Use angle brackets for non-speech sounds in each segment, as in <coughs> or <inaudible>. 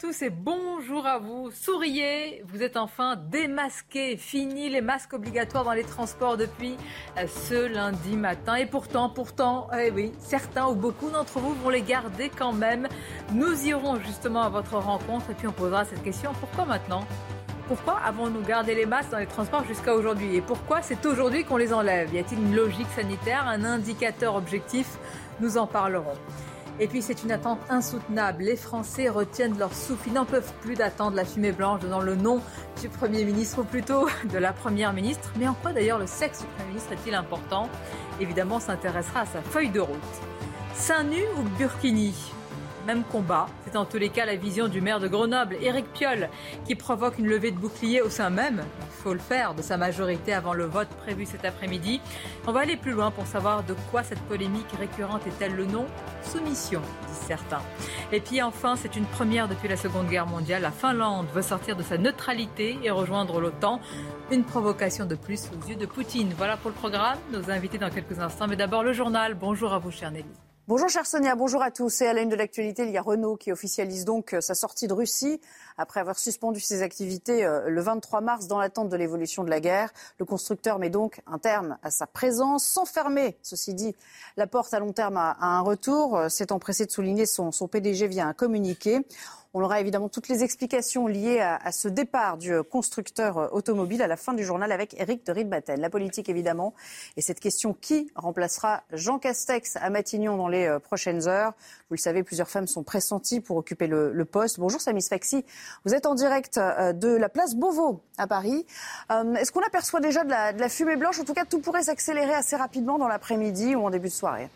tous et bonjour à vous. Souriez, vous êtes enfin démasqués. Fini les masques obligatoires dans les transports depuis euh, ce lundi matin. Et pourtant, pourtant, eh oui, certains ou beaucoup d'entre vous vont les garder quand même. Nous irons justement à votre rencontre et puis on posera cette question. Pourquoi maintenant? Pourquoi avons-nous gardé les masques dans les transports jusqu'à aujourd'hui? Et pourquoi c'est aujourd'hui qu'on les enlève? Y a-t-il une logique sanitaire, un indicateur objectif? Nous en parlerons. Et puis c'est une attente insoutenable. Les Français retiennent leur souffle. Ils n'en peuvent plus d'attendre la fumée blanche dans le nom du Premier ministre ou plutôt <laughs> de la Première ministre. Mais en quoi d'ailleurs le sexe du Premier ministre est-il important? Évidemment, on s'intéressera à sa feuille de route. Seins nus ou burkini? Même combat. C'est en tous les cas la vision du maire de Grenoble, Éric Piolle, qui provoque une levée de bouclier au sein même, faut le faire, de sa majorité avant le vote prévu cet après-midi. On va aller plus loin pour savoir de quoi cette polémique récurrente est-elle le nom? Soumission, disent certains. Et puis enfin, c'est une première depuis la Seconde Guerre mondiale. La Finlande veut sortir de sa neutralité et rejoindre l'OTAN. Une provocation de plus aux yeux de Poutine. Voilà pour le programme. Nos invités dans quelques instants. Mais d'abord le journal. Bonjour à vous, chère Nelly. Bonjour chère Sonia, bonjour à tous. Et à la de l'actualité, il y a Renault qui officialise donc euh, sa sortie de Russie après avoir suspendu ses activités euh, le 23 mars dans l'attente de l'évolution de la guerre. Le constructeur met donc un terme à sa présence sans fermer, ceci dit, la porte à long terme à, un retour. Euh, c'est empressé de souligner son, son PDG via un communiqué. On aura évidemment toutes les explications liées à, ce départ du constructeur automobile à la fin du journal avec Eric de Ritbatel. La politique évidemment et cette question qui remplacera Jean Castex à Matignon dans les euh, prochaines heures? Vous le savez, plusieurs femmes sont pressenties pour occuper le, poste. Bonjour Samy Sfaxi, vous êtes en direct euh, de la place Beauvau à Paris. Euh, est-ce qu'on aperçoit déjà de la fumée blanche? En tout cas, tout pourrait s'accélérer assez rapidement dans l'après-midi ou en début de soirée.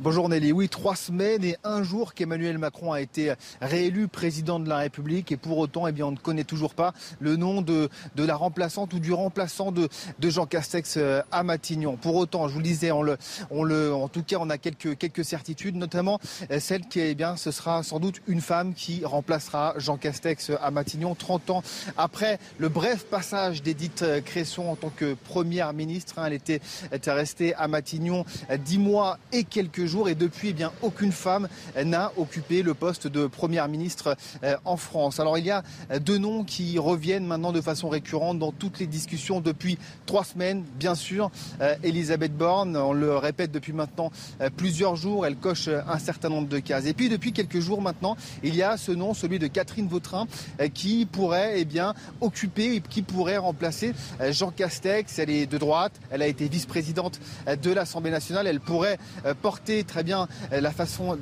Bonjour Nelly. Oui, trois semaines et un jour qu'Emmanuel Macron a été réélu président de la République et pour autant, eh bien, on ne connaît toujours pas le nom de, la remplaçante ou du remplaçant de, Jean Castex euh, à Matignon. Pour autant, je vous le disais, le, on le, en tout cas, on a quelques, quelques certitudes, notamment euh, celle qui, eh bien, ce sera sans doute une femme qui remplacera Jean Castex à Matignon 30 ans après le bref passage d'Edith Cresson en tant que première ministre. Hein. elle était, était restée à Matignon dix mois et quelques et depuis, eh bien, aucune femme n'a occupé le poste de première ministre euh, en France. Alors il y a deux noms qui reviennent maintenant de façon récurrente dans toutes les discussions depuis trois semaines, bien sûr. Euh, Elisabeth Borne, on le répète depuis maintenant euh, plusieurs jours, elle coche un certain nombre de cases. Et puis depuis quelques jours maintenant, il y a ce nom, celui de Catherine Vautrin, qui pourrait eh bien, occuper et qui pourrait remplacer Jean Castex. Elle est de droite, elle a été vice-présidente de l'Assemblée nationale, elle pourrait porter très bien euh, la façon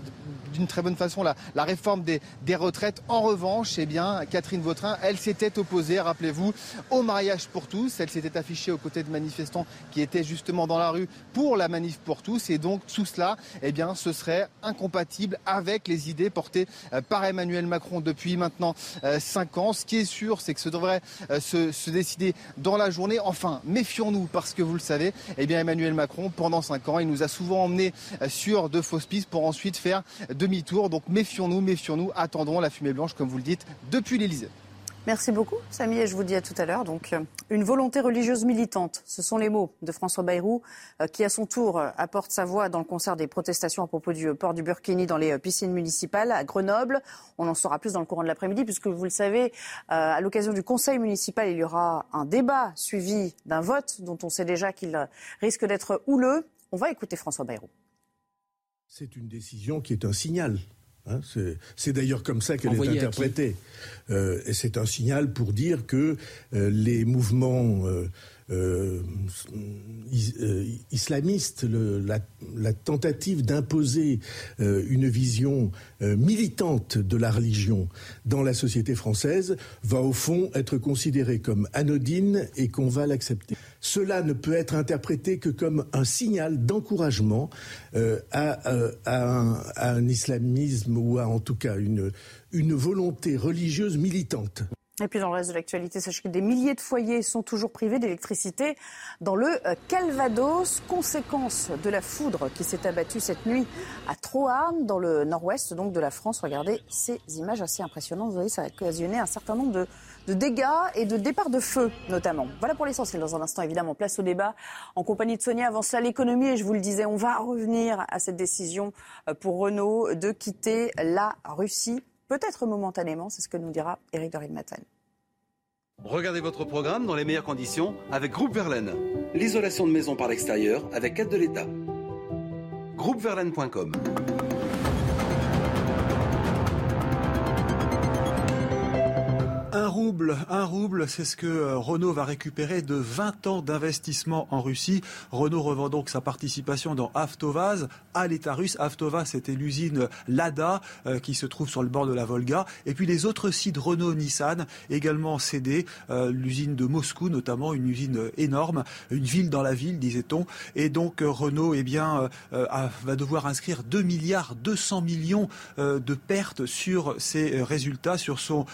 d'une très bonne façon la, réforme des, retraites. En revanche, eh bien, Catherine Vautrin, elle s'était opposée, rappelez-vous, au mariage pour tous. Elle s'était affichée aux côtés de manifestants qui étaient justement dans la rue pour la manif pour tous. Et donc, tout cela, eh bien, ce serait incompatible avec les idées portées euh, par Emmanuel Macron depuis maintenant euh, cinq ans. Ce qui est sûr, c'est que ce devrait euh, se, décider dans la journée. Enfin, méfions-nous parce que vous le savez, eh bien, Emmanuel Macron, pendant cinq ans, il nous a souvent emmenés sur de fausses pistes pour ensuite faire de demi-tour. Donc méfions-nous, méfions-nous, attendons la fumée blanche, comme vous le dites, depuis l'Elysée. Merci beaucoup, Samy, et je vous dis à tout à l'heure. Donc, euh, une volonté religieuse militante, ce sont les mots de François Bayrou, euh, qui à son tour euh, apporte sa voix dans le concert des protestations à propos du port du Burkini dans les piscines municipales à Grenoble. On en saura plus dans le courant de l'après-midi, puisque vous le savez, à l'occasion du conseil municipal, il y aura un débat suivi d'un vote dont on sait déjà qu'il risque d'être houleux. On va écouter François Bayrou. C'est une décision qui est un signal. Hein. c'est d'ailleurs comme ça qu'elle est interprétée. Euh, et c'est un signal pour dire que euh, les mouvements euh, islamistes, la, tentative d'imposer une vision militante de la religion dans la société française va au fond être considérée comme anodine et qu'on va l'accepter. Cela ne peut être interprété que comme un signal d'encouragement euh, à, un, islamisme ou à en tout cas une, une volonté religieuse militante. Et puis dans le reste de l'actualité, sachez que des milliers de foyers sont toujours privés d'électricité dans le euh, Calvados, conséquence de la foudre qui s'est abattue cette nuit à Troarn, dans le nord-ouest donc de la France. Regardez ces images assez impressionnantes. Vous voyez, ça a occasionné un certain nombre de, de dégâts et de départs de feu notamment. Voilà pour l'essentiel. Dans un instant, évidemment, place au débat en compagnie de Sonia. Avant cela, l'économie. Et je vous le disais, on va revenir à cette décision euh, pour Renault de quitter la Russie peut-être momentanément, c'est ce que nous dira Eric de Matin. Regardez votre programme dans les meilleures conditions avec Groupe Verlaine. L'isolation de maison par l'extérieur avec aide de l'État. Groupeverlaine.com Un rouble, un rouble, c'est ce que euh, Renault va récupérer de 20 ans d'investissement en Russie. Renault revend donc sa participation dans Avtovaz à l'État russe. Avtovaz, c'était l'usine Lada euh, qui se trouve sur le bord de la Volga. Et puis les autres sites Renault-Nissan également cédés. Euh, l'usine de Moscou notamment, une usine énorme, une ville dans la ville, disait-on. Et donc Renault, eh bien, va devoir inscrire 2 milliards 200 millions de pertes sur ses résultats, sur son,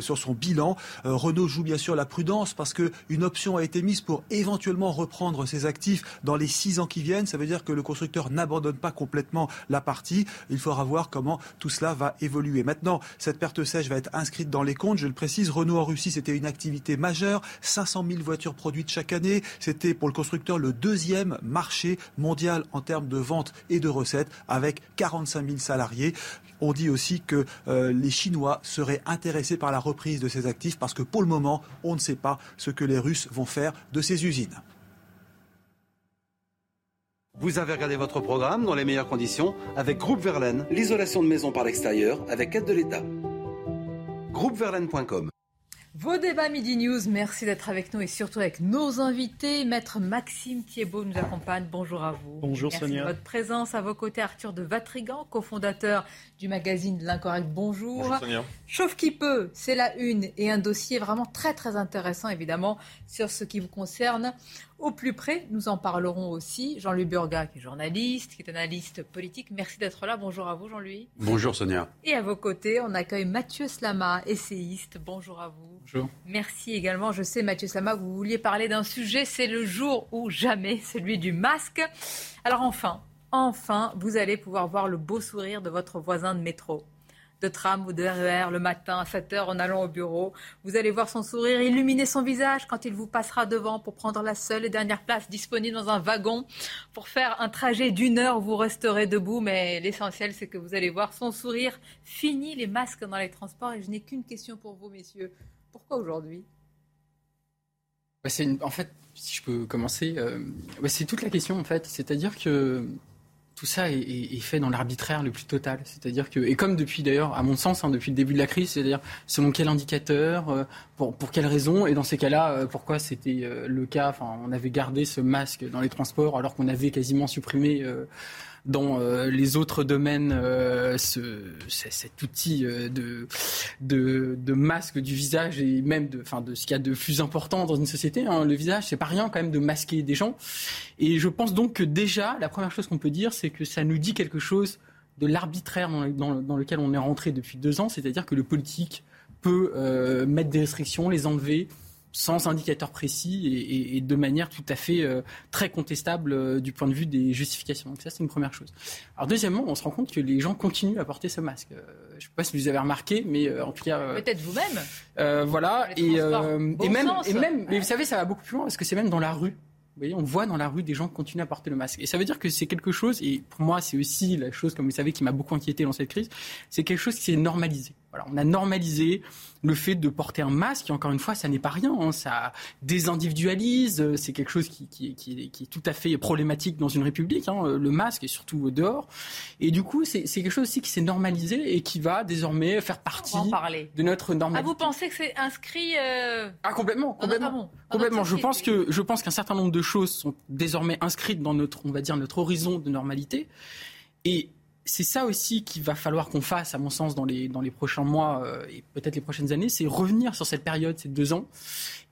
sur son bilan euh, Renault joue bien sûr la prudence parce qu'une option a été mise pour éventuellement reprendre ses actifs dans les six ans qui viennent. Ça veut dire que le constructeur n'abandonne pas complètement la partie. Il faudra voir comment tout cela va évoluer. Maintenant, cette perte sèche va être inscrite dans les comptes. Je le précise, Renault en Russie, c'était une activité majeure. 500 000 voitures produites chaque année. C'était pour le constructeur le deuxième marché mondial en termes de ventes et de recettes avec 45 000 salariés. On dit aussi que euh, les Chinois seraient intéressés par la reprise de ces actifs parce que pour le moment, on ne sait pas ce que les Russes vont faire de ces usines. Vous avez regardé votre programme dans les meilleures conditions avec Groupe Verlaine, l'isolation de maison par l'extérieur avec aide de l'État. Groupeverlaine.com vos débats Midi News, merci d'être avec nous et surtout avec nos invités. Maître Maxime Thiebaud nous accompagne. Bonjour à vous. Bonjour merci Sonia. De votre présence à vos côtés, Arthur de Vatrigan, cofondateur du magazine L'Incorrect. Bonjour. Bonjour Sonia. Chauffe qui peut, c'est la une et un dossier vraiment très très intéressant évidemment sur ce qui vous concerne au plus près. Nous en parlerons aussi. Jean-Louis Burga, qui est journaliste, qui est analyste politique. Merci d'être là. Bonjour à vous, Jean-Louis. Bonjour, Sonia. Et à vos côtés, on accueille Mathieu Slama, essayiste. Bonjour à vous. Bonjour. Merci également. Je sais, Mathieu Slama, que vous vouliez parler d'un sujet. C'est le jour ou jamais, celui du masque. Alors enfin, enfin, vous allez pouvoir voir le beau sourire de votre voisin de métro de tram ou de RER le matin à 7 heures en allant au bureau. Vous allez voir son sourire illuminer son visage quand il vous passera devant pour prendre la seule et dernière place disponible dans un wagon. Pour faire un trajet d'une heure, vous resterez debout, mais l'essentiel, c'est que vous allez voir son sourire. Fini les masques dans les transports et je n'ai qu'une question pour vous, messieurs. Pourquoi aujourd'hui? En fait, si je peux commencer, euh, c'est toute la question en fait. C'est-à-dire que tout ça est, fait dans l'arbitraire le plus total. C'est-à-dire que, et comme depuis d'ailleurs, à mon sens, hein, depuis le début de la crise, c'est-à-dire selon quel indicateur, euh, pour, pour quelles raisons, et dans ces cas-là, euh, pourquoi c'était euh, le cas, enfin, on avait gardé ce masque dans les transports alors qu'on avait quasiment supprimé dans euh, les autres domaines euh, ce, cet outil euh, de, masque du visage et même de, enfin, de ce qu'il y a de plus important dans une société. Hein. Le visage, c'est pas rien quand même de masquer des gens. Et je pense donc que déjà, la première chose qu'on peut dire, c'est que ça nous dit quelque chose de l'arbitraire dans, lequel on est rentré depuis deux ans, c'est-à-dire que le politique peut mettre des restrictions, les enlever, sans indicateur précis et, de manière tout à fait euh, très contestable euh, du point de vue des justifications. Donc ça, c'est une première chose. Alors deuxièmement, on se rend compte que les gens continuent à porter ce masque. Euh, je ne sais pas si vous avez remarqué, mais en tout cas... Peut-être vous-même. voilà. Et, et, même, et même, mais vous savez, ça va beaucoup plus loin parce que c'est même dans la rue. Vous voyez, on voit dans la rue des gens continuer à porter le masque. Et ça veut dire que c'est quelque chose, et pour moi, c'est aussi la chose, comme vous savez, qui m'a beaucoup inquiété dans cette crise, c'est quelque chose qui s'est normalisé. Voilà, on a normalisé le fait de porter un masque, et encore une fois, ça n'est pas rien, hein, ça désindividualise, euh, c'est quelque chose qui, qui, qui, qui, est tout à fait problématique dans une république, hein, euh, le masque, et surtout dehors. Et du coup, c'est quelque chose aussi qui s'est normalisé et qui va désormais faire partie de notre normalité. Ah, vous pensez que c'est inscrit euh... Ah, complètement, complètement. complètement. Je pense, que, je pense qu'un certain nombre de choses sont désormais inscrites dans notre, on va dire, notre horizon de normalité. Et c'est ça aussi qu'il va falloir qu'on fasse, à mon sens, dans les, dans les prochains mois euh, et peut-être les prochaines années, c'est revenir sur cette période, ces deux ans,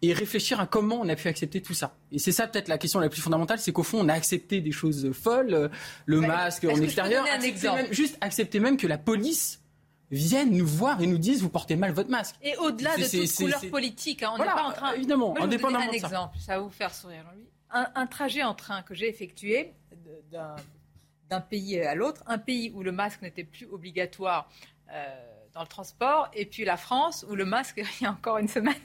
et réfléchir à comment on a pu accepter tout ça. Et c'est ça peut-être la question la plus fondamentale, c'est qu'au fond, on a accepté des choses folles, euh, le masque en extérieur, juste accepter même que la police vienne nous voir et nous dise vous portez mal votre masque. Et au-delà de toute couleur politique, hein, on n'est pas en train. Évidemment, Moi, je vous un exemple, ça. va vous faire sourire. Un, un trajet en train que j'ai effectué d'un d'un pays à l'autre, un pays où le masque n'était plus obligatoire euh, dans le transport, et puis la France où le masque <laughs> il y a encore une semaine.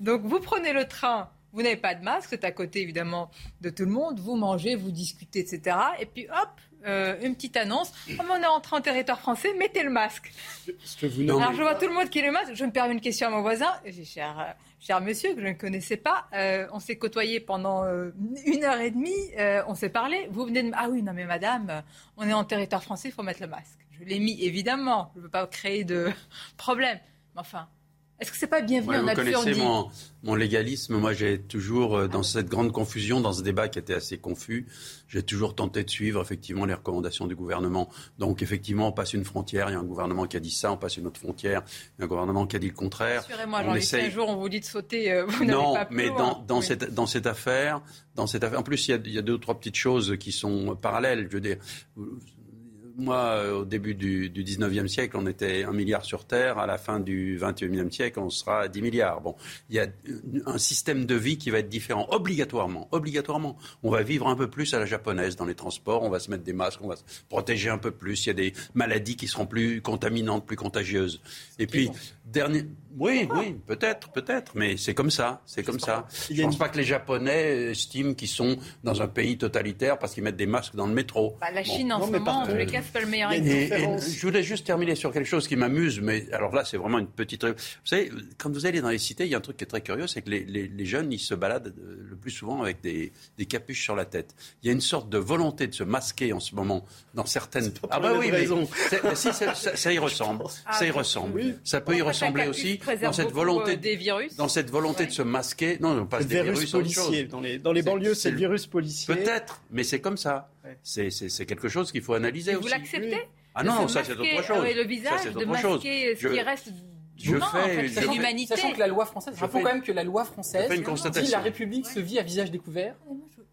Donc vous prenez le train, vous n'avez pas de masque, c'est à côté évidemment de tout le monde, vous mangez, vous discutez, etc. Et puis hop, euh, une petite annonce. Comme on est entré en territoire français, mettez le masque. Alors je vois tout le monde qui est le masque. Je me permets une question à mon voisin. Cher, euh, cher monsieur, que je ne connaissais pas, euh, on s'est côtoyé pendant une heure et demie, on s'est parlé. Vous venez de... Ah oui, non mais madame, on est en territoire français, il faut mettre le masque. Je l'ai mis, évidemment. Je ne veux pas créer de <laughs> problème. Mais enfin, est-ce que c'est pas bienvenu en Vous connaissez mon, mon, légalisme. Moi, j'ai toujours, euh, dans cette grande confusion, dans ce débat qui était assez confus, j'ai toujours tenté de suivre effectivement les recommandations du gouvernement. Donc, effectivement, on passe une frontière, il y a un gouvernement qui a dit ça, on passe une autre frontière, il y a un gouvernement qui a dit le contraire. Rassurez-moi, Jean essaye... un jour on vous dit de sauter, euh, vous Non, pas mais dans, dans, cette, dans cette affaire, dans cette affaire, en plus, il y, a, il y a deux ou trois petites choses qui sont parallèles. Je veux dire, moi, euh, au début du, du 19e siècle, on était un milliard sur Terre. À la fin du 21e siècle, on sera à 10 milliards. Bon, il y a un système de vie qui va être différent, obligatoirement. Obligatoirement. On va vivre un peu plus à la japonaise dans les transports. On va se mettre des masques, on va se protéger un peu plus. Il y a des maladies qui seront plus contaminantes, plus contagieuses. Et puis, dernier. Oui, oui, peut-être, peut-être, mais c'est comme ça, c'est comme ça. Je ne pense pas que les Japonais estiment qu'ils sont dans un pays totalitaire parce qu'ils mettent des masques dans le métro. Bah, la Chine en ce moment, les cas, c'est pas le meilleur exemple. je voulais juste terminer sur quelque chose qui m'amuse, mais alors là, c'est vraiment une petite. Vous savez, quand vous allez dans les cités, il y a un truc qui est très curieux, c'est que les, les, jeunes, ils se baladent euh, le plus souvent avec des, des, capuches sur la tête. Il y a une sorte de volonté de se masquer en ce moment dans certaines. Ah bah oui, mais si, ça, y ressemble. ça y <laughs> ressemble. Ça peut y ressembler aussi dans cette volonté euh, des virus. Dans cette volonté de se masquer. Non, non pas des virus, policiers. Dans les, dans les banlieues, c'est le virus policier. Peut-être, mais c'est comme ça. C'est quelque chose qu'il faut analyser aussi. Vous l'acceptez Ah non, ça c'est autre chose. Ah le visage, ça, de masquer ce qui reste je fais, c'est l'humanité. Sachant que la loi française, rappelons quand même que la loi française dit la République se vit à visage découvert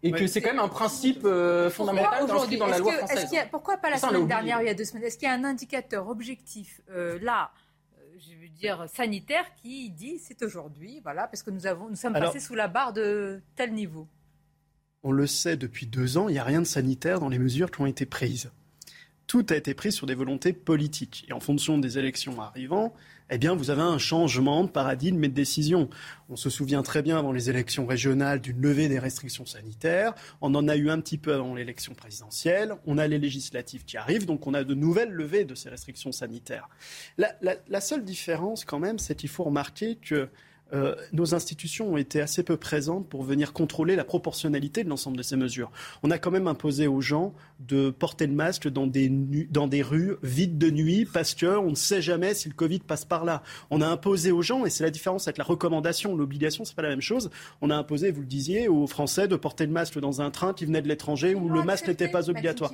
et que c'est quand même un principe euh, fondamental inscrit dans la loi française. pourquoi pas la semaine dernière, il y a deux semaines Est-ce qu'il y a un indicateur objectif euh, là dire, sanitaire qui dit c'est aujourd'hui, voilà, parce que nous, avons, nous sommes passés sous la barre de tel niveau On le sait depuis deux ans, il n'y a rien de sanitaire dans les mesures qui ont été prises. Tout a été pris sur des volontés politiques. Et en fonction des élections arrivant, eh bien, vous avez un changement de paradigme et de décision. On se souvient très bien avant les élections régionales d'une levée des restrictions sanitaires. On en a eu un petit peu avant l'élection présidentielle. On a les législatives qui arrivent, donc on a de nouvelles levées de ces restrictions sanitaires. La, la seule différence, quand même, c'est qu'il faut remarquer que euh, nos institutions ont été assez peu présentes pour venir contrôler la proportionnalité de l'ensemble de ces mesures. On a quand même imposé aux gens de porter le masque dans des, dans des rues vides de nuit parce qu'on ne sait jamais si le Covid passe par là. On a imposé aux gens, et c'est la différence avec la recommandation, l'obligation, c'est pas la même chose. On a imposé, vous le disiez, aux Français de porter le masque dans un train qui venait de l'étranger où le masque n'était pas obligatoire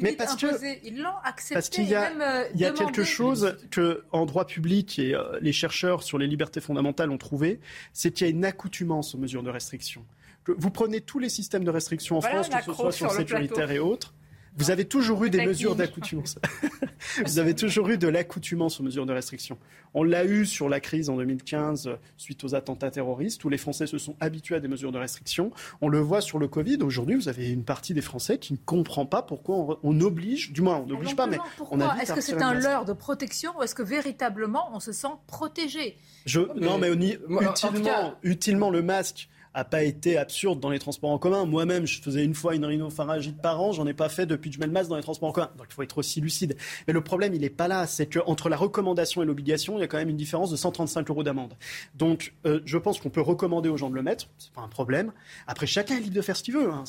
mais parce que ils l'ont accepté. Parce qu'il y a, euh, il y a quelque chose que en droit public et euh, les chercheurs sur les libertés fondamentales ont trouvé, c'est qu'il y a une accoutumance aux mesures de restriction. Vous prenez tous les systèmes de restriction en France, que ce soit sur, sur sécuritaire et autres. Vous avez toujours eu des mesures d'accoutumance. <laughs> Vous avez toujours eu de l'accoutumance aux mesures de restriction. On l'a eu sur la crise en 2015 suite aux attentats terroristes où les Français se sont habitués à des mesures de restriction. On le voit sur le Covid. Aujourd'hui, vous avez une partie des Français qui ne comprend pas pourquoi on, oblige, du moins on n'oblige pas, mais on Est-ce que c'est un leurre de protection ou est-ce que véritablement on se sent protégé? Je, Non, mais utilement, utilement le masque a pas été absurde dans les transports en commun. Moi-même, je faisais une fois une rhinopharyngite par an, j'en ai pas fait depuis que je mets le masque dans les transports en commun. Donc il faut être aussi lucide. Mais le problème, il n'est pas là. C'est qu'entre la recommandation et l'obligation, il y a quand même une différence de 135 euros d'amende. Donc euh, je pense qu'on peut recommander aux gens de le mettre, c'est pas un problème. Après, chacun est libre de faire ce qu'il veut. Hein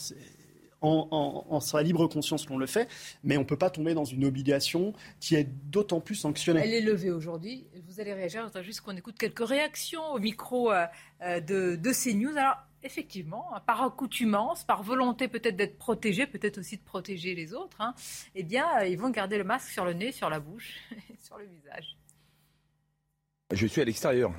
en, sa libre conscience qu'on le fait, mais on ne peut pas tomber dans une obligation qui est d'autant plus sanctionnée. Elle est levée aujourd'hui. Vous allez réagir. Je juste qu'on écoute quelques réactions au micro euh, euh, de, de CNews. Alors, effectivement, par accoutumance, par volonté peut-être d'être protégé, peut-être aussi de protéger les autres, hein, eh bien, ils vont garder le masque sur le nez, sur la bouche, <laughs> sur le visage. Je suis à l'extérieur,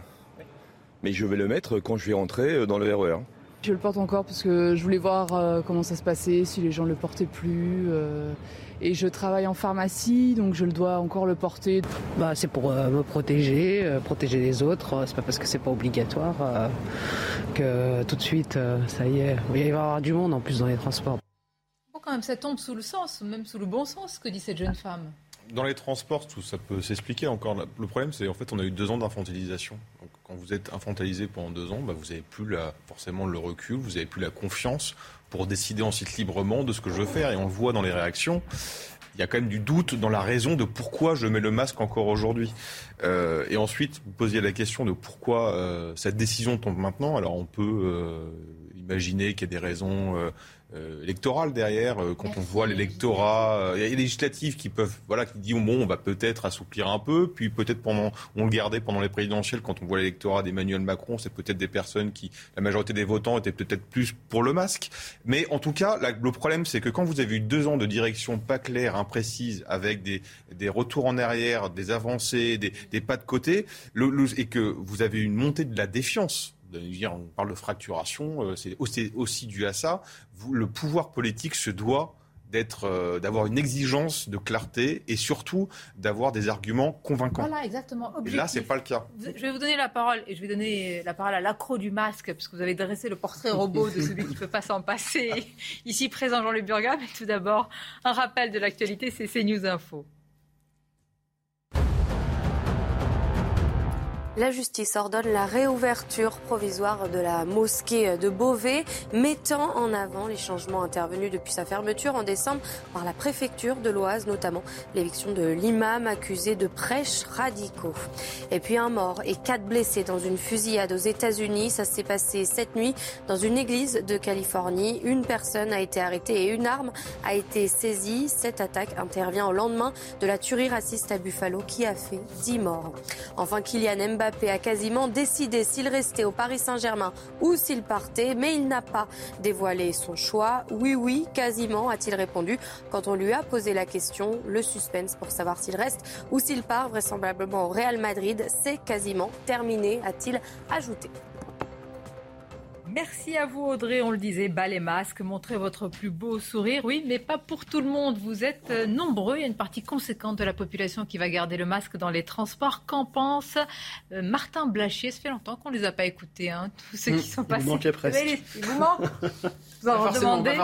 mais je vais le mettre quand je vais rentrer euh, dans le RER. Je le porte encore parce que je voulais voir euh, comment ça se passait, si les gens le portaient plus. Euh, et je travaille en pharmacie, donc je le dois encore le porter. Bah, c'est pour me protéger, protéger les autres. C'est pas parce que c'est pas obligatoire que tout de suite, ça y est, il va y avoir du monde en plus dans les transports. quand même, ça tombe sous le sens, même sous le bon sens, que dit cette jeune femme dans les transports, tout ça peut s'expliquer encore. Le problème, c'est en fait, on a eu deux ans d'infantilisation. Quand vous êtes infantilisé pendant deux ans, bah, vous n'avez plus la, forcément le recul, vous n'avez plus la confiance pour décider ensuite librement de ce que je veux faire. Et on le voit dans les réactions. Il y a quand même du doute dans la raison de pourquoi je mets le masque encore aujourd'hui. Euh, et ensuite, vous posiez la question de pourquoi euh, cette décision tombe maintenant. Alors on peut euh, imaginer qu'il y a des raisons euh, électorale derrière. Euh, quand on voit l'électorat, euh, il y a les législatives qui peuvent, voilà, qui disent bon, on va peut-être assouplir un peu, puis peut-être pendant, on le gardait pendant les présidentielles, quand on voit l'électorat d'Emmanuel Macron, c'est peut-être des personnes qui, la majorité des votants étaient peut-être plus pour le masque. Mais en tout cas, le problème, c'est que quand vous avez eu deux ans de direction pas claire, imprécise, avec des, des retours en arrière, des avancées, des, des pas de côté, le, et que vous avez une montée de la défiance on parle de fracturation, euh, c'est aussi, dû à ça. le pouvoir politique se doit d'être, euh, d'avoir une exigence de clarté et surtout d'avoir des arguments convaincants. Voilà, exactement. Et là, c'est pas le cas. Je vais vous donner la parole et je vais donner la parole à l'accro du masque parce que vous avez dressé le portrait <laughs> robot de celui qui ne peut pas s'en passer. <laughs> Ici présent Jean-Luc Burga, mais tout d'abord un rappel de l'actualité, c'est CNews Info. La justice ordonne la réouverture provisoire de la mosquée de Beauvais, mettant en avant les changements intervenus depuis sa fermeture en décembre par la préfecture de l'Oise, notamment l'éviction de l'imam accusé de prêches radicaux. Et puis un mort et quatre blessés dans une fusillade aux États-Unis. Ça s'est passé cette nuit dans une église de Californie. Une personne a été arrêtée et une arme a été saisie. Cette attaque intervient au lendemain de la tuerie raciste à Buffalo qui a fait dix morts. Enfin, Kylian Mbappé Mbappé a quasiment décidé s'il restait au Paris Saint-Germain ou s'il partait, mais il n'a pas dévoilé son choix. Oui, oui, quasiment, a-t-il répondu quand on lui a posé la question. Le suspense pour savoir s'il reste ou s'il part vraisemblablement au Real Madrid, c'est quasiment terminé, a-t-il ajouté. Merci à vous Audrey, on le disait, bas les masques, montrez votre plus beau sourire, oui, mais pas pour tout le monde. Vous êtes euh, nombreux, il y a une partie conséquente de la population qui va garder le masque dans les transports. Qu'en pense euh, Martin Blachier? Ça fait longtemps qu'on ne les a pas écoutés, hein, tous ceux qui mmh, sont passés. Vous manquez presque. Vous <laughs> Vous en redemandez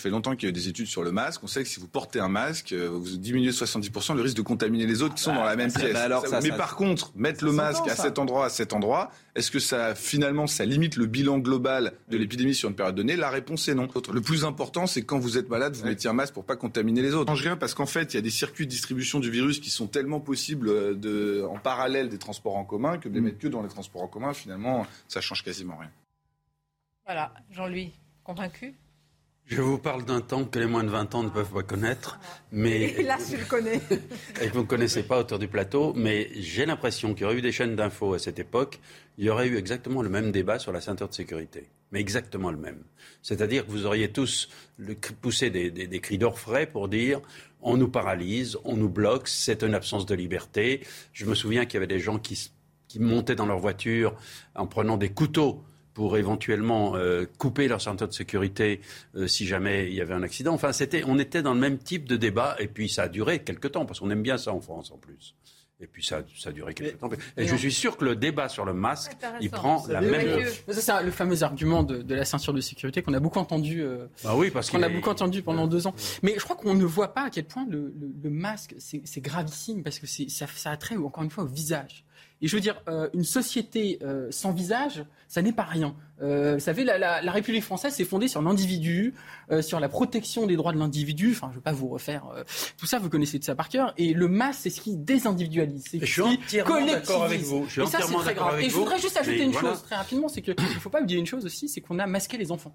Ça fait longtemps qu'il y a des études sur le masque. On sait que si vous portez un masque, euh, vous diminuez 70% le risque de contaminer les autres qui sont dans la même pièce. Mais par contre, mettre le masque à cet endroit, à cet endroit, est-ce que ça, finalement, ça limite le bilan global de l'épidémie sur une période donnée? La réponse est non. Le plus important, c'est quand vous êtes malade, vous mettez un masque pour pas contaminer les autres. change rien parce qu'en fait, il y a des circuits de distribution du virus qui sont tellement possibles euh, de, en parallèle des transports en commun que de les mm. mettre que dans les transports en commun, finalement, ça change quasiment rien. Voilà, Jean-Louis, convaincu? Je vous parle d'un temps que les moins de 20 ans ne peuvent pas connaître, mais... <laughs> Et là, tu le connais. <laughs> et que vous ne connaissez pas autour du plateau, mais j'ai l'impression qu'il y aurait eu des chaînes d'infos à cette époque, il y aurait eu exactement le même débat sur la ceinture de sécurité. Mais exactement le même. C'est-à-dire que vous auriez tous poussé des, cris d'orfraie pour dire on nous paralyse, on nous bloque, c'est une absence de liberté. Je me souviens qu'il y avait des gens qui, qui montaient dans leur voiture en prenant des couteaux pour éventuellement euh, couper leur ceinture de sécurité euh, si jamais il y avait un accident. Enfin, c'était, on était dans le même type de débat et puis ça a duré quelques temps parce qu'on aime bien ça en France en plus. Et puis ça, ça a duré quelques temps. Et je suis sûr que le débat sur le masque, il prend la même. c'est le fameux argument de, la ceinture de sécurité qu'on a beaucoup entendu. Euh, bah oui, parce qu'on a beaucoup entendu pendant deux ans. Mais je crois qu'on ne voit pas à quel point le, masque c'est gravissime parce que ça, ça a trait encore une fois au visage. Et je veux dire, euh, une société euh, sans visage, ça n'est pas rien. Euh, vous savez, la, la, la République française s'est fondée sur l'individu, euh, sur la protection des droits de l'individu. Enfin, je ne vais pas vous refaire tout ça, vous connaissez tout ça par cœur. Et le masque, c'est ce qui désindividualise, c'est ce je suis qui d'accord avec vous. Je suis et ça, c'est très grave. Et je voudrais juste ajouter une chose très rapidement, c'est qu'il ne faut pas oublier une chose aussi, c'est qu'on a masqué les enfants.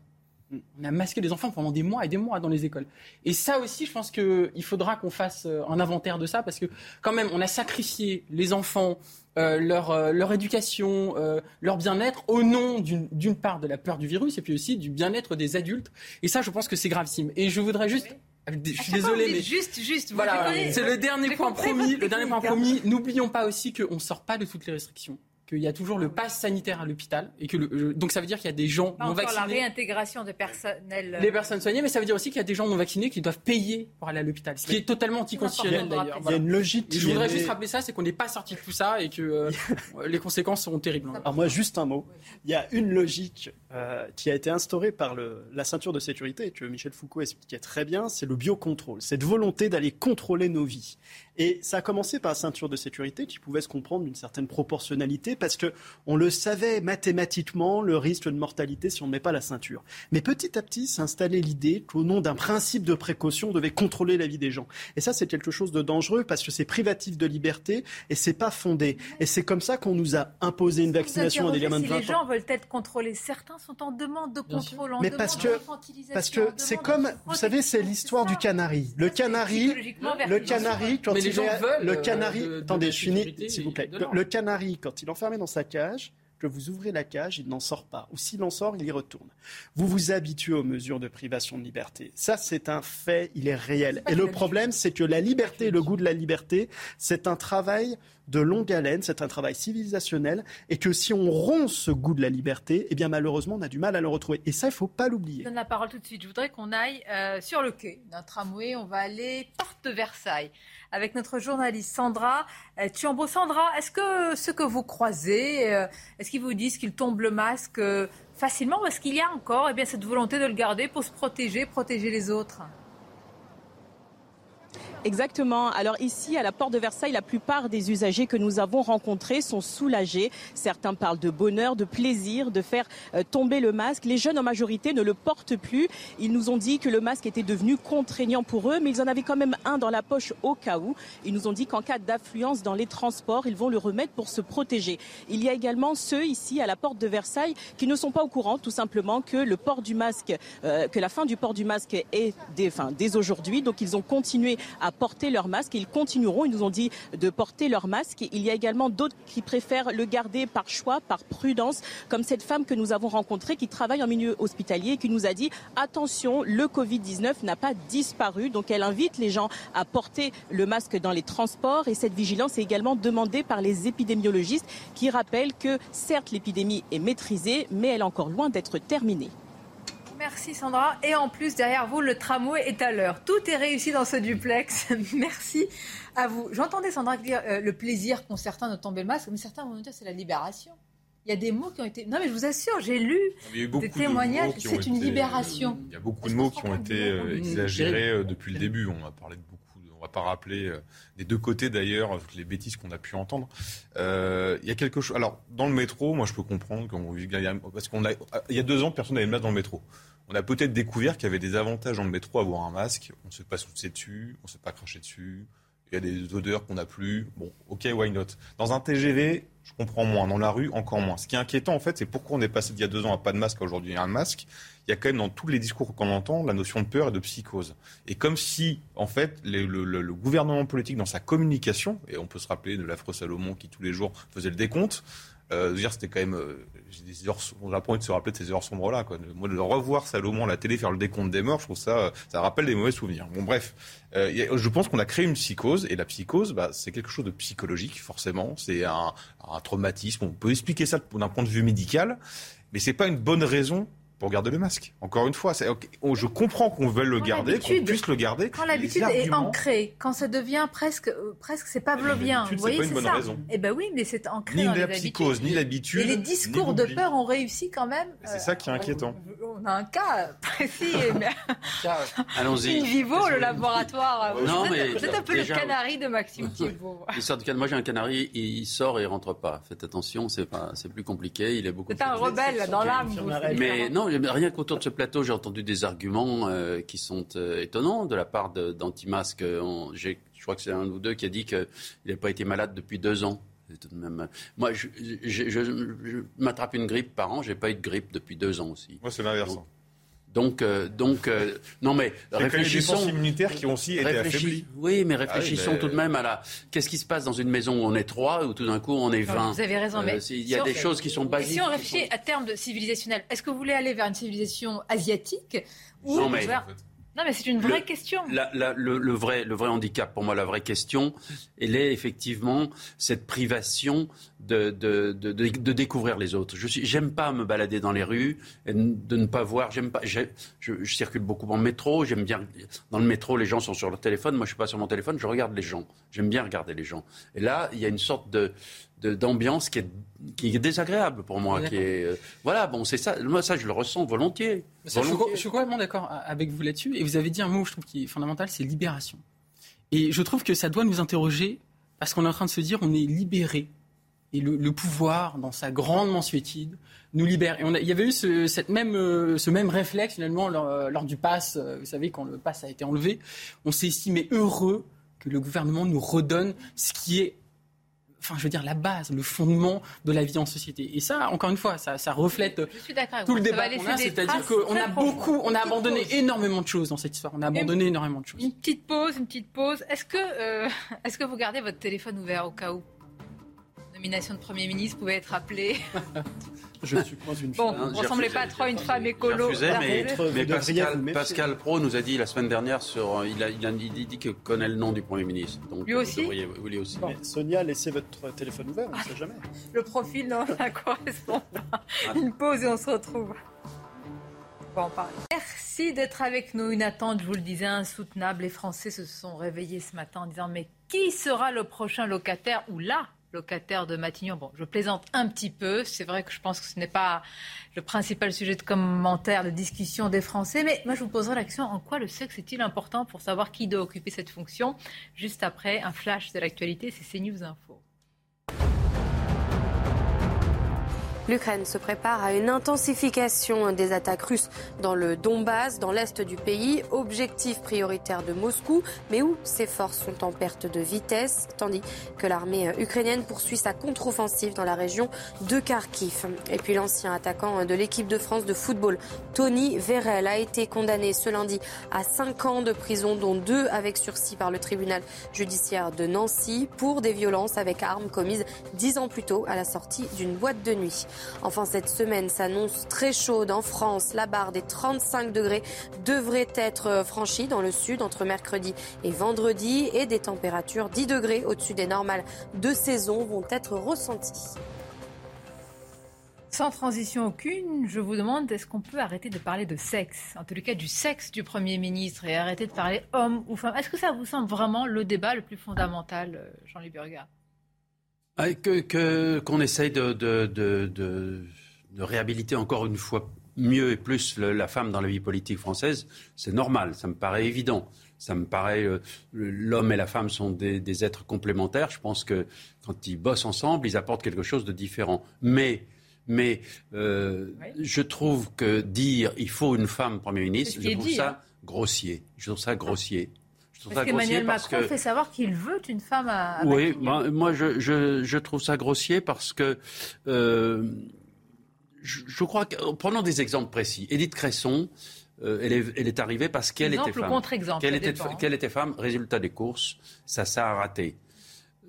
On a masqué les enfants pendant des mois et des mois dans les écoles. Et ça aussi, je pense qu'il faudra qu'on fasse euh, un inventaire de ça parce que quand même, on a sacrifié les enfants, euh, leur, euh, leur éducation, leur bien-être au nom d'une part de la peur du virus et puis aussi du bien-être des adultes. Et ça, je pense que c'est gravissime. Et je voudrais juste... Je suis désolé, mais juste, juste. Voilà, c'est le dernier point promis. Le dernier point promis. N'oublions pas aussi qu'on ne sort pas de toutes les restrictions qu'il y a toujours le pass sanitaire à l'hôpital et que le, donc ça veut dire qu'il y a des gens pas non vaccinés. la réintégration de personnel. Les personnes soignées, mais ça veut dire aussi qu'il y a des gens non vaccinés qui doivent payer pour aller à l'hôpital, ce qui est totalement anticonstitutionnel d'ailleurs. Il y a une logique. je voudrais juste rappeler ça, c'est qu'on n'est pas sorti de tout ça et que euh, <laughs> les conséquences seront terribles. Alors moi, juste un mot. Il y a une logique euh, qui a été instaurée par le, la ceinture de sécurité que Michel Foucault expliquait très bien, c'est le biocontrôle, cette volonté d'aller contrôler nos vies. Et ça a commencé par la ceinture de sécurité qui pouvait se comprendre d'une certaine proportionnalité parce que on le savait mathématiquement, le risque de mortalité si on ne met pas la ceinture. Mais petit à petit s'installait l'idée qu'au nom d'un principe de précaution, on devait contrôler la vie des gens. Et ça, c'est quelque chose de dangereux parce que c'est privatif de liberté et c'est pas fondé. Et c'est comme ça qu'on nous a imposé une vaccination à des gamins de 20 ans. Si les gens veulent être contrôlés, certains sont en demande de contrôle, en Mais parce que, parce que c'est comme, vous savez, c'est l'histoire du canari. Le canari, le canari, quand le canari, attendez, je finis, s'il vous plaît. Le, canari, quand il est enfermé dans sa cage, que vous ouvrez la cage, il n'en sort pas. Ou s'il en sort, il y retourne. Vous vous habituez aux mesures de privation de liberté. Ça, c'est un fait, il est réel. Et le problème, c'est que la liberté, le goût de la liberté, c'est un travail de longue haleine, c'est un travail civilisationnel, et que si on rompt ce goût de la liberté, eh bien malheureusement, on a du mal à le retrouver. Et ça, il ne faut pas l'oublier. Je donne la parole tout de suite. Je voudrais qu'on aille euh, sur le quai d'un tramway. On va aller porte Versailles avec notre journaliste Sandra Thiambo. Sandra, est-ce que ce que vous croisez, euh, est-ce qu'ils vous disent qu'ils tombent le masque euh, facilement ou est-ce qu'il y a encore eh bien, cette volonté de le garder pour se protéger, protéger les autres? Exactement. Alors ici, à la porte de Versailles, la plupart des usagers que nous avons rencontrés sont soulagés. Certains parlent de bonheur, de plaisir, de faire euh, tomber le masque. Les jeunes en majorité ne le portent plus. Ils nous ont dit que le masque était devenu contraignant pour eux, mais ils en avaient quand même un dans la poche au cas où. Ils nous ont dit qu'en cas d'affluence dans les transports, ils vont le remettre pour se protéger. Il y a également ceux ici à la porte de Versailles qui ne sont pas au courant tout simplement que le port du masque, euh, que la fin du port du masque est dès, enfin, dès aujourd'hui. Donc ils ont continué à porter leur masque ils continueront. Ils nous ont dit de porter leur masque. Il y a également d'autres qui préfèrent le garder par choix, par prudence, comme cette femme que nous avons rencontrée qui travaille en milieu hospitalier et qui nous a dit attention, le Covid-19 n'a pas disparu. Donc elle invite les gens à porter le masque dans les transports et cette vigilance est également demandée par les épidémiologistes qui rappellent que certes l'épidémie est maîtrisée, mais elle est encore loin d'être terminée. Merci Sandra. Et en plus, derrière vous, le tramway est à l'heure. Tout est réussi dans ce duplex. <laughs> Merci à vous. J'entendais Sandra dire euh, le plaisir qu'ont certains de tomber le masque, mais certains vont nous dire c'est la libération. Il y a des mots qui ont été. Non, mais je vous assure, j'ai lu des témoignages. C'est une libération. Il y a beaucoup de mots qui ont été euh, exagérés euh, depuis le début. On a parlé de beaucoup. On va pas rappeler des deux côtés d'ailleurs toutes les bêtises qu'on a pu entendre. il y a quelque chose. Alors dans le métro, moi je peux comprendre qu'on parce qu'on a il y a deux ans personne n'avait le masque dans le métro on a peut-être découvert qu'il y avait des avantages dans le métro à avoir un masque. On ne sait pas souffler dessus, on ne sait pas cracher dessus. Il y a des odeurs qu'on n'a plus. Bon, ok, why not? Dans un TGV, je comprends moins. Dans la rue, encore moins. Ce qui est inquiétant, en fait, c'est pourquoi on est passé d'il y a deux ans à pas de masque à aujourd'hui un masque. Il y a quand même dans tous les discours qu'on entend la notion de peur et de psychose. Et comme si, en fait, le, le, gouvernement politique, dans sa communication, et on peut se rappeler de l'affreux Salomon qui tous les jours faisait le décompte, euh, c'était quand même euh, des heures, on a pas envie de se rappeler de ces heures sombres là quoi. Moi de revoir Salomon à la télé faire le décompte des morts, je trouve ça ça rappelle des mauvais souvenirs. Bon bref, euh, je pense qu'on a créé une psychose et la psychose bah, c'est quelque chose de psychologique forcément, c'est un, un traumatisme, on peut expliquer ça d'un point de vue médical, mais c'est pas une bonne raison pour garder le masque. Encore une fois, je comprends qu'on veuille le garder, qu'on puisse le garder. Quand l'habitude est ancrée, quand ça devient presque, euh, presque c'est pavlovien. Vous voyez, c'est ça. Raison. Eh ben oui, mais c'est ancré ni dans la psychose, ni l'habitude. Et les discours de peur ont réussi quand même. C'est ça qui est euh, inquiétant. On a un cas <laughs> précis. Allons-y. In vivo, le laboratoire. Non, mais vous êtes un peu le canari de Maxime <laughs> Thibault. Moi, j'ai un canari, il sort et il rentre pas. Faites attention, c'est pas, c'est plus compliqué. Il est beaucoup. C'est un rebelle dans l'âme. Mais non, rien qu'autour de ce plateau, j'ai entendu des arguments euh, qui sont euh, étonnants de la part d'anti-masques. je crois que c'est un ou deux qui a dit qu'il n'a pas été malade depuis deux ans. même... Moi, je, m'attrape une grippe par an. J'ai pas eu de grippe depuis deux ans aussi. Moi, c'est l'inverse. Donc, euh, donc euh, non mais réfléchissons. les immunitaires qui ont aussi été affaiblis. Oui, mais ah réfléchissons tout de même à la. Qu'est-ce qui se passe dans une maison où on est trois ou tout d'un coup on est vingt Vous avez raison, mais il y a des choses qui sont basiques. Si on réfléchit à terme de civilisationnel, est-ce que vous voulez aller vers une civilisation asiatique ou non, mais... Non, mais c'est une vraie question. le, vrai, le vrai handicap, pour moi, la vraie question, elle est effectivement cette privation de, de, de, de découvrir les autres. Je j'aime pas me balader dans les rues, et de ne pas voir. J'aime pas. Je, je, circule beaucoup en métro. J'aime bien. Dans le métro, les gens sont sur leur téléphone. Moi, je suis pas sur mon téléphone. Je regarde les gens. J'aime bien regarder les gens. Et là, il y a une sorte de d'ambiance qui est, qui est désagréable pour moi. Qui est, euh, voilà, bon, c'est ça. Moi, ça, je le ressens volontiers. Je, suis, complètement d'accord avec vous là-dessus. Et vous avez dit un mot, je trouve, qui est fondamental, c'est libération. Et je trouve que ça doit nous interroger parce qu'on est en train de se dire, on est libéré. Et le, pouvoir, dans sa grande mansuétude, nous libère. Et on il y avait eu ce, cette même, euh, ce même réflexe, finalement, lors, lors du pass. Euh, vous savez, quand le pass a été enlevé, on s'est estimé heureux que le gouvernement nous redonne ce qui est enfin, je veux dire, la base, le fondement de la vie en société. Et ça, encore une fois, ça, reflète tout le débat qu'on a, c'est-à-dire qu'on a beaucoup, on a abandonné énormément de choses dans cette histoire. On a abandonné énormément de choses. Une petite pause, une petite pause. Est-ce que, euh, <laughs> est-ce que vous gardez votre téléphone ouvert au cas où? Nomination de Premier ministre pouvait être appelée <laughs> Je suis pas une Bon, vous ne ressemblez pas trop à une femme écolo. mais, mais Pascal, Pascal, Pro nous a dit la semaine dernière, sur, euh, il, a, il, a, dit qu'il connaît le nom du Premier ministre. Donc, lui aussi lui aussi. Sonia, laissez votre téléphone ouvert, on ne sait jamais. Le profil, non, ça correspond pas. Une pause et on se retrouve. Bon, Merci d'être avec nous. Une attente, je vous le disais, insoutenable. Les Français se sont réveillés ce matin en disant Mais qui sera le prochain locataire? Ou là locataire de Matignon. Bon, je plaisante un petit peu. C'est vrai que je pense que ce n'est pas le principal sujet de commentaire, de discussion des Français. Mais moi, je vous poserai la en quoi le sexe est-il important pour savoir qui doit occuper cette fonction? Juste après, un flash de l'actualité, c'est CNews Info. L'Ukraine se prépare à une intensification des attaques russes dans le Donbass, dans l'est du pays, objectif prioritaire de Moscou, mais où ses forces sont en perte de vitesse, tandis que l'armée ukrainienne poursuit sa contre-offensive dans la région de Kharkiv. Et puis l'ancien attaquant de l'équipe de France de football, Tony Vérel, a été condamné ce lundi à 5 ans de prison, dont 2 avec sursis par le tribunal judiciaire de Nancy pour des violences avec armes commises 10 ans plus tôt à la sortie d'une boîte de nuit. Enfin, cette semaine s'annonce très chaude en France. La barre des 35 degrés devrait être franchie dans le sud entre mercredi et vendredi et des températures 10 degrés au-dessus des normales de saison vont être ressenties. Sans transition aucune, je vous demande est-ce qu'on peut arrêter de parler de sexe, en tout cas du sexe du Premier ministre, et arrêter de parler homme ou femme Est-ce que ça vous semble vraiment le débat le plus fondamental, euh, Jean-Louis ah, que, qu'on essaye de, de, de, de, réhabiliter encore une fois mieux et plus la femme dans la vie politique française, c'est normal, ça me paraît évident. Ça me paraît, euh, l'homme et la femme sont des, des, êtres complémentaires. Je pense que quand ils bossent ensemble, ils apportent quelque chose de différent. Mais, mais euh, je trouve que dire il faut une femme Premier ministre, je trouve ça hein. grossier. Je trouve ça grossier. Parce qu'Emmanuel Macron fait savoir qu'il veut une femme à. oui, moi je, je, je, trouve ça grossier parce que euh, je, crois que prenons des exemples précis. Edith Cresson. Euh, elle, est, elle, est, arrivée parce qu'elle était femme. Contre-exemple. Qu'elle était, qu'elle était, femme, résultat des courses, ça, ça a raté.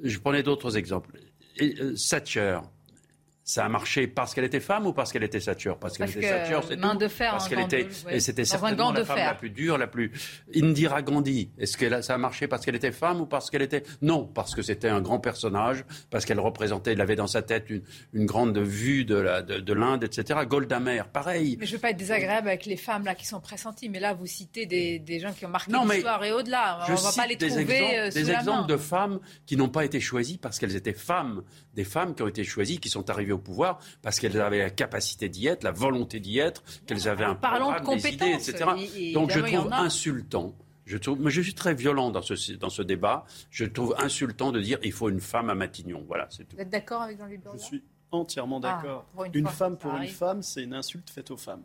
Je prenais d'autres exemples. Et, euh, Thatcher, ça a marché parce qu'elle était femme ou parce qu'elle était Thatcher Parce qu'elle était Thatcher, c'est tout. De fer, parce qu'elle était, et c'était certainement la femme la plus dure, la plus. Indira Gandhi, est-ce que ça a marché parce qu'elle était femme ou parce qu'elle était Non, parce que c'était un grand personnage, parce qu'elle représentait, elle avait dans sa tête une, une grande vue de l'Inde, de, de etc. Golda Meir, pareil. Mais je veux pas être désagréable avec les femmes là qui sont pressenties, mais là vous citez des, des gens qui ont marqué l'histoire et au-delà. On va pas les trouver des exemples, euh, des exemples de femmes qui n'ont pas été choisies parce qu'elles étaient femmes, des femmes qui ont été choisies, qui sont arrivées au pouvoir parce qu'elles avaient la capacité d'y être, la volonté d'y être, qu'elles avaient un programme, de des idées, etc. Donc je trouve insultant. Je, trouve, mais je suis très violent dans ce, dans ce débat. Je trouve insultant de dire il faut une femme à Matignon. Voilà, c'est tout. Vous êtes d'accord avec Jean-Louis Je suis entièrement ah, d'accord. une, femme pour une femme, c'est une insulte faite aux femmes.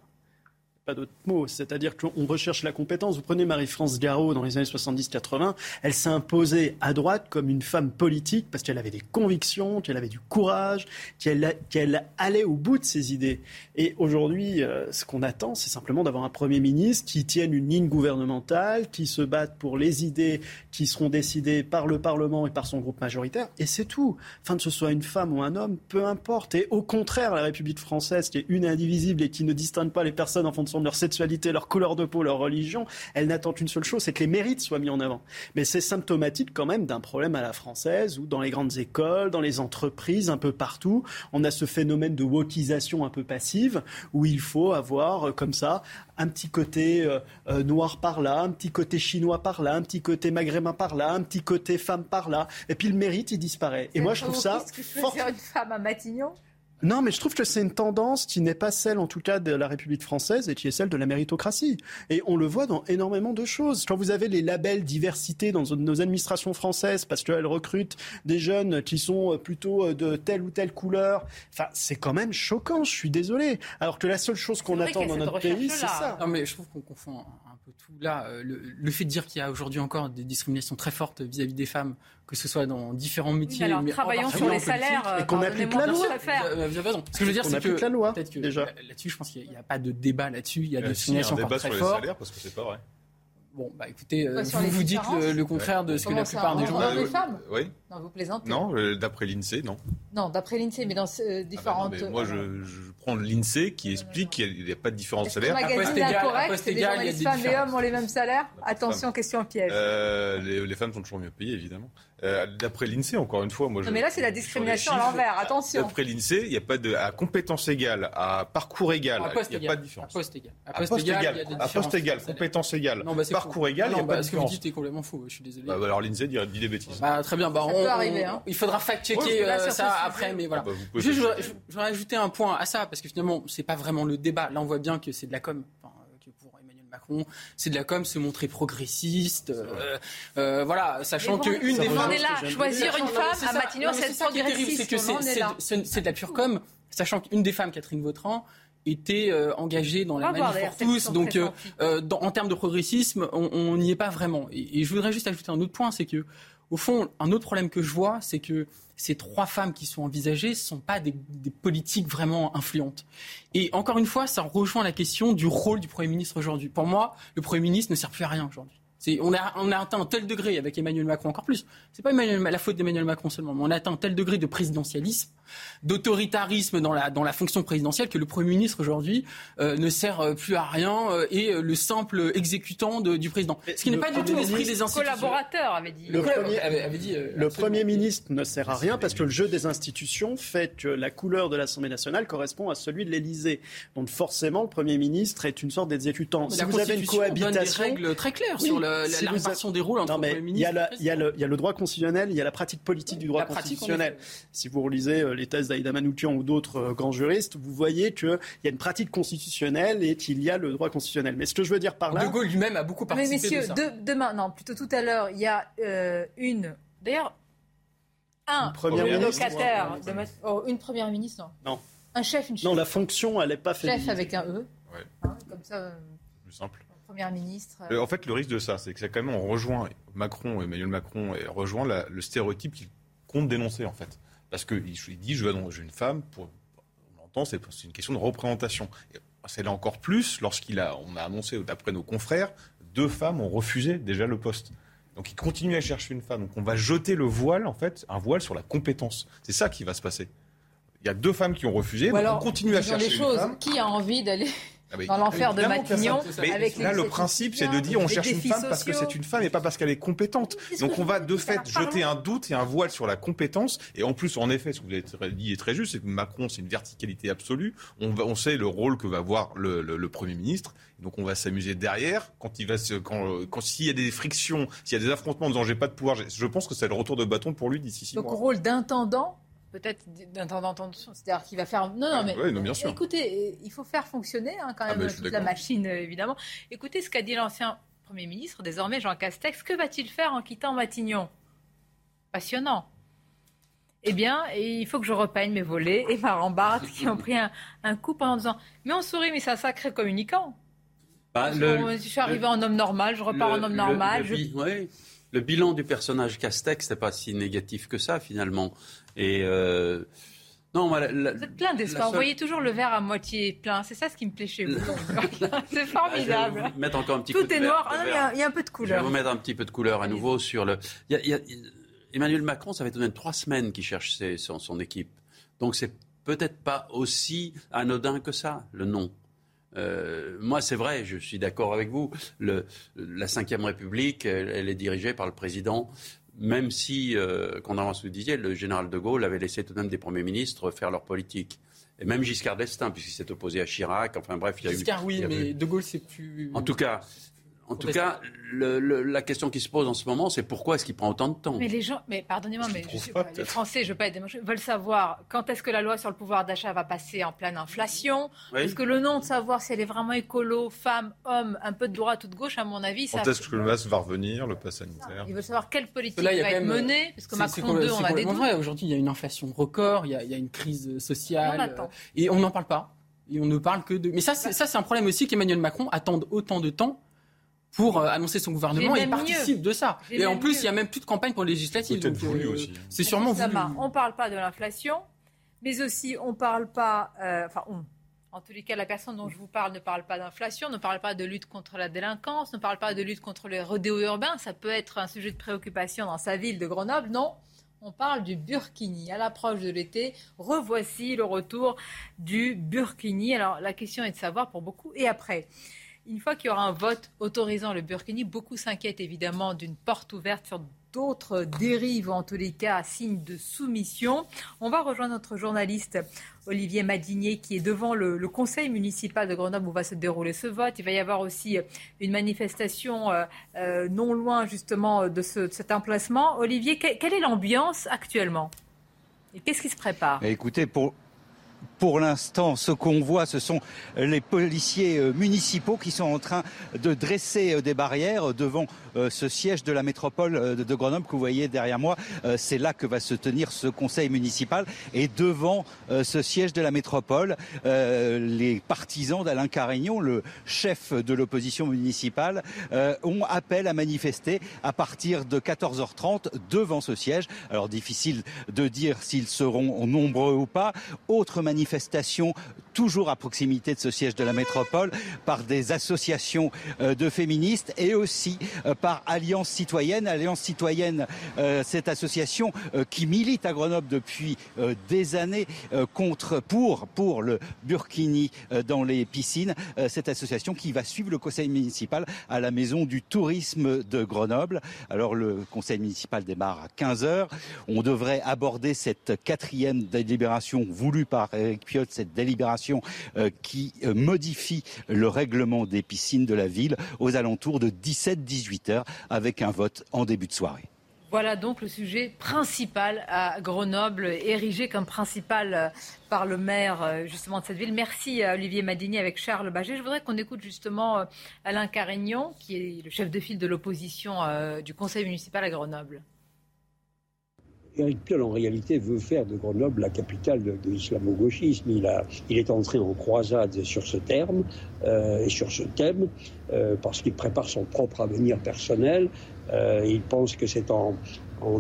Pas d'autre mot. C'est-à-dire qu'on recherche la compétence. Vous prenez Marie-France Garot dans les années 70-80, elle s'est imposée à droite comme une femme politique parce qu'elle avait des convictions, qu'elle avait du courage, qu'elle allait au bout de ses idées. Et aujourd'hui, euh, ce qu'on attend, c'est simplement d'avoir un Premier ministre qui tienne une ligne gouvernementale, qui se batte pour les idées qui seront décidées par le Parlement et par son groupe majoritaire. Et c'est tout. Enfin, que ce soit une femme ou un homme, peu importe. Et au contraire, la République française, qui est une et indivisible et qui ne distingue pas les personnes en fonction de leur sexualité, leur couleur de peau, leur religion, elles n'attendent qu'une seule chose, c'est que les mérites soient mis en avant. Mais c'est symptomatique quand même d'un problème à la française où dans les grandes écoles, dans les entreprises, un peu partout, on a ce phénomène de wokisation un peu passive où il faut avoir euh, comme ça un petit côté euh, euh, noir par là, un petit côté chinois par là, un petit côté maghrébin par là, un petit côté femme par là, et puis le mérite il disparaît. Et moi je trouve ça. Fort... une femme à Matignon? Non, mais je trouve que c'est une tendance qui n'est pas celle, en tout cas, de la République française et qui est celle de la méritocratie. Et on le voit dans énormément de choses. Quand vous avez les labels diversité dans nos administrations françaises, parce qu'elles recrutent des jeunes qui sont plutôt de telle ou telle couleur, enfin, c'est quand même choquant. Je suis désolé. Alors que la seule chose qu'on attend dans notre pays, c'est ça. Non, mais je trouve qu'on confond peu tout là. Euh, le, fait de dire qu'il y a aujourd'hui encore des discriminations très fortes vis-à-vis des femmes, que ce soit dans différents métiers. alors, travaillons sur les salaires. Et qu'on applique la loi. Vous avez raison. Ce que je veux dire, c'est que la loi, déjà. Là-dessus, je pense qu'il n'y a, pas de débat là-dessus. Il y a, des discriminations encore très fortes. salaires parce que c'est pas vrai. Bon, bah écoutez, euh, vous, vous dites le, contraire de ce que la plupart des gens... Oui. Non, vous plaisantez. Non, euh, d'après l'INSEE, non. Non, d'après l'INSEE, mais dans euh, différentes... Ah bah moi, je, je, prends l'INSEE qui explique qu'il n'y a, pas de différence de salaire. Le magazine incorrect, c'est les journalistes femmes et hommes ont les mêmes salaires? Attention, question piège. les, les femmes sont toujours mieux payées, évidemment. Euh, d'après l'INSEE, encore une fois, moi. Non, mais là, c'est la discrimination à l'envers. Attention. D'après l'INSEE, il n'y a pas de à compétence égale, à parcours égal, il n'y a pas de différence. À poste égal. À poste égal. À poste égal. Compétence égale. Parcours égal, il n'y a pas de différence. Ce que vous dites est complètement faux. Je suis désolé. Bah, alors l'INSEE dit des bêtises. Bah, très bien. Bah, on, arriver, hein. Il faudra fact-checker euh, ça après, mais voilà. Ah, bah, je voudrais ajouter un point à ça parce que finalement, c'est pas vraiment le débat. Là, on voit bien que c'est de la com. Macron, c'est de la com, se montrer progressiste. Euh, euh, voilà, sachant qu'une des femmes. On est là, choisir une femme à Matignon, c'est c'est que c'est de la pure com, sachant qu'une des femmes, Catherine Vautrin, était euh, engagée dans la manif pour tous. Donc, en termes de progressisme, on n'y est pas vraiment. Et, et, je voudrais juste ajouter un autre point, c'est que, au fond, un autre problème que je vois, c'est que ces trois femmes qui sont envisagées ne sont pas des, politiques vraiment influentes. Et encore une fois, ça rejoint la question du rôle du Premier ministre aujourd'hui. Pour moi, le Premier ministre ne sert plus à rien aujourd'hui. On a, on atteint un tel degré avec Emmanuel Macron encore plus. C'est pas la faute d'Emmanuel Macron seulement, mais on a atteint un tel degré de présidentialisme d'autoritarisme dans la, dans la fonction présidentielle que le Premier ministre aujourd'hui euh, ne sert euh, plus à rien euh, et le simple exécutant de, du président. Ce qui n'est pas du tout l'esprit des institutions. collaborateur avait dit. Le Premier, avait, dit, le premier ministre ne sert à rien parce que le jeu des institutions fait que la couleur de l'Assemblée nationale correspond à celui de l'Élysée. Donc forcément, le Premier ministre est une sorte d'exécutant. Si vous avez une cohabitation, donne des règles très claires sur la, répartition des rôles entre non, mais le Premier ministre. Il y, a le, il y a le droit constitutionnel, il y a la pratique politique du droit constitutionnel. Si vous relisez les thèses d'Aïda Manoukian ou d'autres euh, grands juristes, vous voyez qu'il y a une pratique constitutionnelle et qu'il y a le droit constitutionnel. Mais ce que je veux dire par là... De Gaulle lui-même a beaucoup participé Mais messieurs, de demain, non, plutôt tout à l'heure, il y a euh, une... D'ailleurs, un locataire... De... Oh, une première ministre, non. Non. Un chef, une chef. Non, la fonction, elle n'est pas faite. Chef avec un E. Ouais. Hein, comme ça... Euh, Plus simple. Première ministre. en fait, le risque de ça, c'est que quand même on rejoint Macron, Emmanuel Macron, et rejoint le stéréotype qu'il compte dénoncer en fait. Parce qu'il dit, je veux une femme, pour, on l'entend, c'est une question de représentation. C'est là encore plus lorsqu'il a, on a annoncé, d'après nos confrères, deux femmes ont refusé déjà le poste. Donc il continue à chercher une femme. Donc on va jeter le voile, en fait, un voile sur la compétence. C'est ça qui va se passer. Il y a deux femmes qui ont refusé, donc on continue à chercher choses. Une femme. Qui a envie d'aller ah dans l'enfer de Matignon. Avec là, le principe, c'est de dire on cherche une femme parce que c'est une femme et pas parce qu'elle est compétente. Donc on va de fait jeter un doute et un voile sur la compétence. Et en plus, en effet, ce que vous avez dit est très juste, c'est que Macron, c'est une verticalité absolue. On, va, on sait le rôle que va avoir le, le, Premier ministre. Donc on va s'amuser derrière quand il va se, quand, quand s'il y a des frictions, s'il y a des affrontements en disant j'ai pas de pouvoir, je pense que c'est le retour de bâton pour lui d'ici six mois. Donc rôle d'intendant peut-être d'intendant c'est-à-dire qu'il va faire. Non, non, mais bien sûr. écoutez, il faut faire fonctionner hein, quand ah, même toute la machine, euh, évidemment. Écoutez ce qu'a dit l'ancien Premier ministre, désormais Jean Castex. Que va-t-il faire en quittant Matignon? Passionnant. Eh bien, il faut que je repeigne mes volets et ma rambarde qui ont pris un, coup pendant deux ans. Mais on sourit, mais c'est un sacré communicant. Bah, je suis arrivé en homme normal, je repars en homme normal. Le, le bilan du personnage Castex, n'est pas si négatif que ça, finalement. Et. Euh, non, Vous êtes plein d'espoir. Vous voyez toujours le verre à moitié plein. C'est ça ce qui me plaît chez vous. <laughs> c'est formidable. Je mettre encore un petit Tout est noir. Ah, il y, a un peu de couleur. Je vais vous mettre un petit peu de couleur à nouveau sur le. Emmanuel Macron, ça fait tout de même trois semaines qu'il cherche son, équipe. Donc c'est peut-être pas aussi anodin que ça, le nom. Euh, moi, c'est vrai, je suis d'accord avec vous. Le, la Ve République, elle, est dirigée par le président même si, euh, contrairement à ce que vous disiez, le général de Gaulle avait laissé tout de même des premiers ministres faire leur politique. Et même Giscard d'Estaing, puisqu'il s'est opposé à Chirac. Enfin bref, il y a Giscard, oui, mais de Gaulle, c'est plus. En tout cas, en tout cas, la question qui se pose en ce moment, c'est pourquoi est-ce qu'il prend autant de temps? Mais les gens, mais pardonnez-moi, mais les Français, je ne veux pas être démangé, veulent savoir quand est-ce que la loi sur le pouvoir d'achat va passer en pleine inflation. Parce que le nom de savoir si elle est vraiment écolo, femme, homme, un peu de droite ou de gauche, à mon avis, ça. Quand est-ce que le masque va revenir, le pass sanitaire? Ils veulent savoir quelle politique va être menée, parce que Macron 2, on a des doutes. Aujourd'hui, il y a une inflation record, il y a, une crise sociale, et on n'en parle pas. Et on ne parle que de. Mais ça, c'est un problème aussi qu'Emmanuel Macron attende autant de temps pour euh, annoncer son gouvernement et il participe de ça. Et en plus, il n'y a même plus de campagne pour les législatives. Euh, c'est sûrement voulu. On ne parle pas de l'inflation, mais aussi on ne parle pas. Euh, enfin, En tous les cas, la personne dont je vous parle ne parle pas d'inflation, ne parle pas de lutte contre la délinquance, ne parle pas de lutte contre les rodéos urbains. Ça peut être un sujet de préoccupation dans sa ville de Grenoble. Non, on parle du Burkini. À l'approche de l'été, revoici le retour du Burkini. Alors la question est de savoir pour beaucoup, et après une fois qu'il y aura un vote autorisant le Burkini, beaucoup s'inquiètent évidemment d'une porte ouverte sur d'autres dérives, en tous les cas, signe de soumission. On va rejoindre notre journaliste Olivier Madinier qui est devant le, conseil municipal de Grenoble où va se dérouler ce vote. Il va y avoir aussi une manifestation euh, euh, non loin justement de, cet emplacement. Olivier, quelle est l'ambiance actuellement? Et qu'est-ce qui se prépare? Écoutez, pour, pour l'instant, ce qu'on voit, ce sont les policiers euh, municipaux qui sont en train de dresser euh, des barrières devant euh, ce siège de la métropole de Grenoble que vous voyez derrière moi. C'est là que va se tenir ce conseil municipal. Et devant ce siège de la métropole, les partisans d'Alain Carignon, le chef de l'opposition municipale, ont appel à manifester à partir de 14h30 devant ce siège. Alors difficile de dire s'ils seront nombreux ou pas. Autre manifestations toujours à proximité de ce siège de la métropole par des associations euh, de féministes et aussi euh, par Alliance citoyenne. Alliance citoyenne, euh, cette association qui milite à Grenoble depuis des années contre pour pour le burkini dans les piscines. Cette association qui va suivre le conseil municipal à la maison du tourisme de Grenoble. Alors le conseil municipal démarre à 15 h On devrait aborder cette quatrième délibération voulue par Eric Piotte, cette délibération euh, qui euh, modifie le règlement des piscines de la ville aux alentours de 17-18 heures avec un vote en début de soirée. Voilà donc le sujet principal à Grenoble, érigé comme principal euh, par le maire justement de cette ville. Merci Olivier Madini avec Charles Baget. Je voudrais qu'on écoute justement Alain Carignon, qui est le chef de file de l'opposition du conseil municipal à Grenoble. Éric Piolle, en réalité, veut faire de Grenoble la capitale de, l'islamo-gauchisme. Il, il est entré en croisade sur ce terme euh, et sur ce thème euh, parce qu'il prépare son propre avenir personnel. Euh, il pense que c'est en,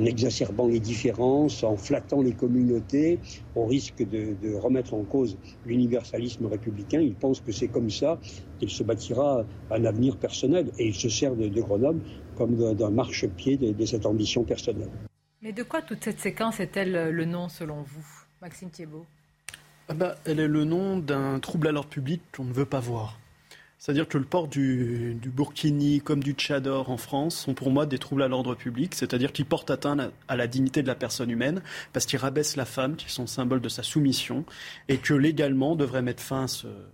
exacerbant les différences, en flattant les communautés, on risque de, remettre en cause l'universalisme républicain. Il pense que c'est comme ça qu'il se bâtira un avenir personnel et il se sert de, Grenoble comme d'un marchepied de cette ambition personnelle. Mais de quoi toute cette séquence est-elle euh, le nom selon vous, Maxime Thiebaud? Ah bah, Elle est le nom d'un trouble à l'ordre public qu'on ne veut pas voir. C'est-à-dire que le port du, burkini comme du tchador en France sont pour moi des troubles à l'ordre public, c'est-à-dire qu'ils portent atteinte à la dignité de la personne humaine, parce qu'ils rabaissent la femme, qui sont symbole de sa soumission, et que légalement devrait mettre fin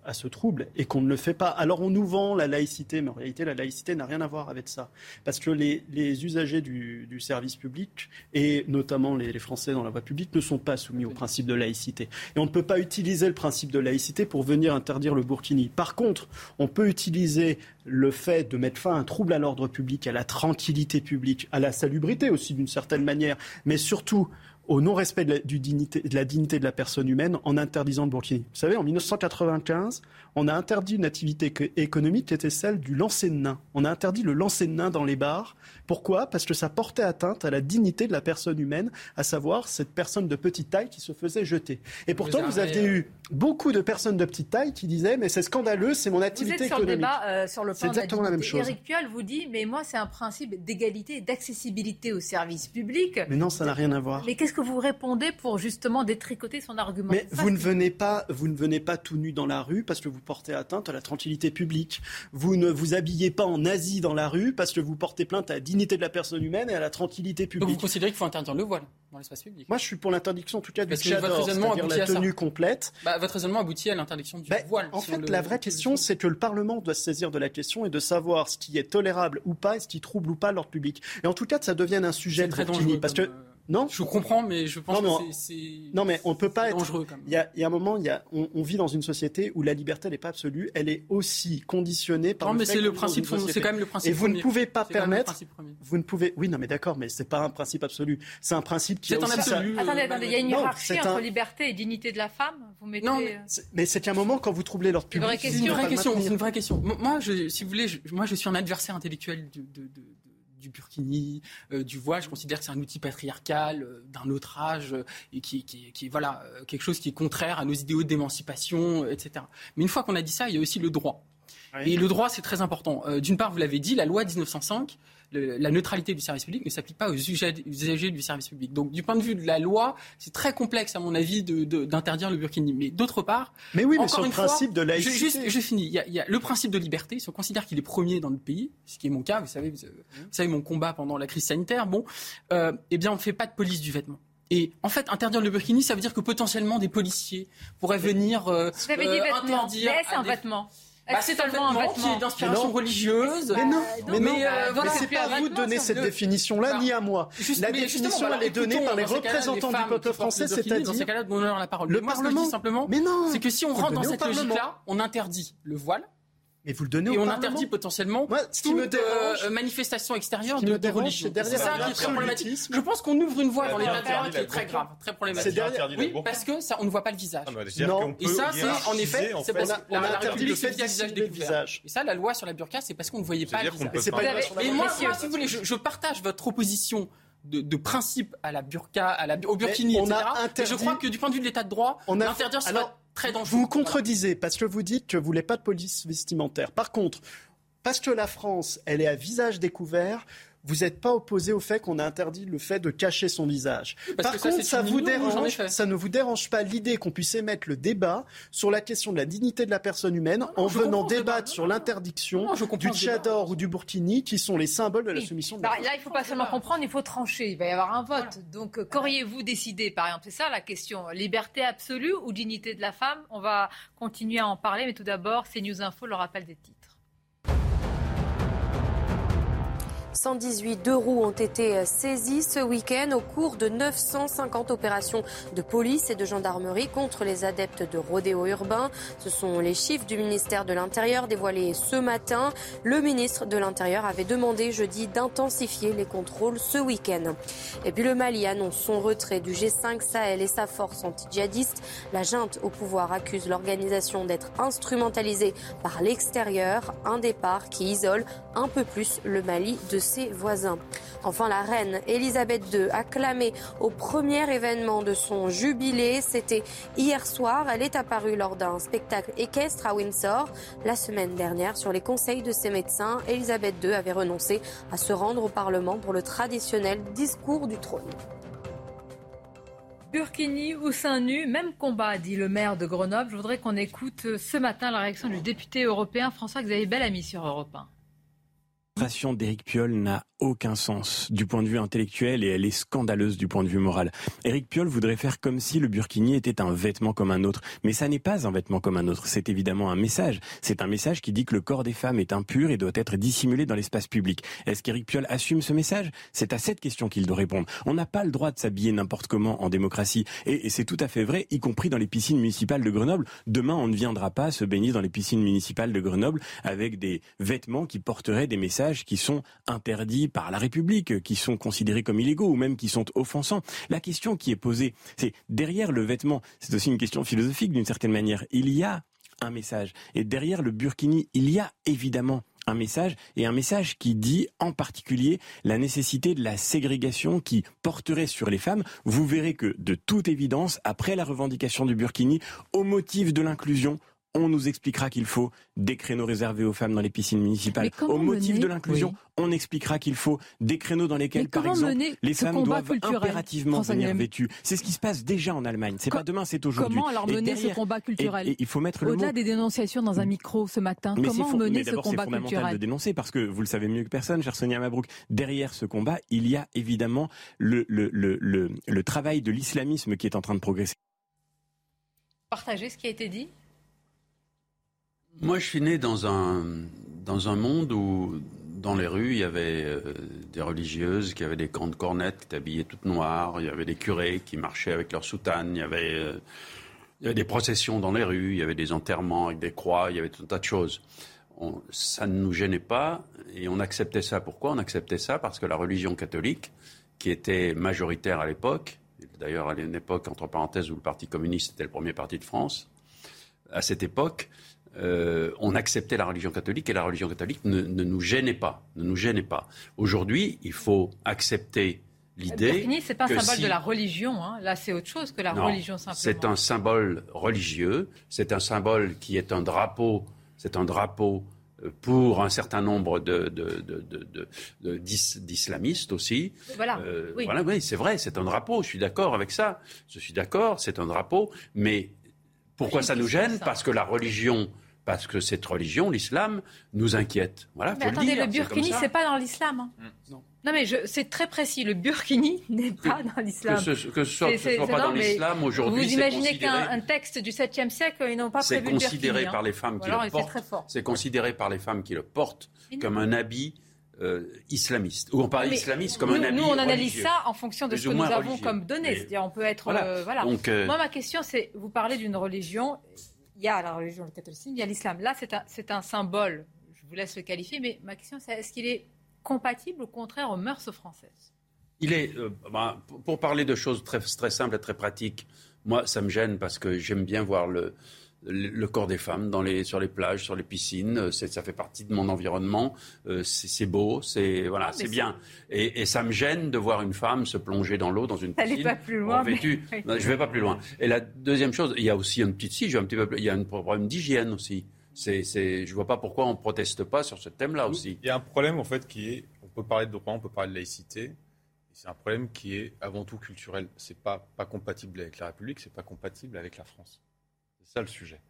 à ce, trouble, et qu'on ne le fait pas. Alors on nous vend la laïcité, mais en réalité la laïcité n'a rien à voir avec ça, parce que les, usagers du, service public, et notamment les, les Français dans la voie publique, ne sont pas soumis au principe de laïcité. Et on ne peut pas utiliser le principe de laïcité pour venir interdire le burkini. Par contre, on peut utiliser le fait de mettre fin à un trouble à l'ordre public, à la tranquillité publique, à la salubrité aussi d'une certaine manière, mais surtout au non-respect de, de, la dignité de la personne humaine en interdisant le burkini. Vous savez, en 1995, on a interdit une activité économique qui était celle du lancer de nains. On a interdit le lancer de nains dans les bars. Pourquoi? Parce que ça portait atteinte à la dignité de la personne humaine, à savoir cette personne de petite taille qui se faisait jeter. Et pourtant, vous, aviez euh, eu beaucoup de personnes de petite taille qui disaient mais c'est scandaleux, c'est mon activité vous êtes sur Le débat, euh, sur le plan c'est exactement la même chose. Eric Piolle vous dit mais moi c'est un principe d'égalité et d'accessibilité aux services publics. Mais non, ça n'a rien à voir. Mais qu'est-ce que vous répondez pour justement détricoter son argument Mais vous ne venez pas, vous ne venez pas tout nu dans la rue parce que vous portez atteinte à la tranquillité publique. Vous ne vous habillez pas en Asie dans la rue parce que vous portez plainte à la dignité de la personne humaine et à la tranquillité publique. Donc vous considérez qu'il faut interdire le voile dans l'espace public? Moi, je suis pour l'interdiction, en tout cas, du tchador, c'est-à-dire la tenue complète. Bah, votre raisonnement aboutit à l'interdiction du bah, voile. En fait, la vraie question, c'est que le Parlement doit se saisir de la question et de savoir ce qui est tolérable ou pas et ce qui trouble ou pas l'ordre public. Et en tout cas, ça devienne un sujet très dangereux, parce que euh, non Je comprends, mais je pense non, que c'est. Non, mais on peut pas dangereux, être. Il y, a, il y a un moment, il y a, on, vit dans une société où la liberté n'est pas absolue. Elle est aussi conditionnée par. Non, mais c'est le principe. C'est quand même le principe. Et vous ne pouvez pas permettre. Vous ne pouvez. Oui, non, mais d'accord, mais c'est pas un principe absolu. C'est un principe qui. C'est un absolu. Attendez, attendez, il y a une hiérarchie entre liberté et dignité de la femme. Vous mettez. Non, mais c'est qu'à un moment, quand vous troublez l'ordre public. C'est une vraie question. C'est une vraie question. Moi, si vous voulez, moi, je suis un adversaire intellectuel de du burkini, euh, du voile. Je considère que c'est un outil patriarcal euh, d'un autre âge euh, et qui, est voilà quelque chose qui est contraire à nos idéaux d'émancipation, etc. Mais une fois qu'on a dit ça, il y a aussi le droit. Et le droit, c'est très important. D'une part, vous l'avez dit, la loi 1905 la neutralité du service public ne s'applique pas aux usagers du service public. Donc, du point de vue de la loi, c'est très complexe, à mon avis, d'interdire le burkini. Mais d'autre part, mais oui, mais sur le principe de laïcité. Je, juste, je finis. Il y, a, le principe de liberté. Si on considère qu'il est premier dans le pays, ce qui est mon cas, vous savez, vous, savez mon combat pendant la crise sanitaire. Bon, euh, eh bien, on ne fait pas de police du vêtement. Et en fait, interdire le burkini, ça veut dire que potentiellement des policiers pourraient venir euh, Vous avez dit euh, vêtements. un vêtement. Bah, c'est un vêtement qui est d'inspiration religieuse. Mais non, mais, non. Euh, mais c'est pas à vous de donner cette définition-là, ni à moi. la définition, elle est donnée par les représentants du peuple français, c'est-à-dire... Dans ces cas-là, donnons la parole. Le Parlement, simplement, c'est que si on rentre dans cette logique-là, on interdit le voile, et vous le donnez Et on interdit potentiellement ce qui me dérange, euh, manifestation extérieure de, de religion. C'est ça qui est très problématique. Je pense qu'on ouvre une voie dans les matériaux qui est très grave, très problématique. Oui, parce que ça, on ne voit pas le visage. Ah, non. Et ça, c'est en effet, c'est parce que la République fait visage découvert. Et ça, la loi sur la burqa, c'est parce qu'on ne voyait pas le visage. Et moi, si vous voulez, je partage votre opposition de, principe à la burqa, à la, au burkini, etc. Et je crois que du point de vue de l'état de droit, on a interdire Vous contredisez parce que vous dites que vous voulez pas de police vestimentaire. Par contre, parce que la France, elle est à visage découvert, vous n'êtes pas opposé au fait qu'on a interdit le fait de cacher son visage. Par contre, ça, vous dérange, ça ne vous dérange pas l'idée qu'on puisse émettre le débat sur la question de la dignité de la personne humaine en venant débattre sur l'interdiction du tchador ou du burkini, qui sont les symboles de la soumission de la Là, il ne faut pas seulement comprendre, il faut trancher. Il va y avoir un vote. Donc, qu'auriez-vous décidé, par exemple C'est ça la question. Liberté absolue ou dignité de la femme? On va continuer à en parler, mais tout d'abord, c'est News Info, le rappel des titres. 118 deux roues ont été saisis ce week-end au cours de 950 opérations de police et de gendarmerie contre les adeptes de rodéo urbain. Ce sont les chiffres du ministère de l'Intérieur dévoilés ce matin. Le ministre de l'Intérieur avait demandé jeudi d'intensifier les contrôles ce week-end. Et puis le Mali annonce son retrait du G5 Sahel et sa force anti-djihadiste. La junte au pouvoir accuse l'organisation d'être instrumentalisée par l'extérieur, un départ qui isole un peu plus le Mali de ses voisins. Enfin, la reine Elisabeth II, acclamée au premier événement de son jubilé, c'était hier soir. Elle est apparue lors d'un spectacle équestre à Windsor. La semaine dernière, sur les conseils de ses médecins, Elisabeth II avait renoncé à se rendre au Parlement pour le traditionnel discours du trône. Burkini ou seins nus, même combat, dit le maire de Grenoble. Je voudrais qu'on écoute ce matin la réaction du député européen François-Xavier Bellamy sur Europe 1 d'Éric Piolle n'a aucun sens du point de vue intellectuel et elle est scandaleuse du point de vue moral. Éric Piolle voudrait faire comme si le burkini était un vêtement comme un autre, mais ça n'est pas un vêtement comme un autre, c'est évidemment un message. C'est un message qui dit que le corps des femmes est impur et doit être dissimulé dans l'espace public. Est-ce qu'Éric Piolle assume ce message? C'est à cette question qu'il doit répondre. On n'a pas le droit de s'habiller n'importe comment en démocratie et, c'est tout à fait vrai, y compris dans les piscines municipales de Grenoble. Demain, on ne viendra pas se baigner dans les piscines municipales de Grenoble avec des vêtements qui porteraient des messages qui sont interdits par la République, qui sont considérés comme illégaux ou même qui sont offensants. La question qui est posée, c'est derrière le vêtement, c'est aussi une question philosophique d'une certaine manière. Il y a un message. Et derrière le burkini, il y a évidemment un message et un message qui dit en particulier la nécessité de la ségrégation qui porterait sur les femmes. Vous verrez que de toute évidence, après la revendication du burkini, au motif de l'inclusion, on nous expliquera qu'il faut des créneaux réservés aux femmes dans les piscines municipales. Au motif de l'inclusion, on expliquera qu'il faut des créneaux dans lesquels, par exemple, les femmes doivent impérativement venir vêtues. C'est ce qui se passe déjà en Allemagne. C'est pas demain, c'est aujourd'hui. Comment alors mener ce combat culturel Il faut mettre le Au-delà des dénonciations dans un micro ce matin, comment mener ce combat c'est fondamental de dénoncer parce que vous le savez mieux que personne, cher Sonia Mabrouk. Derrière ce combat, il y a évidemment le, le, le, le travail de l'islamisme qui est en train de progresser. Partagez ce qui a été dit moi, je suis né dans un, dans un monde où, dans les rues, il y avait euh, des religieuses qui avaient des de cornettes, qui étaient habillées toutes noires. Il y avait des curés qui marchaient avec leurs soutanes. Euh, il y avait des processions dans les rues. Il y avait des enterrements avec des croix. Il y avait tout un tas de choses. ça ne nous gênait pas et on acceptait ça. Pourquoi on acceptait ça? Parce que la religion catholique, qui était majoritaire à l'époque, d'ailleurs à une époque, entre parenthèses, où le Parti communiste était le premier parti de France, à cette époque, euh, on acceptait la religion catholique et la religion catholique ne, nous gênait pas. Ne nous gênait pas. Aujourd'hui, il faut accepter l'idée. C'est pas un symbole de la religion. Hein. Là, c'est autre chose que la religion simplement. C'est un symbole religieux. C'est un symbole qui est un drapeau. C'est un drapeau euh, pour un certain nombre de, d'islamistes aussi. Voilà, euh, oui. voilà oui, c'est vrai, c'est un drapeau, je suis d'accord avec ça. Je suis d'accord, c'est un drapeau, mais pourquoi ça nous gêne? Parce que la religion parce que cette religion, l'islam, nous inquiète. Voilà, mais attendez, le, burkini, c'est pas dans l'islam. Hein. Mm. Non. Non, mais c'est très précis. Le burkini <laughs> n'est pas dans l'islam. Que ce, que ce soit, soit pas dans l'islam aujourd'hui. Vous imaginez qu'un texte du 7e siècle, ils n'ont pas prévu le burkini. C'est considéré par les femmes qui le portent. C'est considéré par les femmes qui le portent comme un habit euh, islamiste. Ou on parle islamiste comme un habit Nous, on analyse ça en fonction de ce que nous avons comme données. C'est-à-dire, on peut être. Voilà. Euh, Donc, euh, Moi, ma question, c'est vous parlez d'une religion il y a la religion, le catholicisme, il y a l'islam. Là, c'est un, un, symbole. Je vous laisse le qualifier, mais ma question, c'est est-ce qu'il est compatible au contraire aux mœurs françaises? Il est, euh, bah, pour parler de choses très, très simples et très pratiques, moi, ça me gêne parce que j'aime bien voir le, le corps des femmes dans les, sur les plages, sur les piscines. Euh, ça fait partie de mon environnement. Euh, c'est beau, c'est voilà, c'est bien. Et, ça me gêne de voir une femme se plonger dans l'eau dans une piscine. pas plus loin. Mais... Je vais pas plus loin. Et la deuxième chose, il y a aussi une petite si, un petit peu, il y a un problème d'hygiène aussi. C'est, je vois pas pourquoi on proteste pas sur ce thème-là aussi. Il y a un problème en fait qui est, on peut parler de droit, on peut parler de laïcité. C'est un problème qui est avant tout culturel. C'est pas pas compatible avec la République, c'est pas compatible avec la France. C'est ça le sujet.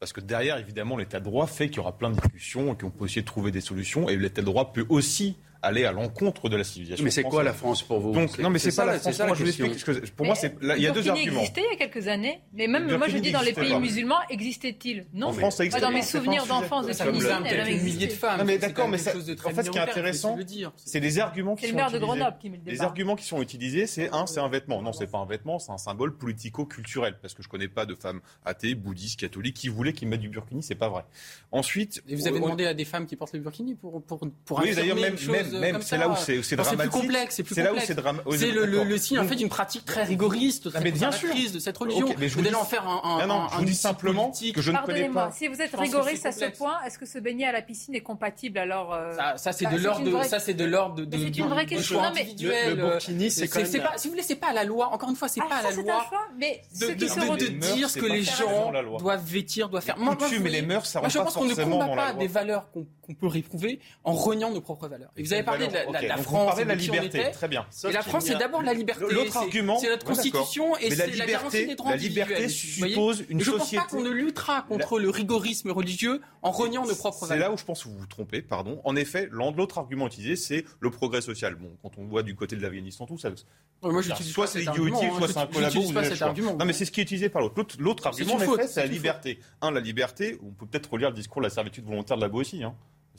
Parce que derrière, évidemment, l'état de droit fait qu'il y aura plein de discussions et qu'on peut essayer de trouver des solutions. Et l'état de droit peut aussi aller à l'encontre de la civilisation. Mais c'est quoi la France pour vous Donc, non, mais c'est pas la France. moi, je vous explique. pour moi, c'est, il y a deux arguments. existait il y a quelques années, mais même moi, je dis dans les pays musulmans, existait-il? Non. En France, ça existait. Dans mes souvenirs d'enfance de Tunisie, elle avait milliers de femmes. Non, mais d'accord, mais en fait, ce qui est intéressant, c'est des arguments qui sont utilisés. C'est le maire de Grenoble qui met le Les arguments qui sont utilisés, c'est un, c'est un vêtement. Non, c'est pas un vêtement, c'est un symbole politico-culturel. Parce que je connais pas de femmes athées, bouddhistes, catholiques qui voulaient qu'ils mettent du burkini, c'est pas vrai. Ensuite. Et vous avez demandé à des femmes qui portent le burkini pour pour pour Oui, d'ailleurs, même même c'est là où c'est dramatique. C'est plus complexe, c'est plus là complexe. C'est le, le, le, signe en fait d'une pratique très rigoriste, très mais bien sûr. de cette religion. Okay, mais je vous dis... en faire un, un, non, non, je vous dis simplement que je ne connais pas. Si vous êtes rigoriste à ce point, est-ce que se baigner à la piscine est compatible alors euh... Ça, c'est bah, de l'ordre, ça c'est de l'ordre de. C'est une vraie question. Le burkini, c'est quand même. Si vous voulez, c'est pas à la loi. Encore une fois, c'est ah, pas à la loi. Mais de dire ce que les gens doivent vêtir, doivent faire. Moi. Je pense qu'on ne combat pas des valeurs qu'on peut réprouver en reniant nos propres valeurs. Et vous avez parlé de la France, de la liberté. Très bien. Et la France, c'est d'abord la liberté. L'autre argument, c'est notre constitution et c'est la garantie des droits La liberté suppose une société. Je ne pense pas qu'on ne luttera contre le rigorisme religieux en reniant nos propres valeurs. C'est là où je pense que vous vous trompez, pardon. En effet, l'autre argument utilisé, c'est le progrès social. Bon, quand on voit du côté de l'Afghanistan, tout ça. Moi, soit c'est idiotique, hein. soit c'est un collabo. Non, mais c'est ce qui est utilisé par l'autre. L'autre argument, en effet, c'est la liberté. Un, la liberté. On peut peut-être relire le discours de la servitude volontaire de la aussi.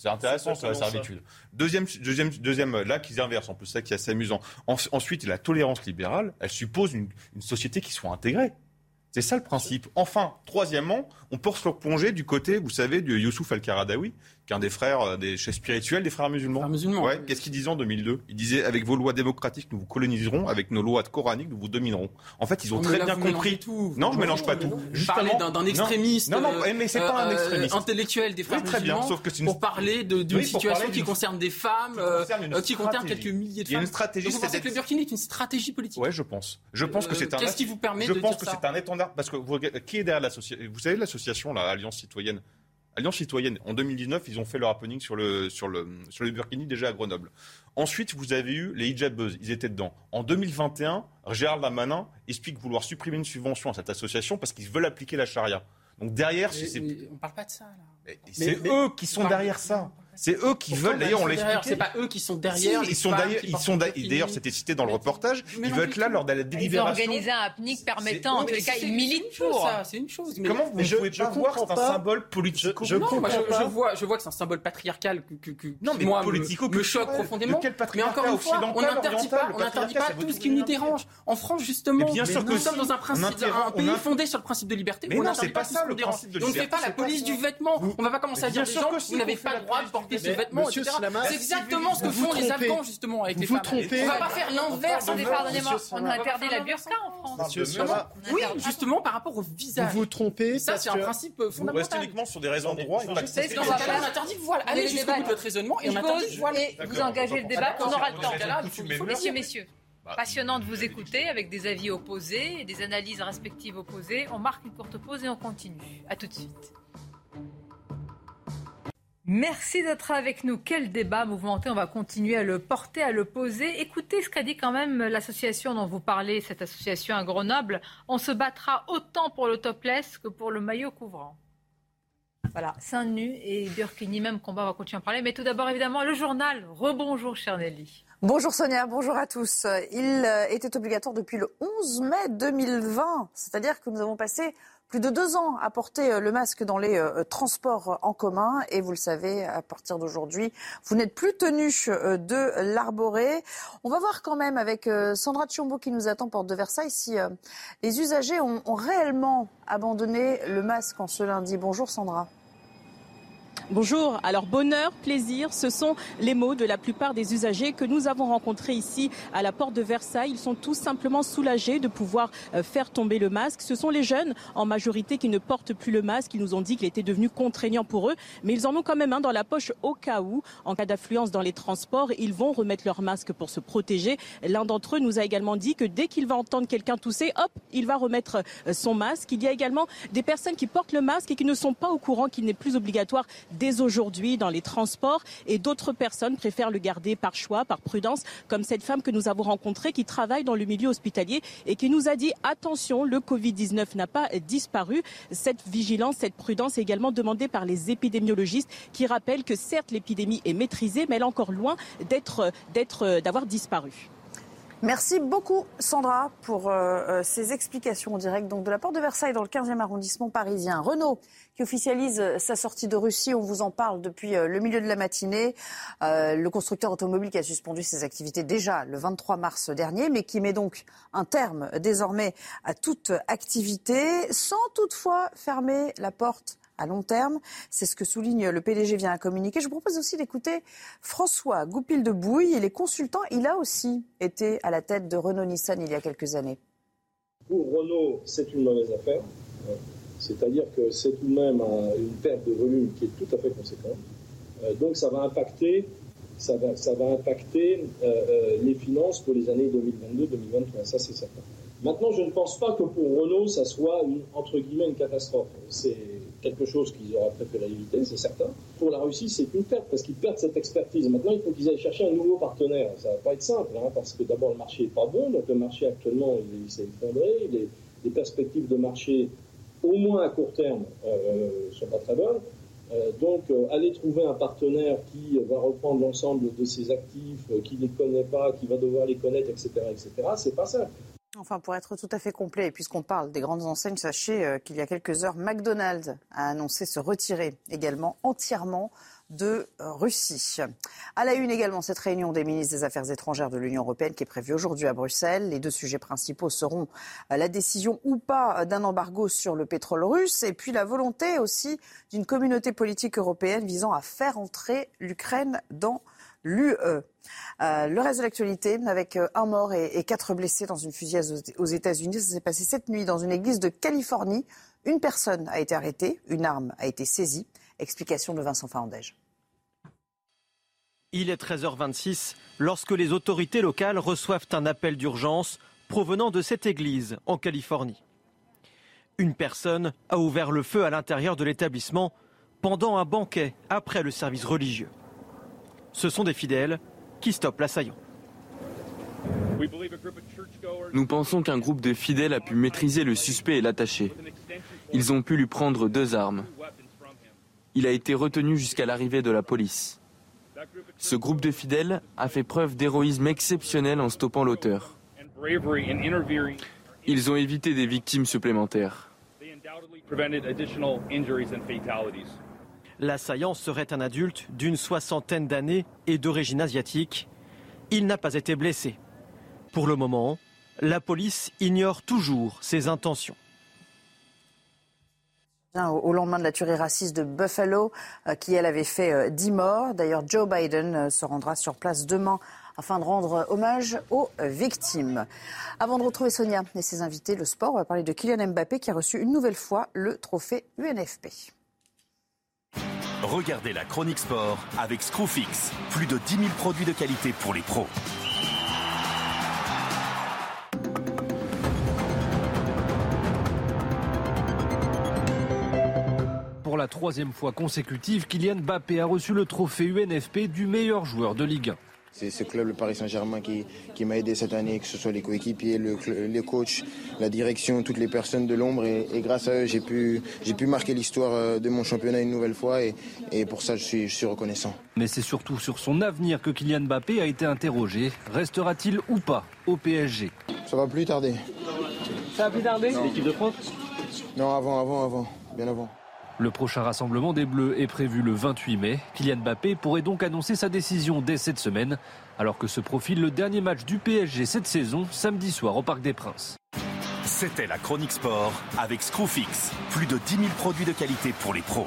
C'est intéressant sur la servitude. Deuxième, deuxième, deuxième, là, qui s'inverse, en plus, ça qui est assez amusant. ensuite, la tolérance libérale, elle suppose une, société qui soit intégrée. C'est ça le principe. Enfin, troisièmement, on peut se replonger du côté, vous savez, de Youssouf Al-Qaradawi, qu'un des frères, des chefs spirituels des frères musulmans. musulmans ouais. Qu'est-ce qu'il disait en 2002 Il disait avec vos lois démocratiques, nous vous coloniserons, avec nos lois coraniques, nous vous dominerons. En fait, ils ont très bien compris. Tout. Non, je mélange pas tout. Justement, d'un extrémiste. Non, non, mais c'est pas un extrémiste. intellectuel des frères musulmans. Sauf que une... pour parler d'une situation qui concerne des femmes, qui concerne quelques milliers de femmes. Il y a une stratégie. Vous pensez que le Burkini est une stratégie politique? Ouais, je pense. Je pense que c'est un. Qu'est-ce qui vous permet Je pense que c'est un étendard parce que qui est derrière l'association Vous savez l'association, l'Alliance citoyenne? Alliance citoyenne, en 2019, ils ont fait leur happening sur le, sur le, sur le Burkini déjà à Grenoble. Ensuite, vous avez eu les hijabeuses, ils étaient dedans. En 2021, Gérald Damanin explique vouloir supprimer une subvention à cette association parce qu'ils veulent appliquer la charia. Donc derrière, on parle pas de ça là. C'est eux qui sont derrière ça. C'est eux qui veulent. D'ailleurs, on l'explique. C'est pas eux qui sont derrière. ils sont d'ailleurs. Ils sont d'ailleurs. C'était cité dans le reportage. Ils veulent être là lors de la délibération. Ils ont organisé un happening permettant, en tous les cas, ils militent pour. C'est une chose. Comment vous ne pouvez pas voir c'est un symbole politico Je vois. Je vois que c'est un symbole patriarcal que non mais moi politico me choque profondément. Mais encore une fois, on n'interdit pas. On n'interdit pas tout ce qui nous dérange. En France, justement, bien sûr nous sommes dans un principe, un pays fondé sur le principe de liberté. Mais non, c'est pas ça le principe de liberté. On ne fait pas la police du vêtement. On ne va pas commencer à dire aux gens vous n'avez pas le droit de porter ce vêtement, c'est exactement ce que font les Afghans, justement, avec les femmes. On ne va pas faire l'inverse. Pardonnez-moi, on a interdit la burqa en France. Oui, justement, par rapport au visage. Vous vous trompez. Ça, c'est un principe fondamental. Vous restez uniquement sur des raisons de droit. C'est ce qu'on va faire. On interdit le voile. Allez jusqu'au bout de votre raisonnement et on interdit le voile. Vous engagez le débat, on aura le temps. Messieurs, messieurs. Passionnant de vous écouter avec des avis opposés et des analyses respectives opposées. On marque une courte pause et on continue. A tout de suite. Merci d'être avec nous. Quel débat mouvementé. On va continuer à le porter, à le poser. Écoutez ce qu'a dit quand même l'association dont vous parlez, cette association à Grenoble. On se battra autant pour le topless que pour le maillot couvrant. Voilà, seins nus et Burkini, même combat, on va continuer à en parler. Mais tout d'abord, évidemment, le journal. Rebonjour, cher Nelly. Bonjour Sonia, bonjour à tous. Il euh, était obligatoire depuis le 11 mai 2020, c'est-à-dire que nous avons passé plus de deux ans à porter euh, le masque dans les euh, transports en commun. Et vous le savez, à partir d'aujourd'hui, vous n'êtes plus tenu euh, de l'arborer. On va voir quand même avec Sandra Tchiombo qui nous attend porte de Versailles si les usagers ont réellement abandonné le masque en ce lundi. Bonjour Sandra. Bonjour. Alors bonheur, plaisir, ce sont les mots de la plupart des usagers que nous avons rencontrés ici à la porte de Versailles. Ils sont tous simplement soulagés de pouvoir euh, faire tomber le masque. Ce sont les jeunes en majorité qui ne portent plus le masque. Ils nous ont dit qu'il était devenu contraignant pour eux, mais ils en ont quand même un dans la poche au cas où, en cas d'affluence dans les transports, ils vont remettre leur masque pour se protéger. L'un d'entre eux nous a également dit que dès qu'il va entendre quelqu'un tousser, hop, il va remettre euh, son masque. Il y a également des personnes qui portent le masque et qui ne sont pas au courant qu'il n'est plus obligatoire dès aujourd'hui dans les transports et d'autres personnes préfèrent le garder par choix, par prudence, comme cette femme que nous avons rencontrée qui travaille dans le milieu hospitalier et qui nous a dit attention, le Covid-19 n'a pas disparu. Cette vigilance, cette prudence est également demandée par les épidémiologistes qui rappellent que certes l'épidémie est maîtrisée, mais elle est encore loin d'être, d'être, d'avoir disparu. Merci beaucoup Sandra pour euh, euh, ces explications en direct donc, de la porte de Versailles dans le 15e arrondissement parisien. Renault qui officialise euh, sa sortie de Russie, on vous en parle depuis le milieu de la matinée. le constructeur automobile qui a suspendu ses activités déjà le 23 mars dernier mais qui met donc un terme désormais à toute activité sans toutefois fermer la porte à long terme. C'est ce que souligne le PDG via un communiqué. Je vous propose aussi d'écouter François Goupil de Bouille. Il est consultant. Il a aussi été à la tête de Renault-Nissan il y a quelques années. Pour Renault, c'est une mauvaise affaire. C'est-à-dire que c'est tout de même une perte de volume qui est tout à fait conséquente. Euh, donc ça va impacter, ça va, impacter euh, euh, les finances pour les années 2022-2023. Ça, c'est certain. Maintenant, je ne pense pas que pour Renault, ça soit une, entre guillemets une catastrophe. Quelque chose qu'ils auraient préféré éviter, c'est certain. Pour la Russie, c'est une perte parce qu'ils perdent cette expertise. Maintenant, il faut qu'ils aillent chercher un nouveau partenaire. Ça va pas être simple, hein, parce que d'abord le marché est pas bon, donc le marché actuellement il, s'est effondré, les, les, perspectives de marché, au moins à court terme, euh, euh sont pas très bonnes. Euh, donc, euh, aller trouver un partenaire qui va reprendre l'ensemble de ses actifs, qui ne les connaît pas, qui va devoir les connaître, etc., etc., c'est pas simple. Enfin, pour être tout à fait complet, et puisqu'on parle des grandes enseignes, sachez euh, qu'il y a quelques heures, McDonald's a annoncé se retirer également entièrement de euh, Russie. À la une également, cette réunion des ministres des Affaires étrangères de l'Union européenne qui est prévue aujourd'hui à Bruxelles. Les deux sujets principaux seront euh, la décision ou pas d'un embargo sur le pétrole russe et puis la volonté aussi d'une communauté politique européenne visant à faire entrer l'Ukraine dans l'UE. Euh, le reste de l'actualité, avec euh, un mort et, quatre blessés dans une fusillade aux États-Unis. Ça s'est passé cette nuit dans une église de Californie. Une personne a été arrêtée, une arme a été saisie. Explication de Vincent Fahandège. Il est 13h26 lorsque les autorités locales reçoivent un appel d'urgence provenant de cette église en Californie. Une personne a ouvert le feu à l'intérieur de l'établissement pendant un banquet après le service religieux. Ce sont des fidèles qui stoppent l'assaillant. Nous pensons qu'un groupe de fidèles a pu maîtriser le suspect et l'attacher. Ils ont pu lui prendre deux armes. Il a été retenu jusqu'à l'arrivée de la police. Ce groupe de fidèles a fait preuve d'héroïsme exceptionnel en stoppant l'auteur. Ils ont évité des victimes supplémentaires. L'assaillant serait un adulte d'une soixantaine d'années et d'origine asiatique. Il n'a pas été blessé. Pour le moment, la police ignore toujours ses intentions. Au lendemain de la tuerie raciste de Buffalo, euh, qui elle avait fait 10 euh, morts. D'ailleurs, Joe Biden euh, se rendra sur place demain afin de rendre hommage aux victimes. Avant de retrouver Sonia et ses invités, le sport, on va parler de Kylian Mbappé qui a reçu une nouvelle fois le trophée UNFP. Regardez la chronique sport avec Screwfix. Plus de 10 000 produits de qualité pour les pros. Pour la troisième fois consécutive, Kylian Mbappé a reçu le trophée UNFP du meilleur joueur de Ligue 1. C'est ce club, le Paris Saint-Germain, qui, m'a aidé cette année, que ce soit les coéquipiers, le, les coachs, la direction, toutes les personnes de l'ombre. Et, grâce à eux, j'ai pu, j'ai pu marquer l'histoire euh, de mon championnat une nouvelle fois. Et, et pour ça, je suis, je suis reconnaissant. Mais c'est surtout sur son avenir que Kylian Mbappé a été interrogé. Restera-t-il ou pas au PSG Ça va plus tarder. Ça va plus tarder? L'équipe de France? Non, avant, avant, avant. Bien avant. Le prochain rassemblement des Bleus est prévu le 28 mai. Kylian Mbappé pourrait donc annoncer sa décision dès cette semaine, alors que se profile le dernier match du PSG cette saison, samedi soir au Parc des Princes. C'était la chronique sport avec Screwfix. Plus de 10 000 produits de qualité pour les pros.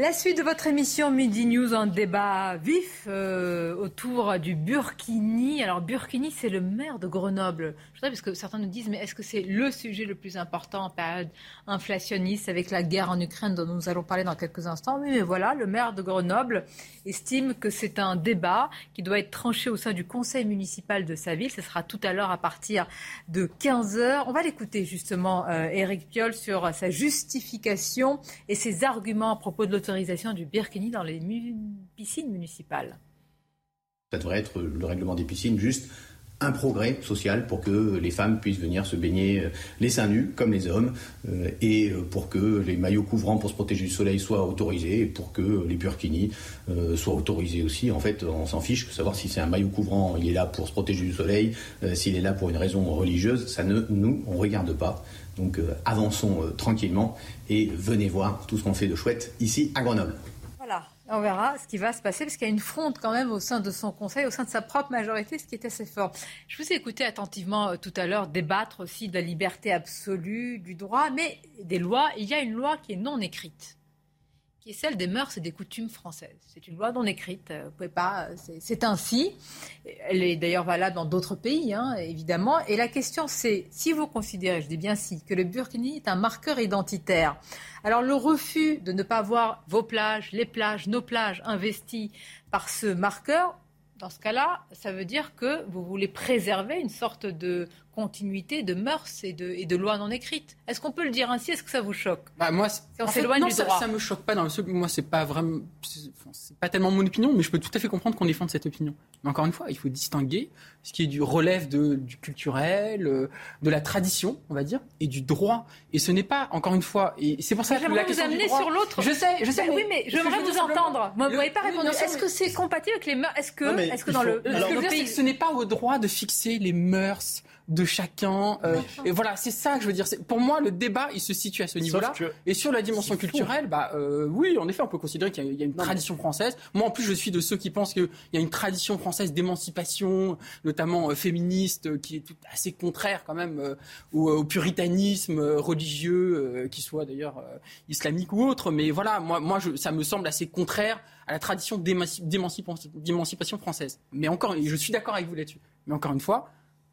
La suite de votre émission Midi News, un débat vif euh, autour du Burkini. Alors Burkini, c'est le maire de Grenoble. Sais parce que certains nous disent, mais est-ce que c'est le sujet le plus important en période inflationniste avec la guerre en Ukraine dont nous allons parler dans quelques instants? Oui, mais voilà, le maire de Grenoble estime que c'est un débat qui doit être tranché au sein du conseil municipal de sa ville. Ce sera tout à l'heure à partir de 15 heures. On va l'écouter justement, euh, Éric Piolle, sur sa justification et ses arguments à propos de l'autorité du Birkini dans les piscines municipales. Ça devrait être le règlement des piscines juste un progrès social pour que les femmes puissent venir se baigner euh, les seins nus comme les hommes euh, et euh, pour que les maillots couvrants pour se protéger du soleil soient autorisés et pour que les burkinis soient autorisés aussi. En fait, on s'en fiche de savoir si c'est un maillot couvrant, il est là pour se protéger du soleil, s'il est là pour une raison religieuse, ça ne nous on regarde pas. Donc avançons tranquillement et venez voir tout ce qu'on fait de chouette ici à Grenoble. On verra ce qui va se passer, parce qu'il y a une fronde quand même au sein de son conseil, au sein de sa propre majorité, ce qui est assez fort. Je vous ai écouté attentivement euh, tout à l'heure débattre aussi de la liberté absolue, du droit, mais des lois. Il y a une loi qui est non écrite qui est celle des mœurs et des coutumes françaises. C'est une loi non écrite, euh, vous pouvez pas, euh, c'est ainsi. Elle est d'ailleurs valable dans d'autres pays, hein, évidemment. Et la question, c'est si vous considérez, je dis bien si, que le burkini est un marqueur identitaire. Alors le refus de ne pas voir vos plages, les plages, nos plages investies par ce marqueur, dans ce cas-là, ça veut dire que vous voulez préserver une sorte de continuité de mœurs et de, et de lois non écrites. Est-ce qu'on peut le dire ainsi? Est-ce que ça vous choque? Bah, Moi, on s'éloigne du ça, droit. ça me choque pas dans le Moi, c'est pas vraiment, c'est pas tellement mon opinion, mais je peux tout à fait comprendre qu'on défende cette opinion. Mais encore une fois, il faut distinguer ce qui est du relève de, du culturel, euh, de la tradition, on va dire, et du droit. Et ce n'est pas, encore une fois, et c'est pour ça que la question vous amener droit, sur l'autre. Je sais, je sais. Bah, oui, mais j'aimerais vous entendre. Moi, vous n'avez pas répondu. Est-ce que c'est compatible avec les mœurs? Est-ce que, est-ce que dans le, que ce n'est pas au droit de fixer les mœurs de chacun. Euh, et voilà, c'est ça que je veux dire. Pour moi, le débat, il se situe à ce niveau-là. Et sur la dimension culturelle, bah euh, oui, en effet, on peut considérer qu'il y, a une tradition française. Moi, en plus, je suis de ceux qui pensent qu'il y a une tradition française d'émancipation, notamment euh, féministe, euh, qui est tout assez contraire quand même euh, au, au, puritanisme religieux, qui soit d'ailleurs islamique ou autre. Mais voilà, moi, moi, je, ça me semble assez contraire à la tradition d'émancipation française. Mais encore, je suis d'accord avec vous là-dessus. Mais encore une fois,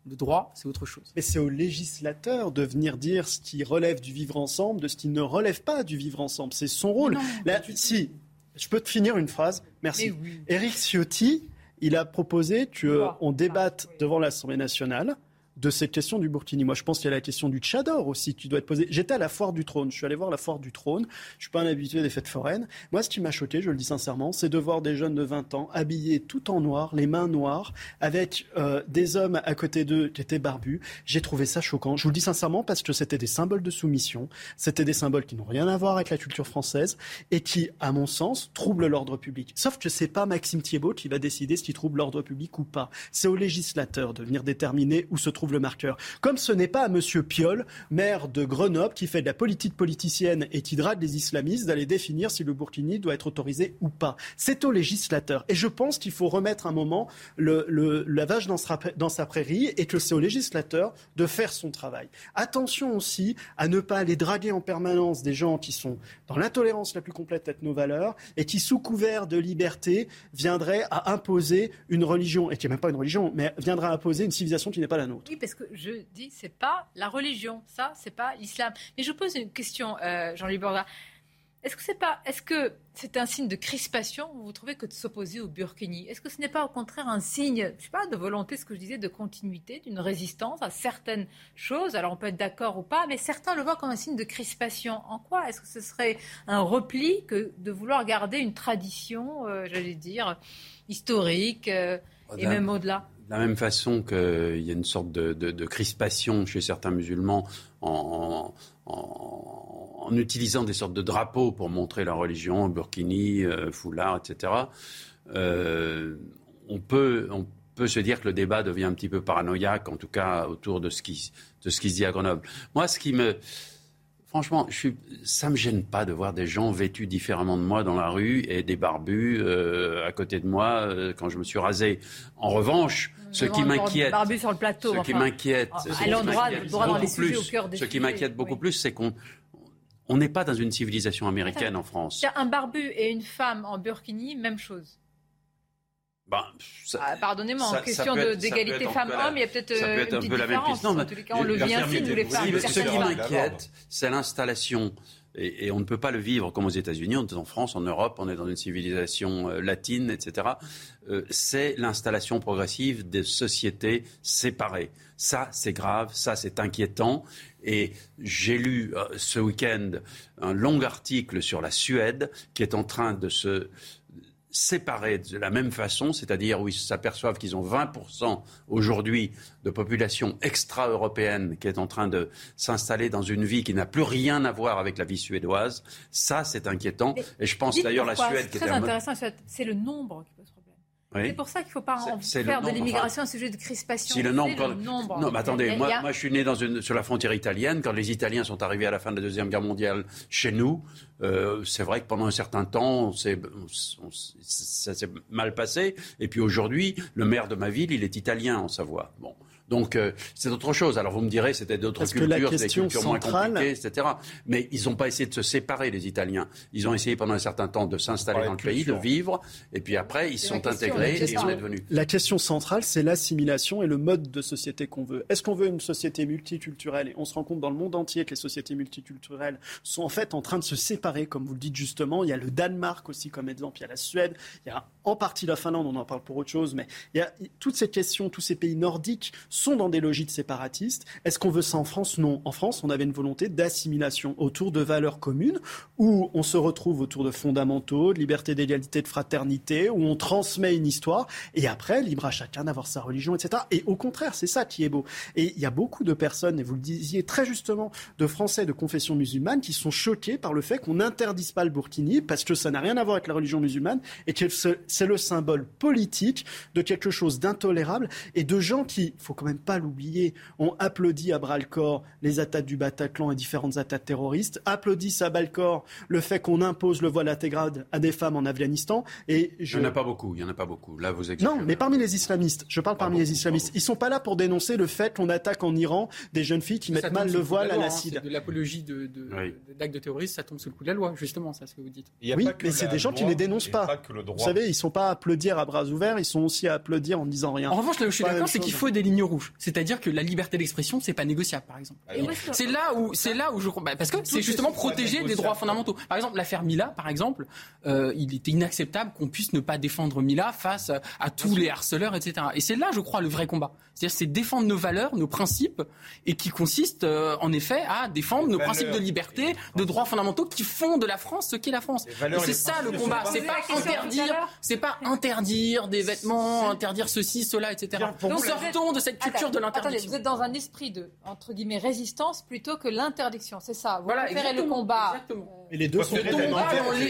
le droit, c'est autre chose. Mais c'est au législateur de venir dire ce qui relève du vivre ensemble, de ce qui ne relève pas du vivre ensemble. C'est son rôle. Là, si, je peux te finir une phrase. Merci. Oui. Éric Ciotti, il a proposé qu'on débatte devant l'Assemblée nationale de cette question du Burkini. Moi, je pense qu'il y a la question du Tchador aussi qui doit être posée. J'étais à la foire du trône. Je suis allé voir la foire du trône. Je suis pas un habitué des fêtes foraines. Moi, ce qui m'a choqué, je le dis sincèrement, c'est de voir des jeunes de 20 ans habillés tout en noir, les mains noires, avec euh, des hommes à côté d'eux qui étaient barbus. J'ai trouvé ça choquant. Je vous le dis sincèrement parce que c'était des symboles de soumission. C'était des symboles qui n'ont rien à voir avec la culture française et qui, à mon sens, troublent l'ordre public. Sauf que c'est pas Maxime Thiebaud qui va décider ce qui trouble l'ordre public ou pas. C'est au législateur de venir déterminer où se trouve le marqueur. Comme ce n'est pas à M. Piolle, maire de Grenoble, qui fait de la politique politicienne et qui drague les islamistes, d'aller définir si le Burkini doit être autorisé ou pas. C'est au législateur. Et je pense qu'il faut remettre un moment le, le, la vache dans sa, dans sa prairie et que c'est au législateur de faire son travail. Attention aussi à ne pas aller draguer en permanence des gens qui sont dans l'intolérance la plus complète avec nos valeurs et qui, sous couvert de liberté, viendraient à imposer une religion, et qui n'est même pas une religion, mais viendraient à imposer une civilisation qui n'est pas la nôtre. Parce que je dis, c'est pas la religion, ça, c'est pas l'islam. Mais je pose une question, euh, Jean-Louis Borda. Est-ce que c'est pas, est-ce que c'est un signe de crispation, vous trouvez, que de s'opposer au Burkini? Est-ce que ce n'est pas au contraire un signe, je sais pas, de volonté, ce que je disais, de continuité, d'une résistance à certaines choses? Alors on peut être d'accord ou pas, mais certains le voient comme un signe de crispation. En quoi Est-ce que ce serait un repli que de vouloir garder une tradition, euh, j'allais dire, historique euh, et même au-delà? De la même façon qu'il y a une sorte de, crispation chez certains musulmans en, utilisant des sortes de drapeaux pour montrer leur religion, burkini, euh, foulard, etc., euh, on, peut, on peut se dire que le débat devient un petit peu paranoïaque, en tout cas autour de ce qui, de ce qui se dit à Grenoble. Moi, ce qui me... Franchement, je suis, ça me gêne pas de voir des gens vêtus différemment de moi dans la rue et des barbus euh, à côté de moi euh, quand je me suis rasé. En revanche, ce qui m'inquiète, barbu sur le plateau, ce enfin, qui m'inquiète, à l'endroit, droit dans les sujets au cœur des ce qui m'inquiète beaucoup oui. plus, c'est qu'on on n'est pas dans une civilisation américaine en France. Il y a un barbu et une femme en burkini, même chose. Ben, ah, Pardonnez-moi, en question d'égalité femmes-hommes, il y a peut-être ça peut une petite peu la même différence. Non, en tous les cas, on le vit ainsi, nous les femmes. Ce qui m'inquiète, c'est l'installation. Et, et, on ne peut pas le vivre comme aux États-Unis, on est en France, en Europe, on est dans une civilisation euh, latine, etc. Euh, c'est l'installation progressive des sociétés séparées. Ça, c'est grave, ça, c'est inquiétant. Et j'ai lu euh, ce week-end un long article sur la Suède qui est en train de se séparés de la même façon, c'est-à-dire où ils s'aperçoivent qu'ils ont 20% aujourd'hui de population extra-européenne qui est en train de s'installer dans une vie qui n'a plus rien à voir avec la vie suédoise, ça c'est inquiétant. Et je pense d'ailleurs la Suède qui est très intéressant, c'est le nombre qui problème. Oui. C'est pour ça qu'il ne faut pas en faire de l'immigration un sujet de crispation. Si le nombre, le nombre. Non, mais attendez, moi, a... moi, je suis né dans une, sur la frontière italienne. Quand les Italiens sont arrivés à la fin de la Deuxième Guerre mondiale chez nous, euh, c'est vrai que pendant un certain temps, c'est, on, ça s'est mal passé. Et puis aujourd'hui, le maire de ma ville, il est italien en Savoie. Bon. Donc euh, c'est autre chose. Alors vous me direz, c'était d'autres Parce cultures, que la des question cultures centrale... moins compliquées, etc. Mais ils n'ont pas essayé de se séparer, les Italiens. Ils ont essayé pendant un certain temps de s'installer dans le pays, de vivre, et puis après ils se sont intégrés et on est devenus. La question centrale, c'est l'assimilation et le mode de société qu'on veut. Est-ce qu'on veut une société multiculturelle? Et on se rend compte dans le monde entier que les sociétés multiculturelles sont en fait en train de se séparer, comme vous le dites justement. Il y a le Danemark aussi comme exemple, il y a la Suède, il y a en partie la Finlande, on en parle pour autre chose, mais il y a toutes ces questions, tous ces pays nordiques sont dans des logiques séparatistes. Est-ce qu'on veut ça en France? Non. En France, on avait une volonté d'assimilation autour de valeurs communes où on se retrouve autour de fondamentaux, de liberté, d'égalité, de fraternité, où on transmet une histoire et après, libre à chacun d'avoir sa religion, etc. Et au contraire, c'est ça qui est beau. Et il y a beaucoup de personnes, et vous le disiez très justement, de Français de confession musulmane qui sont choqués par le fait qu'on n'interdise pas le burkini parce que ça n'a rien à voir avec la religion musulmane et que c'est le symbole politique de quelque chose d'intolérable et de gens qui, faut quand même pas l'oublier, ont applaudi à bras-le-corps les attaques du Bataclan et différentes attaques terroristes, applaudissent à bas-le-corps le fait qu'on impose le voile intégral à des femmes en Afghanistan. Et je... Il n'y en a pas beaucoup, il y en a pas beaucoup. Là, vous Non, mais parmi les islamistes, je parle parmi les islamistes, ils sont pas là pour dénoncer le fait qu'on attaque en Iran des jeunes filles qui mettent mal le voile à l'acide. Hein, de l'apologie de, de, d'actes de terrorisme, ça tombe sous le coup de la loi, justement, c'est ce que vous dites. Oui, mais c'est des gens qui ne les dénoncent pas. Vous savez, ils sont pas à applaudir à bras ouverts, ils sont aussi à applaudir en ne disant rien. En revanche, là où je suis d'accord, c'est qu'il faut des lignes rouges. C'est-à-dire que la liberté d'expression, c'est pas négociable, par exemple. C'est là où, c'est là où je, bah, parce que c'est justement protéger des droits fondamentaux. Par exemple, l'affaire Mila, par exemple, euh, il était inacceptable qu'on puisse ne pas défendre Mila face à tous les harceleurs, etc. Et c'est là, je crois, le vrai combat. C'est-à-dire, c'est défendre nos valeurs, nos principes, et qui consiste, euh, en effet, à défendre nos principes de liberté, de droits fondamentaux qui font de la France ce qu'est la France. Et c'est ça le combat. C'est pas interdire, c'est pas interdire des vêtements, interdire ceci, cela, etc. Nous sortons de cette culture de l'interdiction. Vous êtes dans un esprit de entre guillemets résistance plutôt que l'interdiction, c'est ça. Vous voilà, préférez le combat. Exactement. Et les deux sont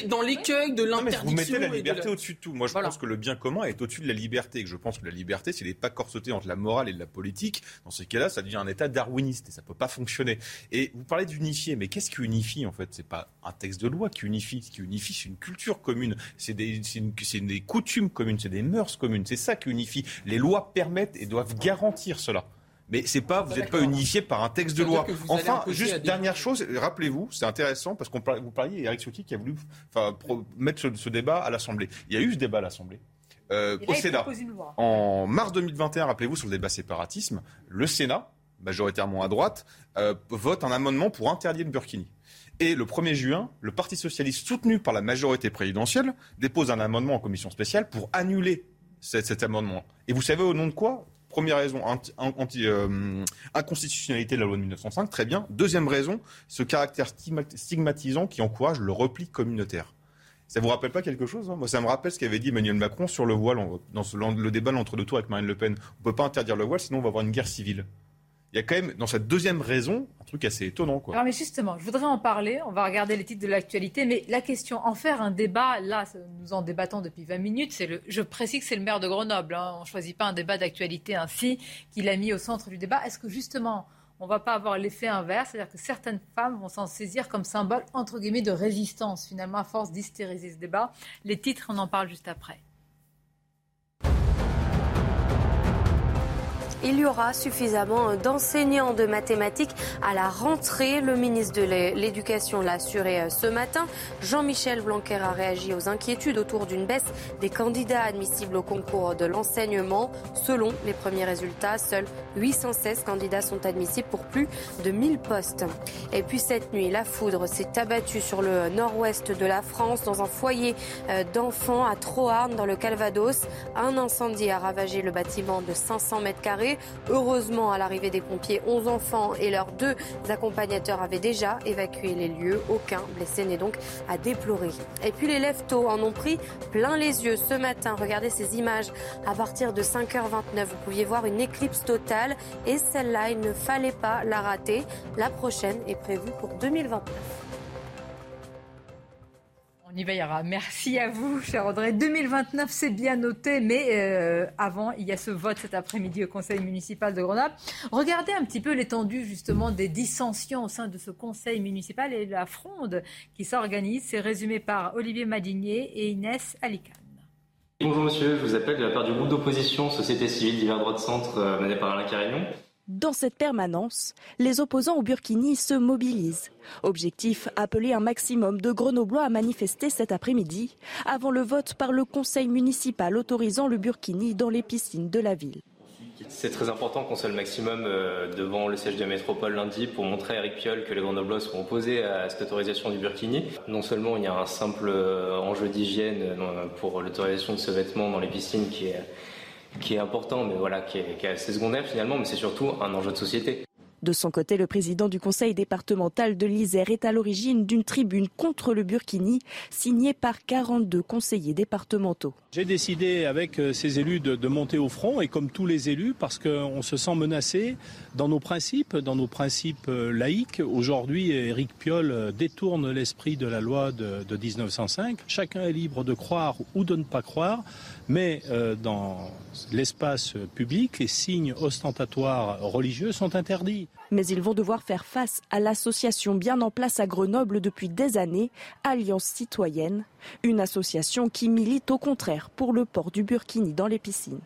dans l'écueil de l'interdiction. Vous mettez la liberté au-dessus de tout. Moi, je pense que le bien commun est au-dessus de la liberté. Et que je pense que la liberté, s'il n'est pas corseté entre la morale et la politique, dans ces cas-là, ça devient un état darwiniste et ça peut pas fonctionner. Et vous parlez d'unifier, mais qu'est-ce qui unifie en fait? C'est pas un texte de loi qui unifie. Ce qui unifie, c'est une culture commune, c'est des, des coutumes communes, c'est des mœurs communes. C'est ça qui unifie. Les lois permettent et doivent garantir cela. Mais c'est pas, vous n'êtes pas unifié par un texte de loi. Enfin, juste dernière chose, rappelez-vous, c'est intéressant parce qu'on vous parliez Eric Ciotti qui a voulu mettre ce, débat à l'Assemblée. Il y a eu ce débat à l'Assemblée. Euh, au Sénat. En mars 2021, rappelez-vous, sur le débat séparatisme, le Sénat, majoritairement à droite, euh, vote un amendement pour interdire le burkini. Et le 1er juin, le Parti socialiste, soutenu par la majorité présidentielle, dépose un amendement en commission spéciale pour annuler cet, amendement. Et vous savez au nom de quoi? Première raison, euh, inconstitutionnalité de la loi de 1905, très bien. Deuxième raison, ce caractère stigmatisant qui encourage le repli communautaire. Ça vous rappelle pas quelque chose hein? Moi, ça me rappelle ce qu'avait dit Emmanuel Macron sur le voile dans le débat l'entre-deux tours avec Marine Le Pen. On peut pas interdire le voile, sinon on va avoir une guerre civile il y a quand même, dans cette deuxième raison, un truc assez étonnant. Quoi. Alors, mais justement, je voudrais en parler. On va regarder les titres de l'actualité. Mais la question, en faire un débat, là, nous en débattons depuis 20 minutes. C'est le, je précise que c'est le maire de Grenoble. Hein. On ne choisit pas un débat d'actualité ainsi qu'il a mis au centre du débat. Est-ce que justement, on ne va pas avoir l'effet inverse, c'est-à-dire que certaines femmes vont s'en saisir comme symbole, entre guillemets, de résistance, finalement, à force d'hystériser ce débat. Les titres, on en parle juste après. Il y aura suffisamment d'enseignants de mathématiques à la rentrée. Le ministre de l'Éducation l'a assuré euh, ce matin. Jean-Michel Blanquer a réagi aux inquiétudes autour d'une baisse des candidats admissibles au concours de l'enseignement. Selon les premiers résultats, seuls 816 candidats sont admissibles pour plus de 1000 postes. Et puis cette nuit, la foudre s'est abattue sur le nord-ouest de la France dans un foyer euh, d'enfants à Troarn dans le Calvados. Un incendie a ravagé le bâtiment de 500 mètres carrés. Heureusement, à l'arrivée des pompiers, 11 enfants et leurs deux accompagnateurs avaient déjà évacué les lieux. Aucun blessé n'est donc à déplorer. Et puis les leftos en ont pris plein les yeux ce matin. Regardez ces images. À partir de 5h29, vous pouviez voir une éclipse totale. Et celle-là, il ne fallait pas la rater. La prochaine est prévue pour 2029. On y. Merci à vous, cher Audrey. 2029, c'est bien noté, mais euh, avant, il y a ce vote cet après-midi au Conseil municipal de Grenoble. Regardez un petit peu l'étendue justement des dissensions au sein de ce Conseil municipal et la fronde qui s'organise. C'est résumé par Olivier Madinier et Inès Alicane. Bonjour monsieur, je vous appelle de la part du groupe d'opposition Société civile d'hiver de centre euh, mené par Alain Carignon. Dans cette permanence, les opposants au Burkini se mobilisent. Objectif, appeler un maximum de Grenoblois à manifester cet après-midi, avant le vote par le conseil municipal autorisant le Burkini dans les piscines de la ville. C'est très important qu'on soit le maximum euh, devant le siège de métropole lundi pour montrer à Eric Piolle que les Grenoblois seront opposés à cette autorisation du burkini. Non seulement il y a un simple euh, enjeu d'hygiène euh, pour l'autorisation de ce vêtement dans les piscines qui est, qui est important, mais voilà, qui est, qui est assez secondaire finalement, mais c'est surtout un enjeu de société. De son côté, le président du conseil départemental de l'Isère est à l'origine d'une tribune contre le Burkini signée par 42 conseillers départementaux. J'ai décidé avec euh, ces élus de, de, monter au front et comme tous les élus parce qu'on se sent menacé dans nos principes, dans nos principes euh, laïques. Aujourd'hui, Éric Piolle euh, détourne l'esprit de la loi de, de 1905. Chacun est libre de croire ou de ne pas croire, mais euh, dans l'espace public, les signes ostentatoires religieux sont interdits. Mais ils vont devoir faire face à l'association bien en place à Grenoble depuis des années, Alliance citoyenne, une association qui milite au contraire pour le port du burkini dans les piscines.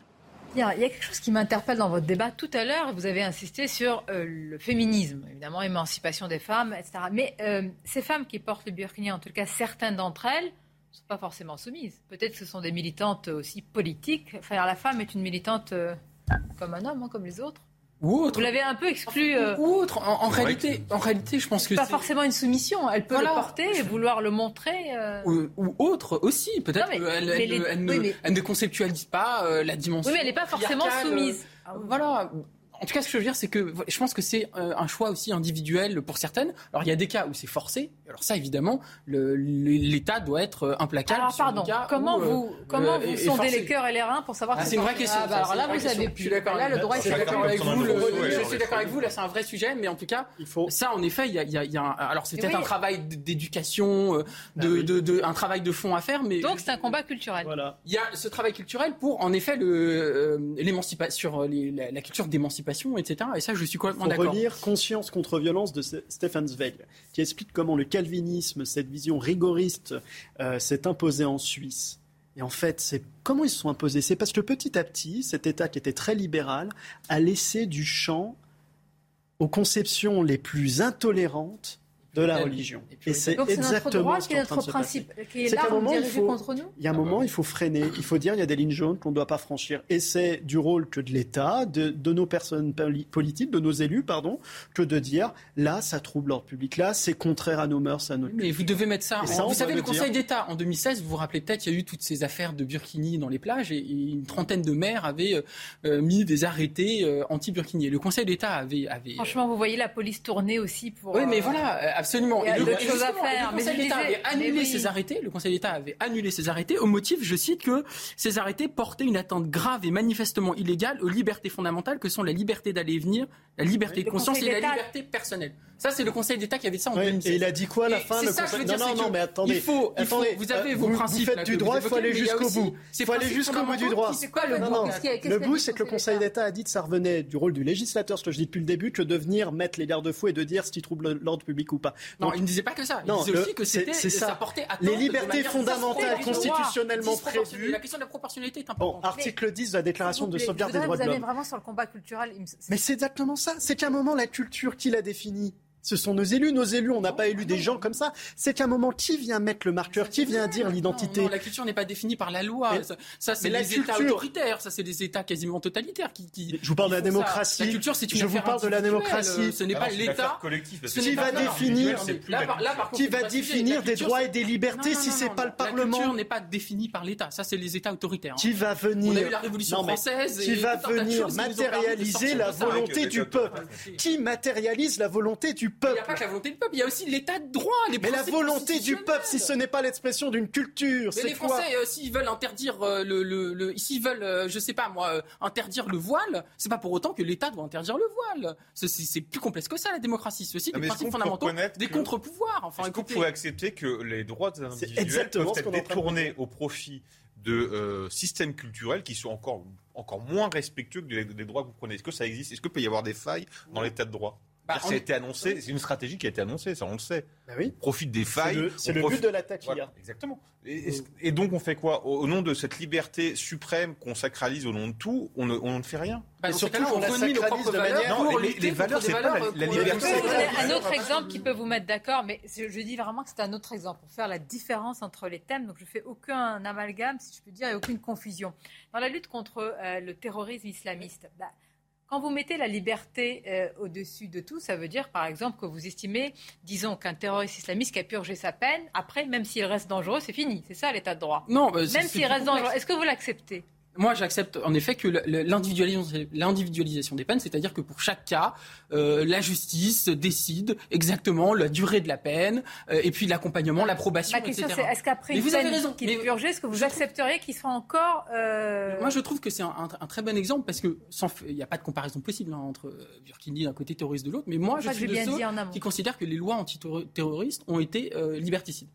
Il y a quelque chose qui m'interpelle dans votre débat. Tout à l'heure, vous avez insisté sur euh, le féminisme, évidemment, émancipation des femmes, etc. Mais euh, ces femmes qui portent le burkini, en tout cas certaines d'entre elles, ne sont pas forcément soumises. Peut-être que ce sont des militantes aussi politiques. Enfin, la femme est une militante euh, comme un homme, hein, comme les autres. Ou autre. Vous l'avez un peu exclu. Euh... Ou autre. En, en réalité, en réalité, je pense que pas c'est forcément une soumission. Elle peut Voilà. le porter et vouloir le montrer. euh. ou, ou autre aussi. Peut-être qu'elle elle, les- ne- elle ne, oui, mais- elle ne conceptualise pas euh, la dimension. Oui, mais elle n'est pas forcément soumise. euh, Voilà. En tout cas, ce que je veux dire, c'est que je pense que c'est euh, un choix aussi individuel pour certaines. Alors, il y a des cas où c'est forcé. Alors ça, évidemment, l'État doit être euh, implacable. Alors sur les pardon, cas comment où, euh, vous, comment euh, vous sondez les cœurs et les reins pour savoir Ah, que c'est une vraie question. Ah, bah, alors là, vous question. avez Je suis d'accord. Là, le droit Je suis d'accord avec vous. le- Je suis d'accord avec vous. Là, c'est un vrai sujet, mais en tout cas, ça, en effet, il y a, il y a- il y a un- alors c'est peut-être oui. un travail d'éducation, euh, de, de- de- un travail de fond à faire, mais Donc c'est un combat culturel. il y a ce travail culturel pour, en effet, l'émancipation sur la culture d'émancipation, etc. Et ça, je suis complètement d'accord. relire Conscience contre violence de Ste- Stefan Zweig, qui explique comment le calvinisme, cette vision rigoriste, euh, s'est imposée en Suisse. Et en fait, c'est comment ils se sont imposés? C'est parce que petit à petit, cet État qui était très libéral a laissé du champ aux conceptions les plus intolérantes de la religion. Et c'est Donc c'est notre exactement droit ce qui est est en train notre de se principe, qui est moment, il faut- contre nous. Il y a un moment, il faut freiner. Il faut dire, il y a des lignes jaunes qu'on ne doit pas franchir. Et c'est du rôle que de l'État, de, de nos personnes poli- politiques, de nos élus, pardon, que de dire, là, ça trouble l'ordre public. Là, c'est contraire à nos mœurs, à notre Mais vous devez mettre ça. En- ça, vous savez, le. Conseil d'État, en 2016, vous vous rappelez peut-être, il y a eu toutes ces affaires de burkini dans les plages et, et une trentaine de maires avaient euh, euh, mis des arrêtés euh, anti-burkini. Le Conseil d'État avait. avait Franchement, vous voyez la police tourner aussi pour. oui, mais euh, voilà, absolument. il y a d'autres choses à faire, Le Conseil d'État avait annulé mais oui. ces arrêtés. Le Conseil d'État avait annulé ces arrêtés au motif, je cite, que ces arrêtés portaient une atteinte grave et manifestement illégale aux libertés fondamentales que sont la liberté d'aller et venir, la liberté de conscience et Conseil la liberté personnelle. Ça, c'est le Conseil d'État qui avait ça en 2016. et il a dit quoi à la fin c'est le ça que je Conseil- veux dire, Non, non, non, mais attendez. Il faut, il faut- Attendez, vous avez euh, vos vous- principes. Vous faites là, du droit, il faut aller jusqu'au bout. ces Il faut aller jusqu'au bout du droit. C'est quoi le Non, bout Le bout, dit c'est que le le Conseil d'État a dit que ça revenait du rôle du législateur, ce que je dis depuis le début, que de venir mettre les garde-fous et de dire ce qui trouble l'ordre public ou pas. Non, Donc, il ne disait pas que ça. Il Non, disait le- aussi que c'est- c'était, ça. ça portait atteinte Les libertés fondamentales constitutionnellement prévues. La question de la proportionnalité est Bon, importante. article 10 de la Déclaration de vous sauvegarde des droits de vous allez l'homme. vraiment sur le combat culturel. Mais c'est exactement ça. C'est qu'à un moment, la culture, qui l'a définie? Ce sont nos élus. Nos élus, on n'a pas élu des gens comme ça. C'est qu'à un moment, qui vient mettre le marqueur Qui vient dire l'identité Non, la culture n'est pas définie par la loi. Mais- ça, ça, c'est les États culture- autoritaires. Ça, c'est des États quasiment totalitaires qui. qui Je vous parle de la ça. démocratie. La culture, c'est une Je vous parle de la démocratie. Ce n'est pas non, c'est une l'État. Ce Qui pas va définir- non, c'est plus là, la par- là, par contre, Qui va définir des droits et des libertés si c'est pas le. Parlement La culture n'est pas définie par l'État. Ça, c'est les États autoritaires. Qui va venir On a eu la Révolution française Qui va venir matérialiser la volonté du peuple Qui matérialise la volonté du Il n'y a pas que la volonté du peuple, il y a aussi l'état de droit. Les Mais la volonté du peuple, si ce n'est pas l'expression d'une culture, Mais c'est les quoi Français, euh, s'ils veulent interdire euh, le, le, le- s'ils veulent, euh, je sais pas moi, euh, interdire le voile, c'est pas pour autant que l'État doit interdire le voile. C'est- plus complexe que ça la démocratie. C'est aussi Ah, des principes fondamentaux, des que- contre-pouvoirs. Enfin, Est-ce qu'on pourrait accepter que les droits des individuels exactement peuvent être détournés au profit de euh, systèmes culturels qui sont encore, encore moins respectueux que des, des droits que vous prenez? Est-ce que ça existe? Est-ce qu'il peut y avoir des failles dans l'état de droit? Ça a été annoncé, c'est une stratégie qui a été annoncée, ça on le sait. Bah oui. On profite des failles. C'est on le, profite- but de l'attaque Voilà, hier. exactement. Et, et- et donc on fait quoi? Au, au nom de cette liberté suprême qu'on sacralise au nom de tout, on ne, on ne fait rien. Bah, surtout qu'on on la sacralise propres de valeurs manière- pour Non, les- valeurs, c'est pas la- la liberté. Un autre exemple qui peut vous mettre d'accord, mais je, je dis vraiment que c'est un autre exemple pour faire la différence entre les thèmes. Donc je fais aucun amalgame, si je peux dire, et aucune confusion. Dans la lutte contre euh, le terrorisme islamiste, bah, quand vous mettez la liberté euh, au-dessus de tout, ça veut dire par exemple que vous estimez, disons qu'un terroriste islamiste qui a purgé sa peine, après, même s'il reste dangereux, c'est fini. C'est ça l'état de droit. Non, bah, c'est- même s'il reste dangereux, est-ce que vous l'acceptez? Moi, j'accepte en effet que l'individualisation des peines, c'est-à-dire que pour chaque cas, euh, la justice décide exactement la durée de la peine euh, et puis l'accompagnement, l'approbation, Ma question, etc. c'est est-ce qu'après une vous avez peine raison, qu'il mais- est purgé, est-ce que vous accepteriez qu'il soit encore... euh, Moi, je trouve que c'est un, un- un très bon exemple parce que sans f- il n'y a pas de comparaison possible hein, entre Burkini d'un côté, terroriste de l'autre. Mais moi, je que suis de ceux qui considèrent que les lois antiterroristes ont été liberticides.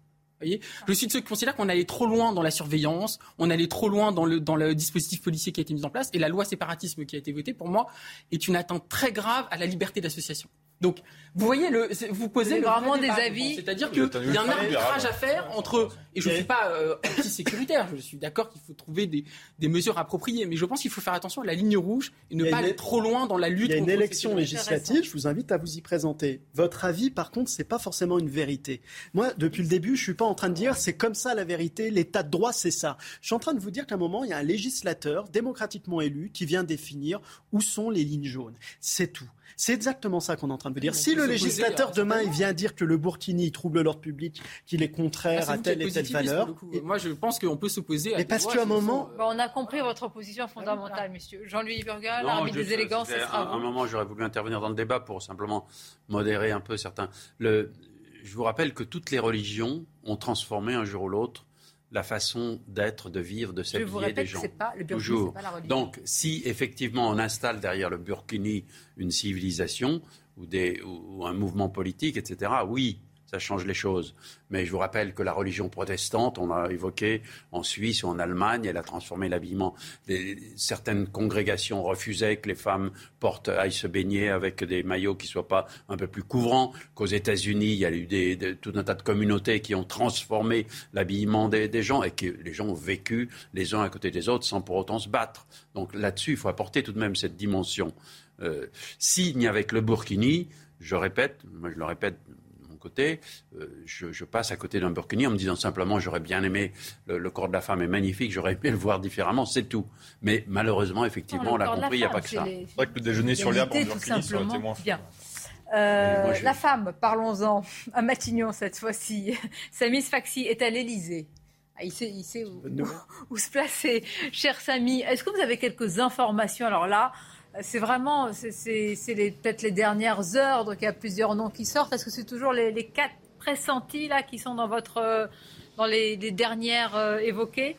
Je suis de ceux qui considèrent qu'on allait trop loin dans la surveillance, on allait trop loin dans le dispositif policier qui a été mis en place, et la loi séparatisme qui a été votée, pour moi, est une atteinte très grave à la liberté d'association. Donc, vous voyez, le, vous posez le vraiment vrai des débat, avis. C'est-à-dire qu'il y a un arbitrage à faire entre, et je ne suis pas euh, anti-sécuritaire, je suis d'accord qu'il faut trouver des, des mesures appropriées, mais je pense qu'il faut faire attention à la ligne rouge et ne pas une- aller trop loin dans la lutte Il y a une élection législative, je vous invite à vous y présenter. Votre avis, par contre, c'est pas forcément une vérité. Moi, depuis le début, je suis pas en train de dire c'est comme ça la vérité, l'état de droit, c'est ça. Je suis en train de vous dire qu'à un moment, il y a un législateur démocratiquement élu qui vient définir où sont les lignes jaunes. C'est tout. C'est exactement ça qu'on est en train de vous dire. Si le législateur à- demain il vient dire que le Burkini trouble l'ordre public, qu'il est Ah, contraire c'est à telle et telle valeur. Moi, je pense qu'on peut s'opposer à. Mais parce qu'à un moment- Bon, on a compris votre position fondamentale, monsieur. Jean-Louis Burga, juste, des élégances, sera un, moment, j'aurais voulu intervenir dans le débat pour simplement modérer un peu certains. Le, je vous rappelle que toutes les religions ont transformé un jour ou l'autre la façon d'être, de vivre, de s'habiller des gens. pas le Burkini, Toujours. c'est pas la religion. Donc, si effectivement on installe derrière le Burkini une civilisation ou, des, ou, ou un mouvement politique, etc., oui, ça change les choses. Mais je vous rappelle que la religion protestante, on l'a évoqué en Suisse ou en Allemagne, elle a transformé l'habillement. Certaines congrégations refusaient que les femmes portent, aillent se baigner avec des maillots qui ne soient pas un peu plus couvrants. Qu'aux États-Unis, il y a eu des, des- tout un tas de communautés qui ont transformé l'habillement des, des gens et que les gens ont vécu les uns à côté des autres sans pour autant se battre. Donc là-dessus, il faut apporter tout de même cette dimension. Euh, S'il n'y le Burkini, je répète, moi je le répète côté, euh, je, je passe à côté d'un Burkini en me disant simplement j'aurais bien aimé, le, le corps de la femme est magnifique, j'aurais aimé le voir différemment, c'est tout. Mais malheureusement, effectivement, on l'a compris, il n'y a pas que ça. C'est vrai que le déjeuner sur l'herbe en Burkini, ça aurait été simplement. moins. Bien. Euh, Mais moi, je- La femme, parlons-en, <laughs> à Matignon cette fois-ci. <laughs> Samy Sfaxi est à l'Elysée. il sait, il sait où, <laughs> où se placer. Cher Samy, est-ce que vous avez quelques informations? Alors là, c'est vraiment, c'est- peut-être les dernières heures, donc il y a plusieurs noms qui sortent. Est-ce que c'est toujours les, quatre pressentis là qui sont dans euh, dans les, dernières euh, évoquées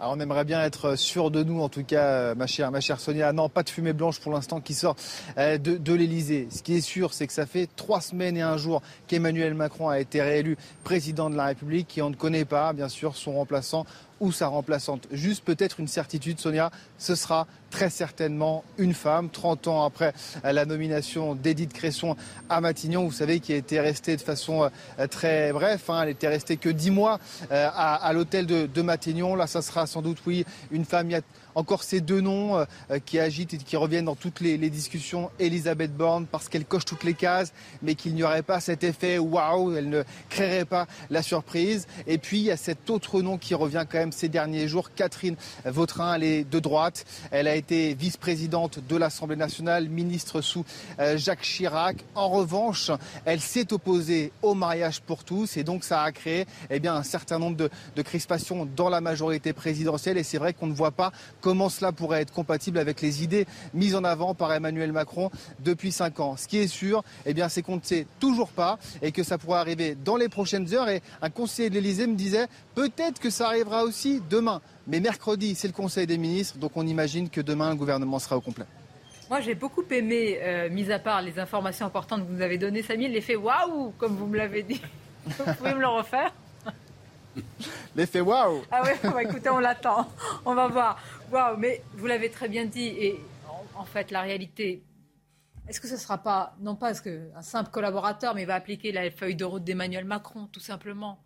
Alors on aimerait bien être sûr de nous, en tout cas, euh, ma chère, ma chère Sonia. Non, pas de fumée blanche pour l'instant qui sort de, de l'Elysée. Ce qui est sûr, c'est que ça fait trois semaines et un jour qu'Emmanuel Macron a été réélu président de la République et on ne connaît pas, bien sûr, son remplaçant ou sa remplaçante. Juste peut-être une certitude, Sonia, ce sera très certainement une femme, 30 ans après euh, la nomination d'Edith Cresson à Matignon, vous savez, qui était restée de façon euh, très bref, hein, elle était restée que 10 mois euh, à, l'hôtel de, Matignon. Là, ça sera sans doute, oui, une femme. Encore ces deux noms euh, euh, qui agitent et qui reviennent dans toutes les, discussions. Elisabeth Borne, parce qu'elle coche toutes les cases, mais qu'il n'y aurait pas cet effet waouh, elle ne créerait pas la surprise. Et puis, il y a cet autre nom qui revient quand même ces derniers jours, Catherine Vautrin, elle est de droite. Elle a été vice-présidente de l'Assemblée nationale, ministre sous euh, Jacques Chirac. En revanche, elle s'est opposée au mariage pour tous et donc ça a créé eh bien, un certain nombre de crispations dans la majorité présidentielle. Et c'est vrai qu'on ne voit pas comment cela pourrait être compatible avec les idées mises en avant par Emmanuel Macron depuis cinq ans. Ce qui est sûr, eh c'est qu'on ne sait toujours pas et que ça pourrait arriver dans les prochaines heures. Et un conseiller de l'Élysée me disait peut-être que ça arrivera aussi demain. Mais mercredi, c'est le Conseil des ministres, donc on imagine que demain, le gouvernement sera au complet. Moi, j'ai beaucoup aimé, euh, mis à part les informations importantes que vous avez données, Samy, l'effet waouh, comme vous me l'avez dit. <laughs> vous pouvez me le refaire? L'effet waouh Ah ouais, bah, écoutez, on l'attend. On va voir. Waouh, mais vous l'avez très bien dit. Et en, fait, la réalité, Est-ce que ce ne sera pas, non pas que un simple collaborateur, mais il va appliquer la feuille de route d'Emmanuel Macron, tout simplement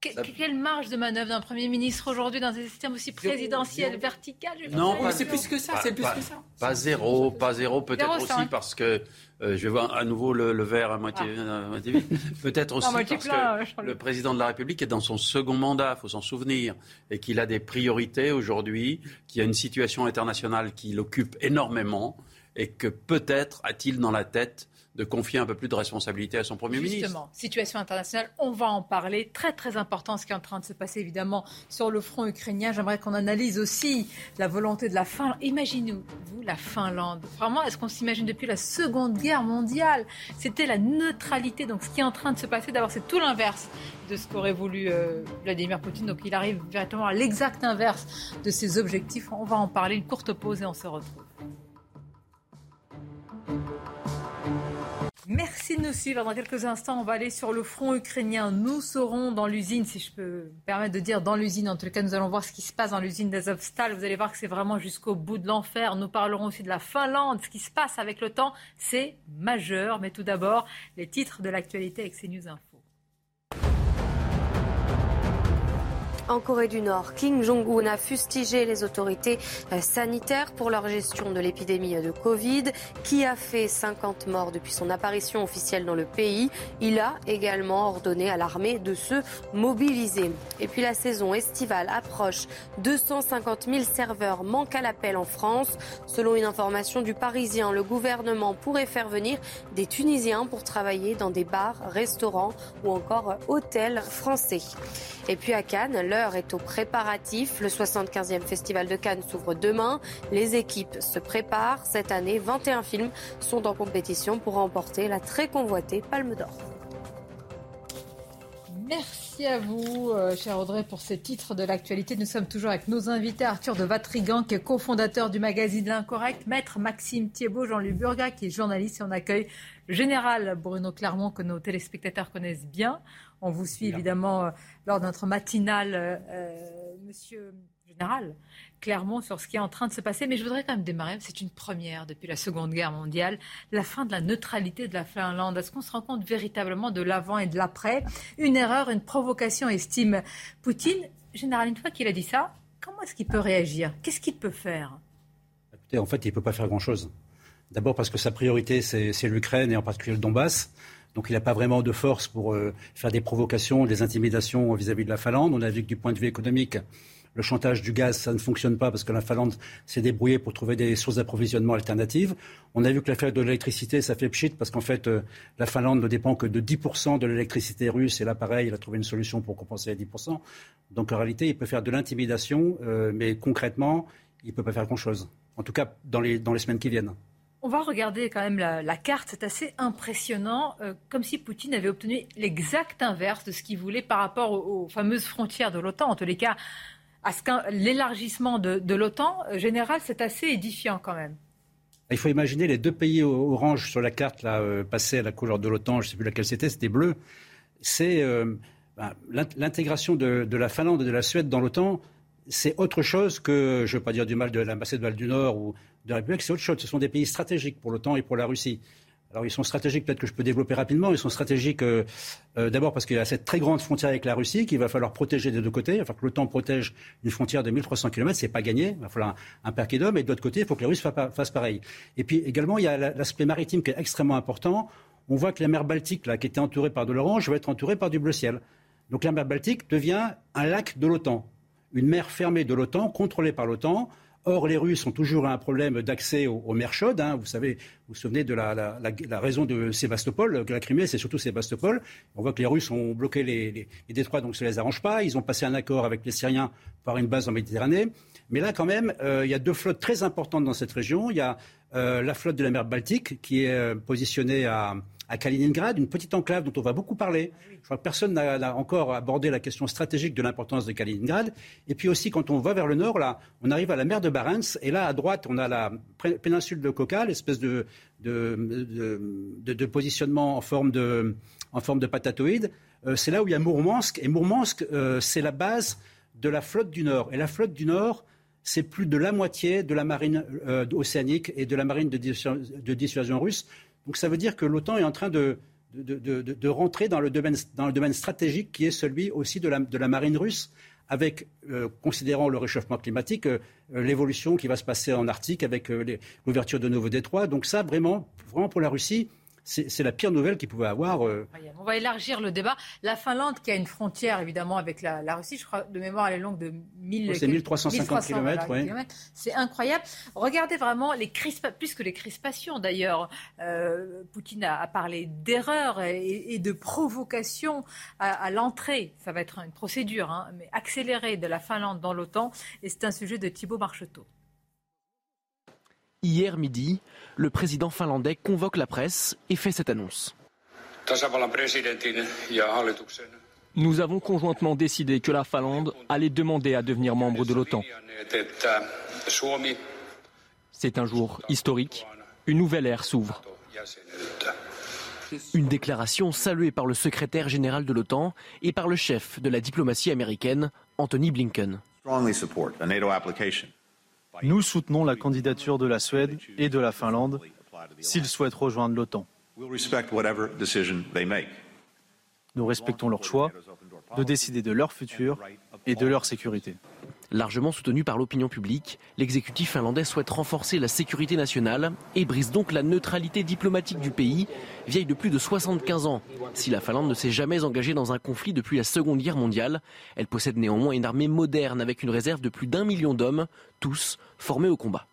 quelle marge de manœuvre d'un Premier ministre aujourd'hui dans un système aussi présidentiel, vertical Non, c'est plus que ça, c'est plus que ça. Pas zéro, pas zéro, peut-être aussi parce que euh, je vais voir à nouveau le, verre à moitié, ah. vide. <laughs> Peut-être aussi parce que le président de la République est dans son second mandat, il faut s'en souvenir, et qu'il a des priorités aujourd'hui, qu'il y a une situation internationale qui l'occupe énormément, et que peut-être a-t-il dans la tête de confier un peu plus de responsabilité à son Premier ministre. Justement, situation internationale, on va en parler. Très très important ce qui est en train de se passer évidemment sur le front ukrainien. J'aimerais qu'on analyse aussi la volonté de la Finlande. Imaginez-vous la Finlande. Vraiment, est-ce qu'on s'imagine depuis la Seconde Guerre mondiale? C'était la neutralité. Donc ce qui est en train de se passer, d'abord, c'est tout l'inverse de ce qu'aurait voulu euh, Vladimir Poutine. Donc il arrive véritablement à l'exact inverse de ses objectifs. On va en parler. Une courte pause et on se retrouve. Merci de nous suivre. Dans quelques instants, on va aller sur le front ukrainien. Nous serons dans l'usine, si je peux me permettre de dire dans l'usine. En tout cas, nous allons voir ce qui se passe dans l'usine d'Azovstal. Vous allez voir que c'est vraiment jusqu'au bout de l'enfer. Nous parlerons aussi de la Finlande. Ce qui se passe avec le temps, c'est majeur. Mais tout d'abord, les titres de l'actualité avec CNews Info. En Corée du Nord, Kim Jong-un a fustigé les autorités euh, sanitaires pour leur gestion de l'épidémie de Covid, qui a fait 50 morts depuis son apparition officielle dans le pays. Il a également ordonné à l'armée de se mobiliser. Et puis la saison estivale approche. 250 000 serveurs manquent à l'appel en France. Selon une information du Parisien, le gouvernement pourrait faire venir des Tunisiens pour travailler dans des bars, restaurants ou encore hôtels français. Et puis à Cannes, est au préparatif. Le 75e Festival de Cannes s'ouvre demain. Les équipes se préparent. Cette année, 21 films sont en compétition pour remporter la très convoitée Palme d'Or. Merci à vous, euh, cher Audrey, pour ces titres de l'actualité. Nous sommes toujours avec nos invités. Arthur de Vatrigan, qui est cofondateur du magazine L'Incorrect. Maître Maxime Thiebaud, Jean-Luc Burga, qui est journaliste. Et on accueille le général Bruno Clermont, que nos téléspectateurs connaissent bien. On vous suit évidemment euh, lors de notre matinale, euh, euh, monsieur général, clairement sur ce qui est en train de se passer. Mais je voudrais quand même démarrer, c'est une première depuis la Seconde Guerre mondiale, la fin de la neutralité de la Finlande. Est-ce qu'on se rend compte véritablement de l'avant et de l'après? Une erreur, une provocation, estime Poutine. Général, une fois qu'il a dit ça, comment est-ce qu'il peut réagir? Qu'est-ce qu'il peut faire? Écoutez, en fait, il ne peut pas faire grand-chose. D'abord parce que sa priorité, c'est l'Ukraine et en particulier le Donbass. Donc il n'a pas vraiment de force pour euh, faire des provocations, des intimidations vis-à-vis de la Finlande. On a vu que du point de vue économique, le chantage du gaz, ça ne fonctionne pas parce que la Finlande s'est débrouillée pour trouver des sources d'approvisionnement alternatives. On a vu que l'affaire de l'électricité, ça fait pchit parce qu'en fait, euh, la Finlande ne dépend que de 10% de l'électricité russe et là, pareil, il a trouvé une solution pour compenser les 10%. Donc en réalité, il peut faire de l'intimidation, euh, mais concrètement, il ne peut pas faire grand-chose. En tout cas, dans les semaines qui viennent. On va regarder quand même la, carte, c'est assez impressionnant, euh, comme si Poutine avait obtenu l'exact inverse de ce qu'il voulait par rapport aux, fameuses frontières de l'OTAN. En tous les cas, à ce l'élargissement de, l'OTAN, euh, général, c'est assez édifiant quand même. Il faut imaginer les deux pays orange sur la carte, là, euh, passés à la couleur de l'OTAN, je ne sais plus laquelle c'était, c'était bleu. C'est ben, l'intégration de, de, la Finlande et de la Suède dans l'OTAN, c'est autre chose que, je ne veux pas dire du mal de la Macédoine du Nord ou de la République, c'est autre chose. Ce sont des pays stratégiques pour l'OTAN et pour la Russie. Alors ils sont stratégiques, peut-être que je peux développer rapidement, ils sont stratégiques euh, euh, d'abord parce qu'il y a cette très grande frontière avec la Russie qu'il va falloir protéger des deux côtés. Falloir que l'OTAN protège une frontière de 1300 km, c'est pas gagné, il va falloir un, un d'hommes, et de l'autre côté, il faut que les Russes fassent pareil. Et puis également, il y a l'aspect maritime qui est extrêmement important. On voit que la mer Baltique, qui était entourée par de l'orange, va être entourée par du bleu ciel. Donc la mer Baltique devient un lac de l'OTAN, une mer fermée de l'OTAN, contrôlée par l'OTAN. Or, les Russes ont toujours un problème d'accès aux, mers chaudes. Hein. Vous savez, vous vous souvenez de la, raison de Sébastopol, que la Crimée, c'est surtout Sébastopol. On voit que les Russes ont bloqué les, détroits, donc ça ne les arrange pas. Ils ont passé un accord avec les Syriens pour une base en Méditerranée. Mais là, quand même, euh, il y a deux flottes très importantes dans cette région. Il y a euh, la flotte de la mer Baltique, qui est euh, positionnée à, à Kaliningrad, une petite enclave dont on va beaucoup parler. Je crois que personne n'a encore abordé la question stratégique de l'importance de Kaliningrad. Et puis aussi, quand on va vers le nord, là, on arrive à la mer de Barents. Et là, à droite, on a la péninsule de Koka, l'espèce de, positionnement en forme de, en forme de patatoïde. Euh, c'est là où il y a Mourmansk. Et Mourmansk, euh, c'est la base de la flotte du Nord. Et la flotte du Nord, c'est plus de la moitié de la marine euh, océanique et de la marine de, dissuasion, russe. Donc ça veut dire que l'OTAN est en train de, rentrer dans le, domaine, stratégique qui est celui aussi de la, marine russe, avec, euh, considérant le réchauffement climatique, euh, l'évolution qui va se passer en Arctique avec l'ouverture de nouveaux détroits. Donc ça, vraiment, vraiment pour la Russie, c'est la pire nouvelle qu'il pouvait avoir. Euh. On va élargir le débat. La Finlande, qui a une frontière évidemment avec la, Russie, je crois de mémoire, elle est longue de 1000 C'est 1350 km. C'est incroyable. Regardez vraiment les crispations, plus que les crispations d'ailleurs. Euh, Poutine a, parlé d'erreur et, de provocation à, l'entrée. Ça va être une procédure, hein, mais accélérée de la Finlande dans l'OTAN. Et c'est un sujet de Thibault Marcheteau. Hier midi, le président finlandais convoque la presse et fait cette annonce. Nous avons conjointement décidé que la Finlande allait demander à devenir membre de l'OTAN. C'est un jour historique. Une nouvelle ère s'ouvre. Une déclaration saluée par le secrétaire général de l'OTAN et par le chef de la diplomatie américaine, Anthony Blinken. Nous soutenons la candidature de la Suède et de la Finlande s'ils souhaitent rejoindre l'OTAN. Nous respectons leur choix de décider de leur futur et de leur sécurité. Largement soutenu par l'opinion publique, l'exécutif finlandais souhaite renforcer la sécurité nationale et brise donc la neutralité diplomatique du pays, vieille de plus de 75 ans. Si la Finlande ne s'est jamais engagée dans un conflit depuis la Seconde Guerre mondiale, elle possède néanmoins une armée moderne avec une réserve de plus d'un million d'hommes, tous formés au combat.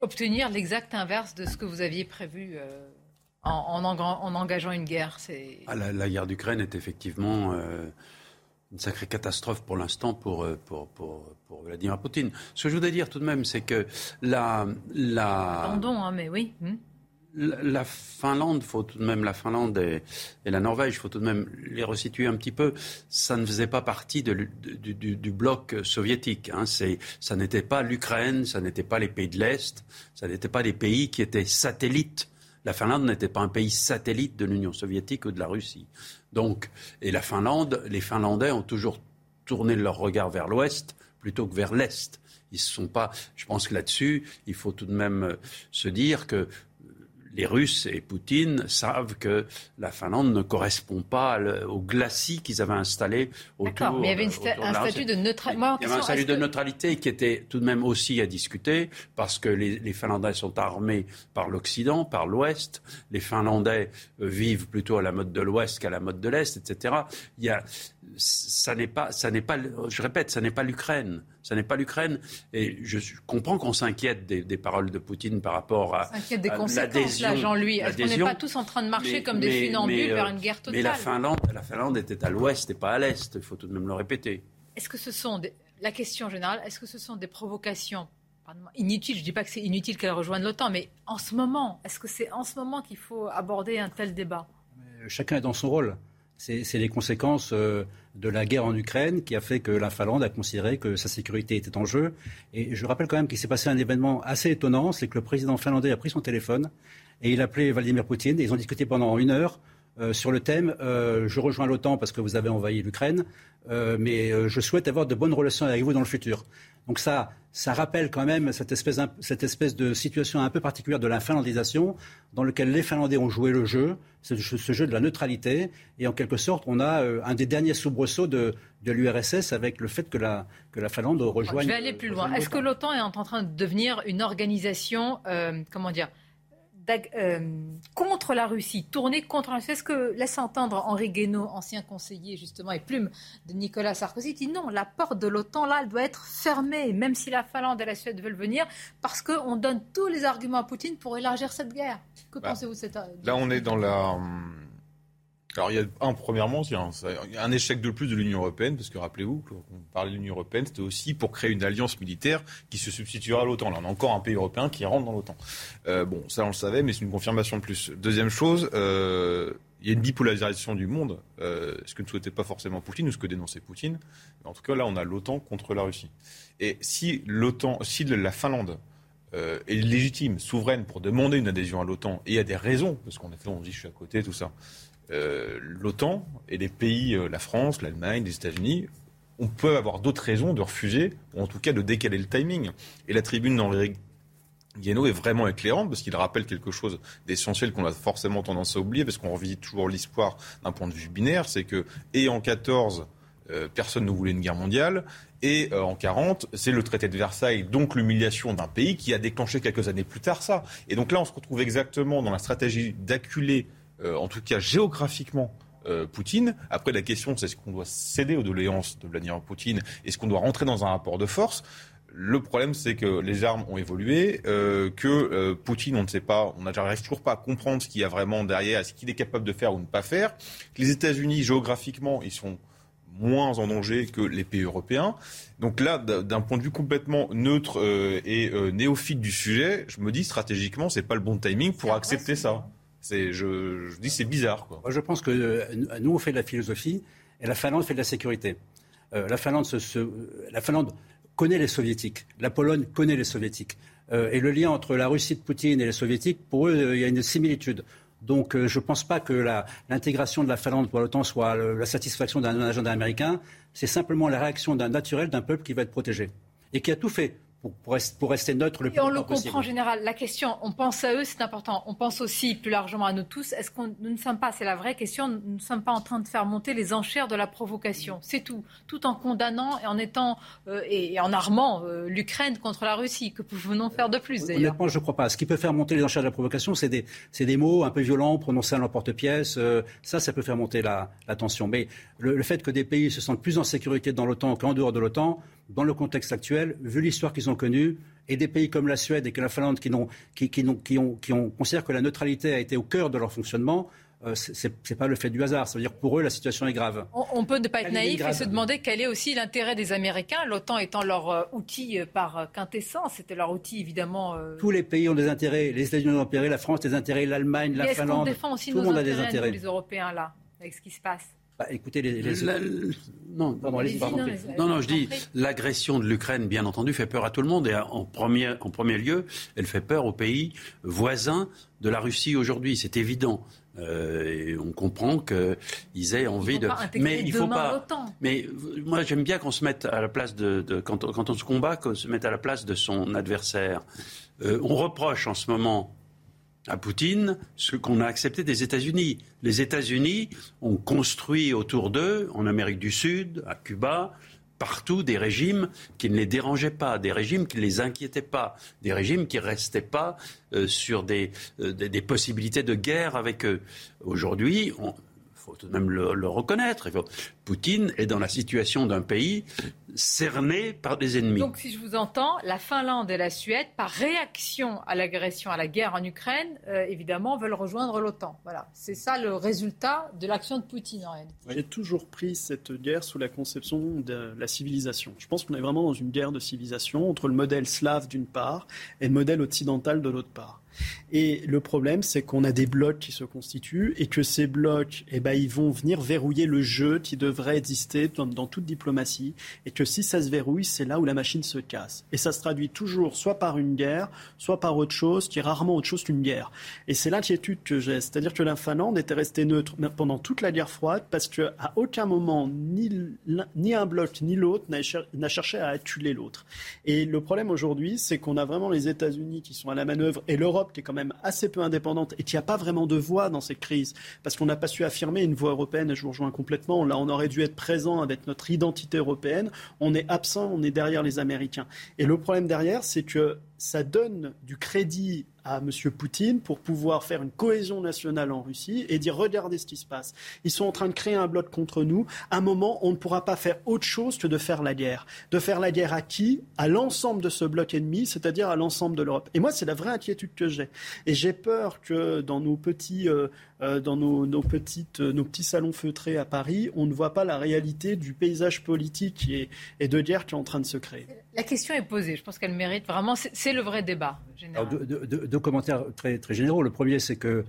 Obtenir l'exact inverse de ce que vous aviez prévu euh, en, engageant une guerre, c'est... Ah, la, guerre d'Ukraine est effectivement... Euh, une sacrée catastrophe pour l'instant pour, euh, pour, pour, pour, Vladimir Poutine. Ce que je voudrais dire tout de même, c'est que la. la Pardon, hein, mais oui. Hmm. La, Finlande, faut tout de même, la Finlande et, la Norvège, il faut tout de même les resituer un petit peu. Ça ne faisait pas partie de, du, du, bloc soviétique. Hein. Ça n'était pas l'Ukraine, ça n'était pas les pays de l'Est, ça n'était pas des pays qui étaient satellites. La Finlande n'était pas un pays satellite de l'Union soviétique ou de la Russie. Donc, et la Finlande, les Finlandais ont toujours tourné leur regard vers l'ouest plutôt que vers l'est. Ils sont pas. Je pense que là-dessus, il faut tout de même euh, se dire que les Russes et Poutine savent que la Finlande ne correspond pas au glacis qu'ils avaient installé autour. D'accord, mais il y avait un statut de neutralité. Il y avait un statut de neutralité qui était tout de même aussi à discuter parce que les, Finlandais sont armés par l'Occident, par l'Ouest. Les Finlandais euh, vivent plutôt à la mode de l'Ouest qu'à la mode de l'Est, etc. Il y a, ça n'est pas, ça n'est pas, je répète, ça n'est pas l'Ukraine. Ça n'est pas l'Ukraine. Et je comprends qu'on s'inquiète des, paroles de Poutine par rapport à, s'inquiète des conséquences, là, Jean-Louis. Est-ce qu'on n'est pas tous en train de marcher comme des funambules vers une guerre totale Mais la Finlande, la Finlande était à l'ouest et pas à l'est. Il faut tout de même le répéter. Est-ce que ce sont la question générale Est-ce que ce sont des provocations inutiles? Je ne dis pas que c'est inutile qu'elle rejoigne l'OTAN, mais en ce moment, est-ce que c'est en ce moment qu'il faut aborder un tel débat? Chacun est dans son rôle. C'est les conséquences euh, de la guerre en Ukraine qui a fait que la Finlande a considéré que sa sécurité était en jeu. Et je rappelle quand même qu'il s'est passé un événement assez étonnant, c'est que le président finlandais a pris son téléphone et il a appelé Vladimir Poutine. Et ils ont discuté pendant une heure euh, sur le thème euh, Je rejoins l'OTAN parce que vous avez envahi l'Ukraine, mais je souhaite avoir de bonnes relations avec vous dans le futur. Donc ça, ça rappelle quand même cette espèce, cette espèce de situation un peu particulière de la finlandisation, dans lequel les Finlandais ont joué le jeu, ce, jeu de la neutralité, et en quelque sorte, on a euh, un des derniers soubresauts de, de l'URSS avec le fait que la, que la Finlande rejoigne. Je vais aller plus loin. Est-ce que l'OTAN est en train de devenir une organisation, euh, comment dire, euh, contre la Russie, tourner contre la Russie. Est-ce que laisse entendre Henri Guénaud, ancien conseiller justement et plume de Nicolas Sarkozy, dit non, la porte de l'OTAN là, elle doit être fermée, même si la Finlande et la Suède veulent venir, parce qu'on donne tous les arguments à Poutine pour élargir cette guerre. Que bah, pensez-vous de cette Là, on est dans la? hum, alors, il y a un, premièrement, il y a un, échec de plus de l'Union européenne, parce que rappelez-vous, quand on parlait de l'Union européenne, c'était aussi pour créer une alliance militaire qui se substituera à l'OTAN. Là, on a encore un pays européen qui rentre dans l'OTAN. Euh, bon, ça, on le savait, mais c'est une confirmation de plus. Deuxième chose, euh, il y a une bipolarisation du monde, euh, ce que ne souhaitait pas forcément Poutine ou ce que dénonçait Poutine. En tout cas, là, on a l'OTAN contre la Russie. Et si l'OTAN, si la Finlande est légitime, souveraine pour demander une adhésion à l'OTAN, et il y a des raisons, parce qu'on on dit je suis à côté, tout ça. Euh, l'OTAN et les pays, euh, la France, l'Allemagne, les États-Unis, on peut avoir d'autres raisons de refuser, ou en tout cas de décaler le timing. Et la tribune d'Henri Guénaud est vraiment éclairante parce qu'il rappelle quelque chose d'essentiel qu'on a forcément tendance à oublier parce qu'on revisite toujours l'histoire d'un point de vue binaire, c'est que et en 14 euh, personne ne voulait une guerre mondiale et en 40 c'est le traité de Versailles donc l'humiliation d'un pays qui a déclenché quelques années plus tard ça. Et donc là on se retrouve exactement dans la stratégie d'acculer euh, en tout cas géographiquement Poutine. Après, la question, c'est est-ce qu'on doit céder aux doléances de Vladimir Poutine? Est-ce qu'on doit rentrer dans un rapport de force? Le problème, c'est que les armes ont évolué, euh, que euh, Poutine, on ne sait pas, on n'arrive toujours pas à comprendre ce qu'il y a vraiment derrière, ce qu'il est capable de faire ou ne pas faire. Que les États-Unis, géographiquement, ils sont moins en danger que les pays européens. Donc là, d'un point de vue complètement neutre euh, et néophyte du sujet, je me dis stratégiquement, c'est pas le bon timing pour accepter ça. C'est, je, dis, c'est bizarre. Je pense que nous, on fait de la philosophie et la Finlande fait de la sécurité. la Finlande, se, la Finlande connaît les soviétiques. La Pologne connaît les soviétiques. Euh, et le lien entre la Russie de Poutine et les soviétiques, pour eux, euh, il y a une similitude. Donc euh, je ne pense pas que l'intégration de la Finlande pour l'OTAN soit la satisfaction d'un agenda américain. C'est simplement la réaction d'un naturel d'un peuple qui va être protégé et qui a tout fait pour, rester neutre le plus possible. Et on le comprend en général. La question, on pense à eux, c'est important. On pense aussi plus largement à nous tous. Est-ce qu'on nous ne sommes pas, c'est la vraie question, nous ne sommes pas en train de faire monter les enchères de la provocation. C'est tout. Tout en condamnant et en étant euh, et, en armant euh, l'Ukraine contre la Russie. Que pouvons-nous faire de plus d'ailleurs? Honnêtement, je ne crois pas. Ce qui peut faire monter les enchères de la provocation, c'est des, des, mots un peu violents prononcés à l'emporte-pièce. Euh, ça, ça peut faire monter la, tension. Mais le, le fait que des pays se sentent plus en sécurité dans l'OTAN qu'en dehors de l'OTAN, dans le contexte actuel, vu l'histoire qu'ils ont connue, et des pays comme la Suède et que la Finlande qui, ont, qui, qui, qui, ont, qui ont, considèrent que la neutralité a été au cœur de leur fonctionnement, euh, ce n'est pas le fait du hasard. Ça veut dire que pour eux, la situation est grave. On, peut ne pas être naïf et se demander quel est aussi l'intérêt des Américains, l'OTAN étant leur euh, outil euh, par quintessence. C'était leur outil, évidemment. Tous les pays ont des intérêts. Les États-Unis ont des intérêts, la France des intérêts, l'Allemagne, la Finlande. Est-ce qu'on défend aussi tout nos monde intérêts, a des intérêts. Nous, les Européens, là, avec ce qui se passe? Bah, écoutez, les, non, non, non, je dis l'agression de l'Ukraine, bien entendu, fait peur à tout le monde et en premier, en premier lieu, elle fait peur aux pays voisins de la Russie aujourd'hui. C'est évident. Euh, et on comprend qu'ils aient envie de. Mais il faut pas. Mais moi, j'aime bien qu'on se mette à la place de, de quand, on, quand, on se combat, qu'on se mette à la place de son adversaire. Euh, on reproche en ce moment à Poutine ce qu'on a accepté des États-Unis. Les États-Unis ont construit autour d'eux, en Amérique du Sud, à Cuba, partout des régimes qui ne les dérangeaient pas, des régimes qui ne les inquiétaient pas, des régimes qui ne restaient pas euh, sur euh, des, des, possibilités de guerre avec eux. Aujourd'hui, faut tout de même le, reconnaître. Poutine est dans la situation d'un pays cerné par des ennemis. Donc, si je vous entends, la Finlande et la Suède, par réaction à l'agression, à la guerre en Ukraine, euh, évidemment, veulent rejoindre l'OTAN. Voilà, c'est ça le résultat de l'action de Poutine en réalité. J'ai toujours pris cette guerre sous la conception de la civilisation. Je pense qu'on est vraiment dans une guerre de civilisation entre le modèle slave d'une part et le modèle occidental de l'autre part. Et le problème, c'est qu'on a des blocs qui se constituent et que ces blocs, eh ben, ils vont venir verrouiller le jeu qui devrait exister dans, toute diplomatie. Et que si ça se verrouille, c'est là où la machine se casse. Et ça se traduit toujours soit par une guerre, soit par autre chose, qui est rarement autre chose qu'une guerre. Et c'est l'inquiétude que j'ai. C'est-à-dire que la Finlande était restée neutre pendant toute la guerre froide parce qu'à aucun moment, ni, ni un bloc ni l'autre n'a cherché à acculer l'autre. Et le problème aujourd'hui, c'est qu'on a vraiment les États-Unis qui sont à la manœuvre et l'Europe qui est quand même assez peu indépendante et qui n'a pas vraiment de voix dans cette crise, parce qu'on n'a pas su affirmer une voix européenne, et je vous rejoins complètement, là on aurait dû être présent avec notre identité européenne, on est absent, on est derrière les Américains. Et le problème derrière, c'est que ça donne du crédit à M. Poutine pour pouvoir faire une cohésion nationale en Russie et dire regardez ce qui se passe. Ils sont en train de créer un bloc contre nous. À un moment, on ne pourra pas faire autre chose que de faire la guerre. De faire la guerre à qui? À l'ensemble de ce bloc ennemi, c'est-à-dire à, l'ensemble de l'Europe. Et moi, c'est la vraie inquiétude que j'ai. Et j'ai peur que dans nos petits, euh, euh, dans nos, petites, euh, nos petits salons feutrés à Paris, on ne voit pas la réalité du paysage politique et, et de guerre qui est en train de se créer. La question est posée. Je pense qu'elle mérite vraiment. C'est le vrai débat. deux, commentaires très, très généraux. Le premier, c'est que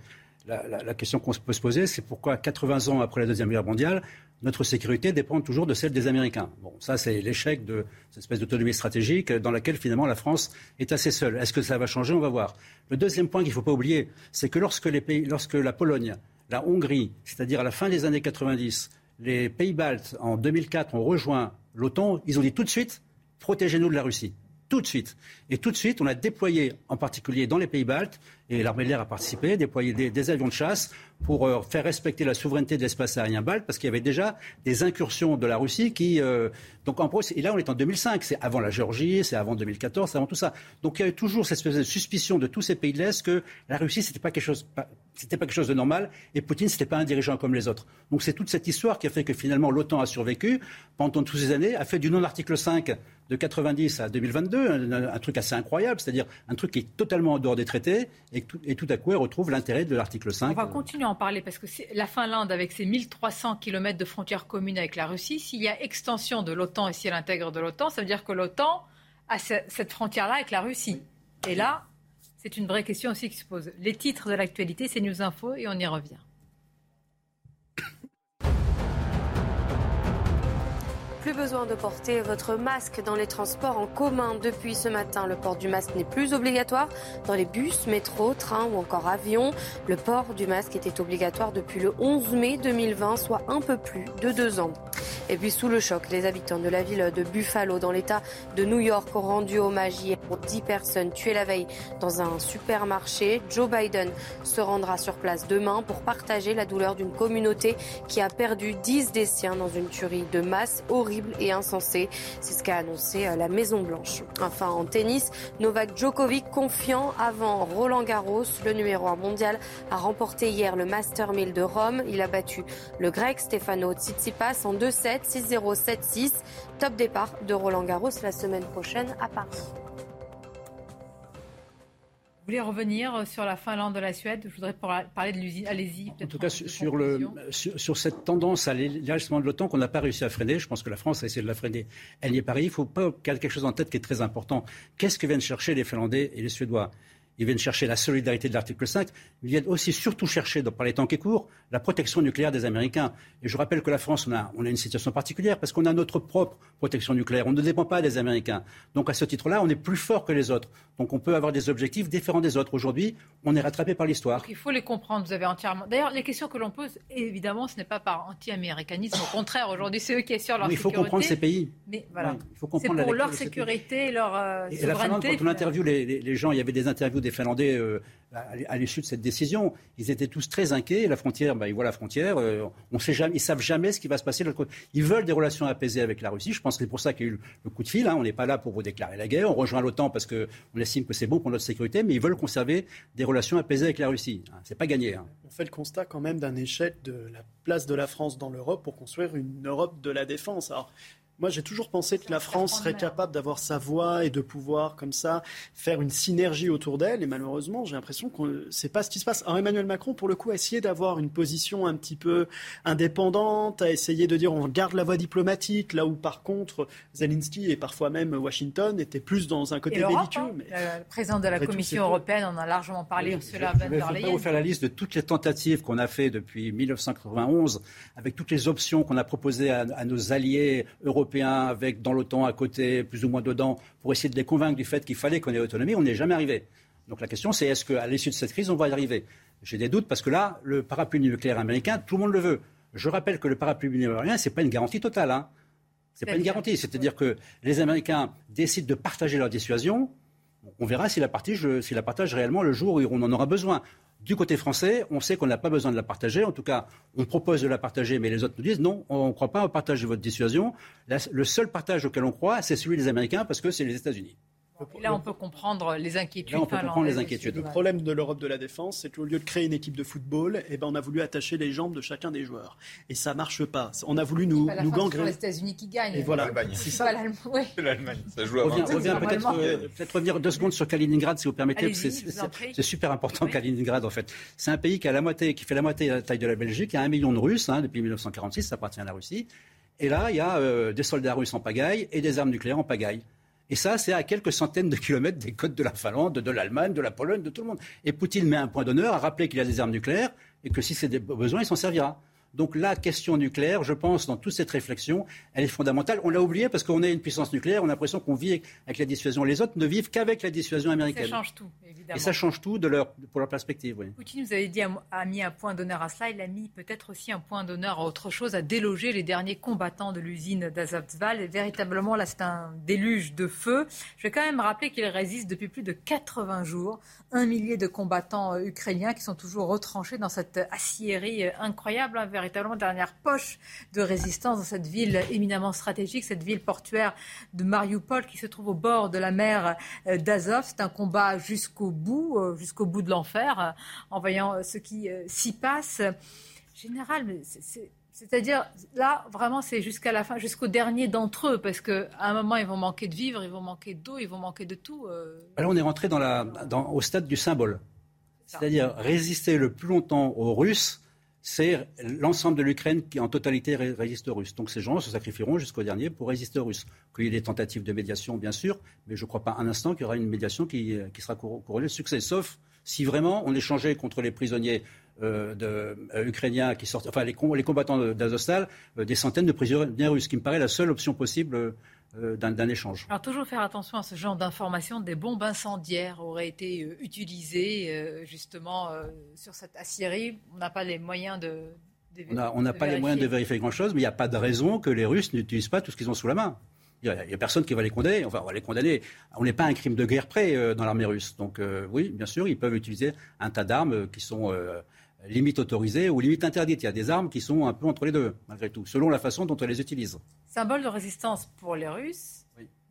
la, question qu'on peut se poser, c'est pourquoi 80 ans après la Deuxième Guerre mondiale, notre sécurité dépend toujours de celle des Américains. Bon, ça, c'est l'échec de cette espèce d'autonomie stratégique dans laquelle finalement la France est assez seule. Est-ce que ça va changer? On va voir. Le deuxième point qu'il ne faut pas oublier, c'est que lorsque, lorsque la Pologne, la Hongrie, c'est-à-dire à la fin des années 90, les pays baltes, en 2004, ont rejoint l'OTAN, ils ont dit tout de suite, protégez-nous de la Russie tout de suite. Et tout de suite, on a déployé, en particulier dans les pays baltes, et l'armée de l'air a participé, déployé des, avions de chasse pour euh, faire respecter la souveraineté de l'espace aérien balte, parce qu'il y avait déjà des incursions de la Russie qui... Euh, donc en et là on est en 2005, c'est avant la Géorgie, c'est avant 2014, c'est avant tout ça. Donc il y avait toujours cette espèce de suspicion de tous ces pays de l'Est que la Russie, c'était pas quelque chose... c'était pas quelque chose de normal, et Poutine, c'était pas un dirigeant comme les autres. Donc c'est toute cette histoire qui a fait que finalement l'OTAN a survécu pendant toutes ces années, a fait du non-article 5 de 90 à 2022, un, truc assez incroyable, c'est-à-dire un truc qui est totalement en dehors des traités, et, tout, à coup, elle retrouve l'intérêt de l'article 5. On va continuer à en parler, parce que la Finlande, avec ses 1300 km de frontières communes avec la Russie, s'il y a extension de l'OTAN et si elle intègre de l'OTAN, ça veut dire que l'OTAN a cette frontière-là avec la Russie. Et là, c'est une vraie question aussi qui se pose. Les titres de l'actualité, c'est News Info, et on y revient. Plus besoin de porter votre masque dans les transports en commun. Depuis ce matin, le port du masque n'est plus obligatoire dans les bus, métros, trains ou encore avions. Le port du masque était obligatoire depuis le 11 mai 2020, soit un peu plus de deux ans. Et puis sous le choc, les habitants de la ville de Buffalo dans l'État de New York ont rendu hommage hier aux dix personnes tuées la veille dans un supermarché. Joe Biden se rendra sur place demain pour partager la douleur d'une communauté qui a perdu dix des siens dans une tuerie de masse horrible et insensé. C'est ce qu'a annoncé euh, la Maison Blanche. Enfin, en tennis, Novak Djokovic confiant avant Roland Garros. Le numéro 1 mondial a remporté hier le Master 1000 de Rome. Il a battu le grec Stefano Tsitsipas en 2-7, 6-0, 7-6. Top départ de Roland Garros la semaine prochaine à Paris. Vous voulez revenir sur la Finlande de la Suède Je voudrais parler de l'usine. Allez-y. En tout cas, sur, le, sur, cette tendance à l'élargissement de l'OTAN qu'on n'a pas réussi à freiner, je pense que la France a essayé de la freiner. Elle n'y est pas arrivée. Il faut pas qu'il y ait quelque chose en tête qui est très important. Qu'est-ce que viennent chercher les Finlandais et les Suédois? Ils viennent chercher la solidarité de l'article 5, ils viennent aussi surtout chercher, par les temps qui courent, la protection nucléaire des Américains. Et je rappelle que la France, on a, on a une situation particulière parce qu'on a notre propre protection nucléaire. On ne dépend pas des Américains. Donc à ce titre-là, on est plus fort que les autres. Donc on peut avoir des objectifs différents des autres. Aujourd'hui, on est rattrapé par l'histoire. Il faut les comprendre. Vous avez entièrement. D'ailleurs, les questions que l'on pose, évidemment, ce n'est pas par anti-américanisme. Au contraire, aujourd'hui, c'est eux qui assurent leur sécurité. Il faut comprendre ces pays. Mais voilà. c'est pour leur sécurité, leur euh, et La Finlande, quand on interviewe les, gens, il y avait des interviews des Finlandais. Euh, à l'issue de cette décision. Ils étaient tous très inquiets. La frontière, ben, ils voient la frontière. Euh, on sait jamais, ils savent jamais ce qui va se passer de côté. Ils veulent des relations apaisées avec la Russie. Je pense que c'est pour ça qu'il y a eu le coup de fil. Hein. On n'est pas là pour vous déclarer la guerre. On rejoint l'OTAN parce qu'on estime que c'est bon pour notre sécurité, mais ils veulent conserver des relations apaisées avec la Russie. Hein. C'est pas gagné. Hein. On fait le constat quand même d'un échec de la place de la France dans l'Europe pour construire une Europe de la défense. Moi, j'ai toujours pensé que la France serait capable d'avoir sa voix et de pouvoir, comme ça, faire une synergie autour d'elle. Et malheureusement, j'ai l'impression que c'est pas ce qui se passe. Alors, Emmanuel Macron, pour le coup, a essayé d'avoir une position un petit peu indépendante, a essayé de dire on garde la voie diplomatique, là où, par contre, Zelensky et parfois même Washington étaient plus dans un côté belliqueux. Hein. Le président de la Commission européenne en a largement parlé, cela Je vais vous faire la liste de toutes les tentatives qu'on a fait depuis 1991, avec toutes les options qu'on a proposées à, à nos alliés européens européens, avec dans l'OTAN à côté, plus ou moins dedans, pour essayer de les convaincre du fait qu'il fallait qu'on ait autonomie, on n'est jamais arrivé. Donc la question, c'est est-ce qu'à l'issue de cette crise, on va y arriver? J'ai des doutes parce que là, le parapluie nucléaire américain, tout le monde le veut. Je rappelle que le parapluie nucléaire, ce n'est pas une garantie totale. Hein. Ce n'est pas une garantie. C'est-à-dire que les Américains décident de partager leur dissuasion. On verra si la, partie, si la partagent réellement le jour où on en aura besoin. Du côté français, on sait qu'on n'a pas besoin de la partager. En tout cas, on propose de la partager, mais les autres nous disent non, on ne croit pas au partage de votre dissuasion. le seul partage auquel on croit, c'est celui des Américains parce que c'est les États-Unis. Là, on peut comprendre les inquiétudes. Là, on peut comprendre les inquiétudes. Le problème de l'Europe de la défense, c'est qu'au lieu de créer une équipe de football, eh ben, on a voulu attacher les jambes de chacun des joueurs. Et ça marche pas. On a voulu nous, nous gangréner. C'est les États-Unis qui gagnent. Et voilà. C'est ça. L'Allemagne. Ça joue à peut-être euh, peut revenir deux secondes sur Kaliningrad, si vous permettez. C'est super important, Kaliningrad, en fait. C'est un pays qui, a la moitié, qui fait la moitié de la taille de la Belgique. Il y a un million de Russes hein, depuis 1946. Ça appartient à la Russie. Et là, il y a euh, des soldats russes en pagaille et des armes nucléaires en pagaille. Et ça, c'est à quelques centaines de kilomètres des côtes de la Finlande, de l'Allemagne, de la Pologne, de tout le monde. Et Poutine met un point d'honneur à rappeler qu'il a des armes nucléaires et que si c'est des besoins, il s'en servira. Donc la question nucléaire, je pense, dans toute cette réflexion, elle est fondamentale. On l'a oublié parce qu'on est une puissance nucléaire, on a l'impression qu'on vit avec la dissuasion. Les autres ne vivent qu'avec la dissuasion américaine. Ça change tout, évidemment. Et ça change tout de leur, pour leur perspective. Oui. Poutine, vous avez dit, a mis un point d'honneur à cela. Il a mis peut-être aussi un point d'honneur à autre chose, à déloger les derniers combattants de l'usine d'Azovstal. Et véritablement, là, c'est un déluge de feu. Je vais quand même rappeler qu'il résiste depuis plus de 80 jours. Un millier de combattants euh, ukrainiens qui sont toujours retranchés dans cette aciérie euh, incroyable, hein, véritablement dernière poche de résistance dans cette ville éminemment stratégique, cette ville portuaire de Mariupol qui se trouve au bord de la mer euh, d'Azov. C'est un combat jusqu'au bout, jusqu'au bout de l'enfer, en voyant ce qui s'y passe. Général, c'est c'est-à-dire, là, vraiment, c'est jusqu'à la fin, jusqu'au dernier d'entre eux, parce qu'à un moment, ils vont manquer de vivre, ils vont manquer d'eau, ils vont manquer de tout. Euh. Là, on est rentré dans la, dans, au stade du symbole. C'est-à-dire, résister le plus longtemps aux Russes, c'est l'ensemble de l'Ukraine qui, en totalité, résiste aux Russes. Donc, ces gens se sacrifieront jusqu'au dernier pour résister aux Russes. Qu'il y ait des tentatives de médiation, bien sûr, mais je ne crois pas un instant qu'il y aura une médiation qui, qui sera couronnée de succès, sauf si vraiment on échangeait contre les prisonniers euh, euh, ukrainiens qui sortent, enfin les, les combattants d'Azostal, euh, des centaines de prisonniers russes, qui me paraît la seule option possible d'un échange. Alors toujours faire attention à ce genre d'informations. Des bombes incendiaires auraient été utilisées justement sur cette aciérie. On n'a pas les moyens de... on n'a pas les moyens de vérifier grand-chose, mais il n'y a pas de raison que les Russes n'utilisent pas tout ce qu'ils ont sous la main. Il n'y a, personne qui va les condamner. Enfin, on va les condamner. On n'est pas un crime de guerre près dans l'armée russe. Donc, oui, bien sûr, ils peuvent utiliser un tas d'armes qui sont limite autorisée ou limite interdite. Il y a des armes qui sont un peu entre les deux, malgré tout, selon la façon dont on les utilise. Symbole de résistance pour les Russes,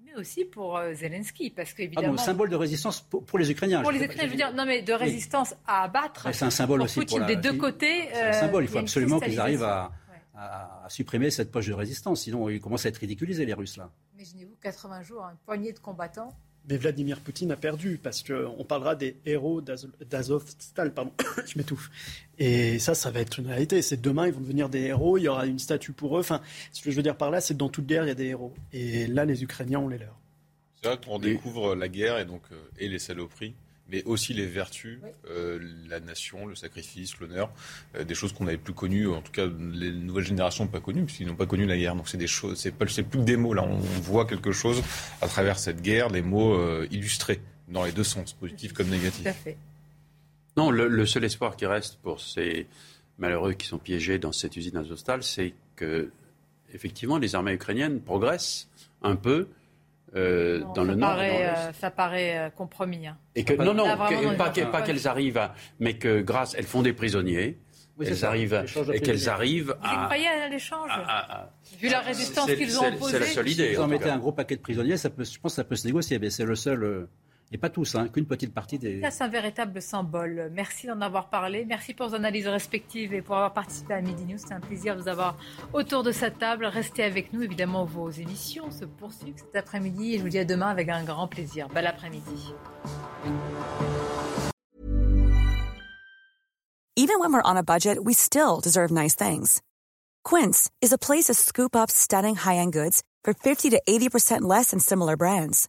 mais aussi pour euh, Zelensky, parce qu'évidemment... Ah symbole de résistance pour, les Ukrainiens. Pour les Ukrainiens, je veux dire, non mais de résistance à abattre. C'est un symbole pour aussi Poutine, pour des deux côtés. C'est un symbole, il faut absolument qu'ils arrivent à, à, supprimer cette poche de résistance, sinon ils commencent à être ridiculisés, les Russes, là. Imaginez-vous, 80 jours, une poignée de combattants mais Vladimir Poutine a perdu parce qu'on parlera des héros d'Azovstal, pardon, <coughs> je m'étouffe. Et ça, ça va être une réalité. C'est demain, ils vont devenir des héros, il y aura une statue pour eux. Enfin, ce que je veux dire par là, c'est que dans toute guerre, il y a des héros. Et là, les Ukrainiens ont les leurs. C'est là qu'on découvre la guerre et donc euh, et les saloperies mais aussi les vertus, euh, la nation, le sacrifice, l'honneur, euh, des choses qu'on n'avait plus connues, en tout cas les nouvelles générations n'ont pas connues, puisqu'ils n'ont pas connu la guerre. Donc c'est des choses, c'est plus que des mots. Là, on, voit quelque chose à travers cette guerre, les mots euh, illustrés dans les deux sens, positifs comme négatifs. Tout à fait. Non, le, seul espoir qui reste pour ces malheureux qui sont piégés dans cette usine azostale, c'est que effectivement les armées ukrainiennes progressent un peu euh, dans le nord. Euh, ça paraît euh, compromis. Hein. Et que, non, non, pas, qu'elles arrivent à, mais que grâce, elles font des prisonniers. elles arrivent et qu'elles arrivent à. Vous croyez à l'échange? Vu la résistance qu'ils ont opposée. C'est la seule idée. Si vous en mettez un gros paquet de prisonniers, ça peut, je pense que ça peut se négocier. Mais c'est le seul et pas tous, hein, qu'une petite partie des. C'est un véritable symbole. Merci d'en avoir parlé. Merci pour vos analyses respectives et pour avoir participé à Midi News. C'est un plaisir de vous avoir autour de cette table. Restez avec nous. Évidemment, vos émissions se poursuivent cet après-midi. Et je vous dis à demain avec un grand plaisir. Bel après-midi. Even when we're on a budget, we still deserve nice things. Quince is a place to scoop up stunning high-end goods for 50 to 80% less than similar brands.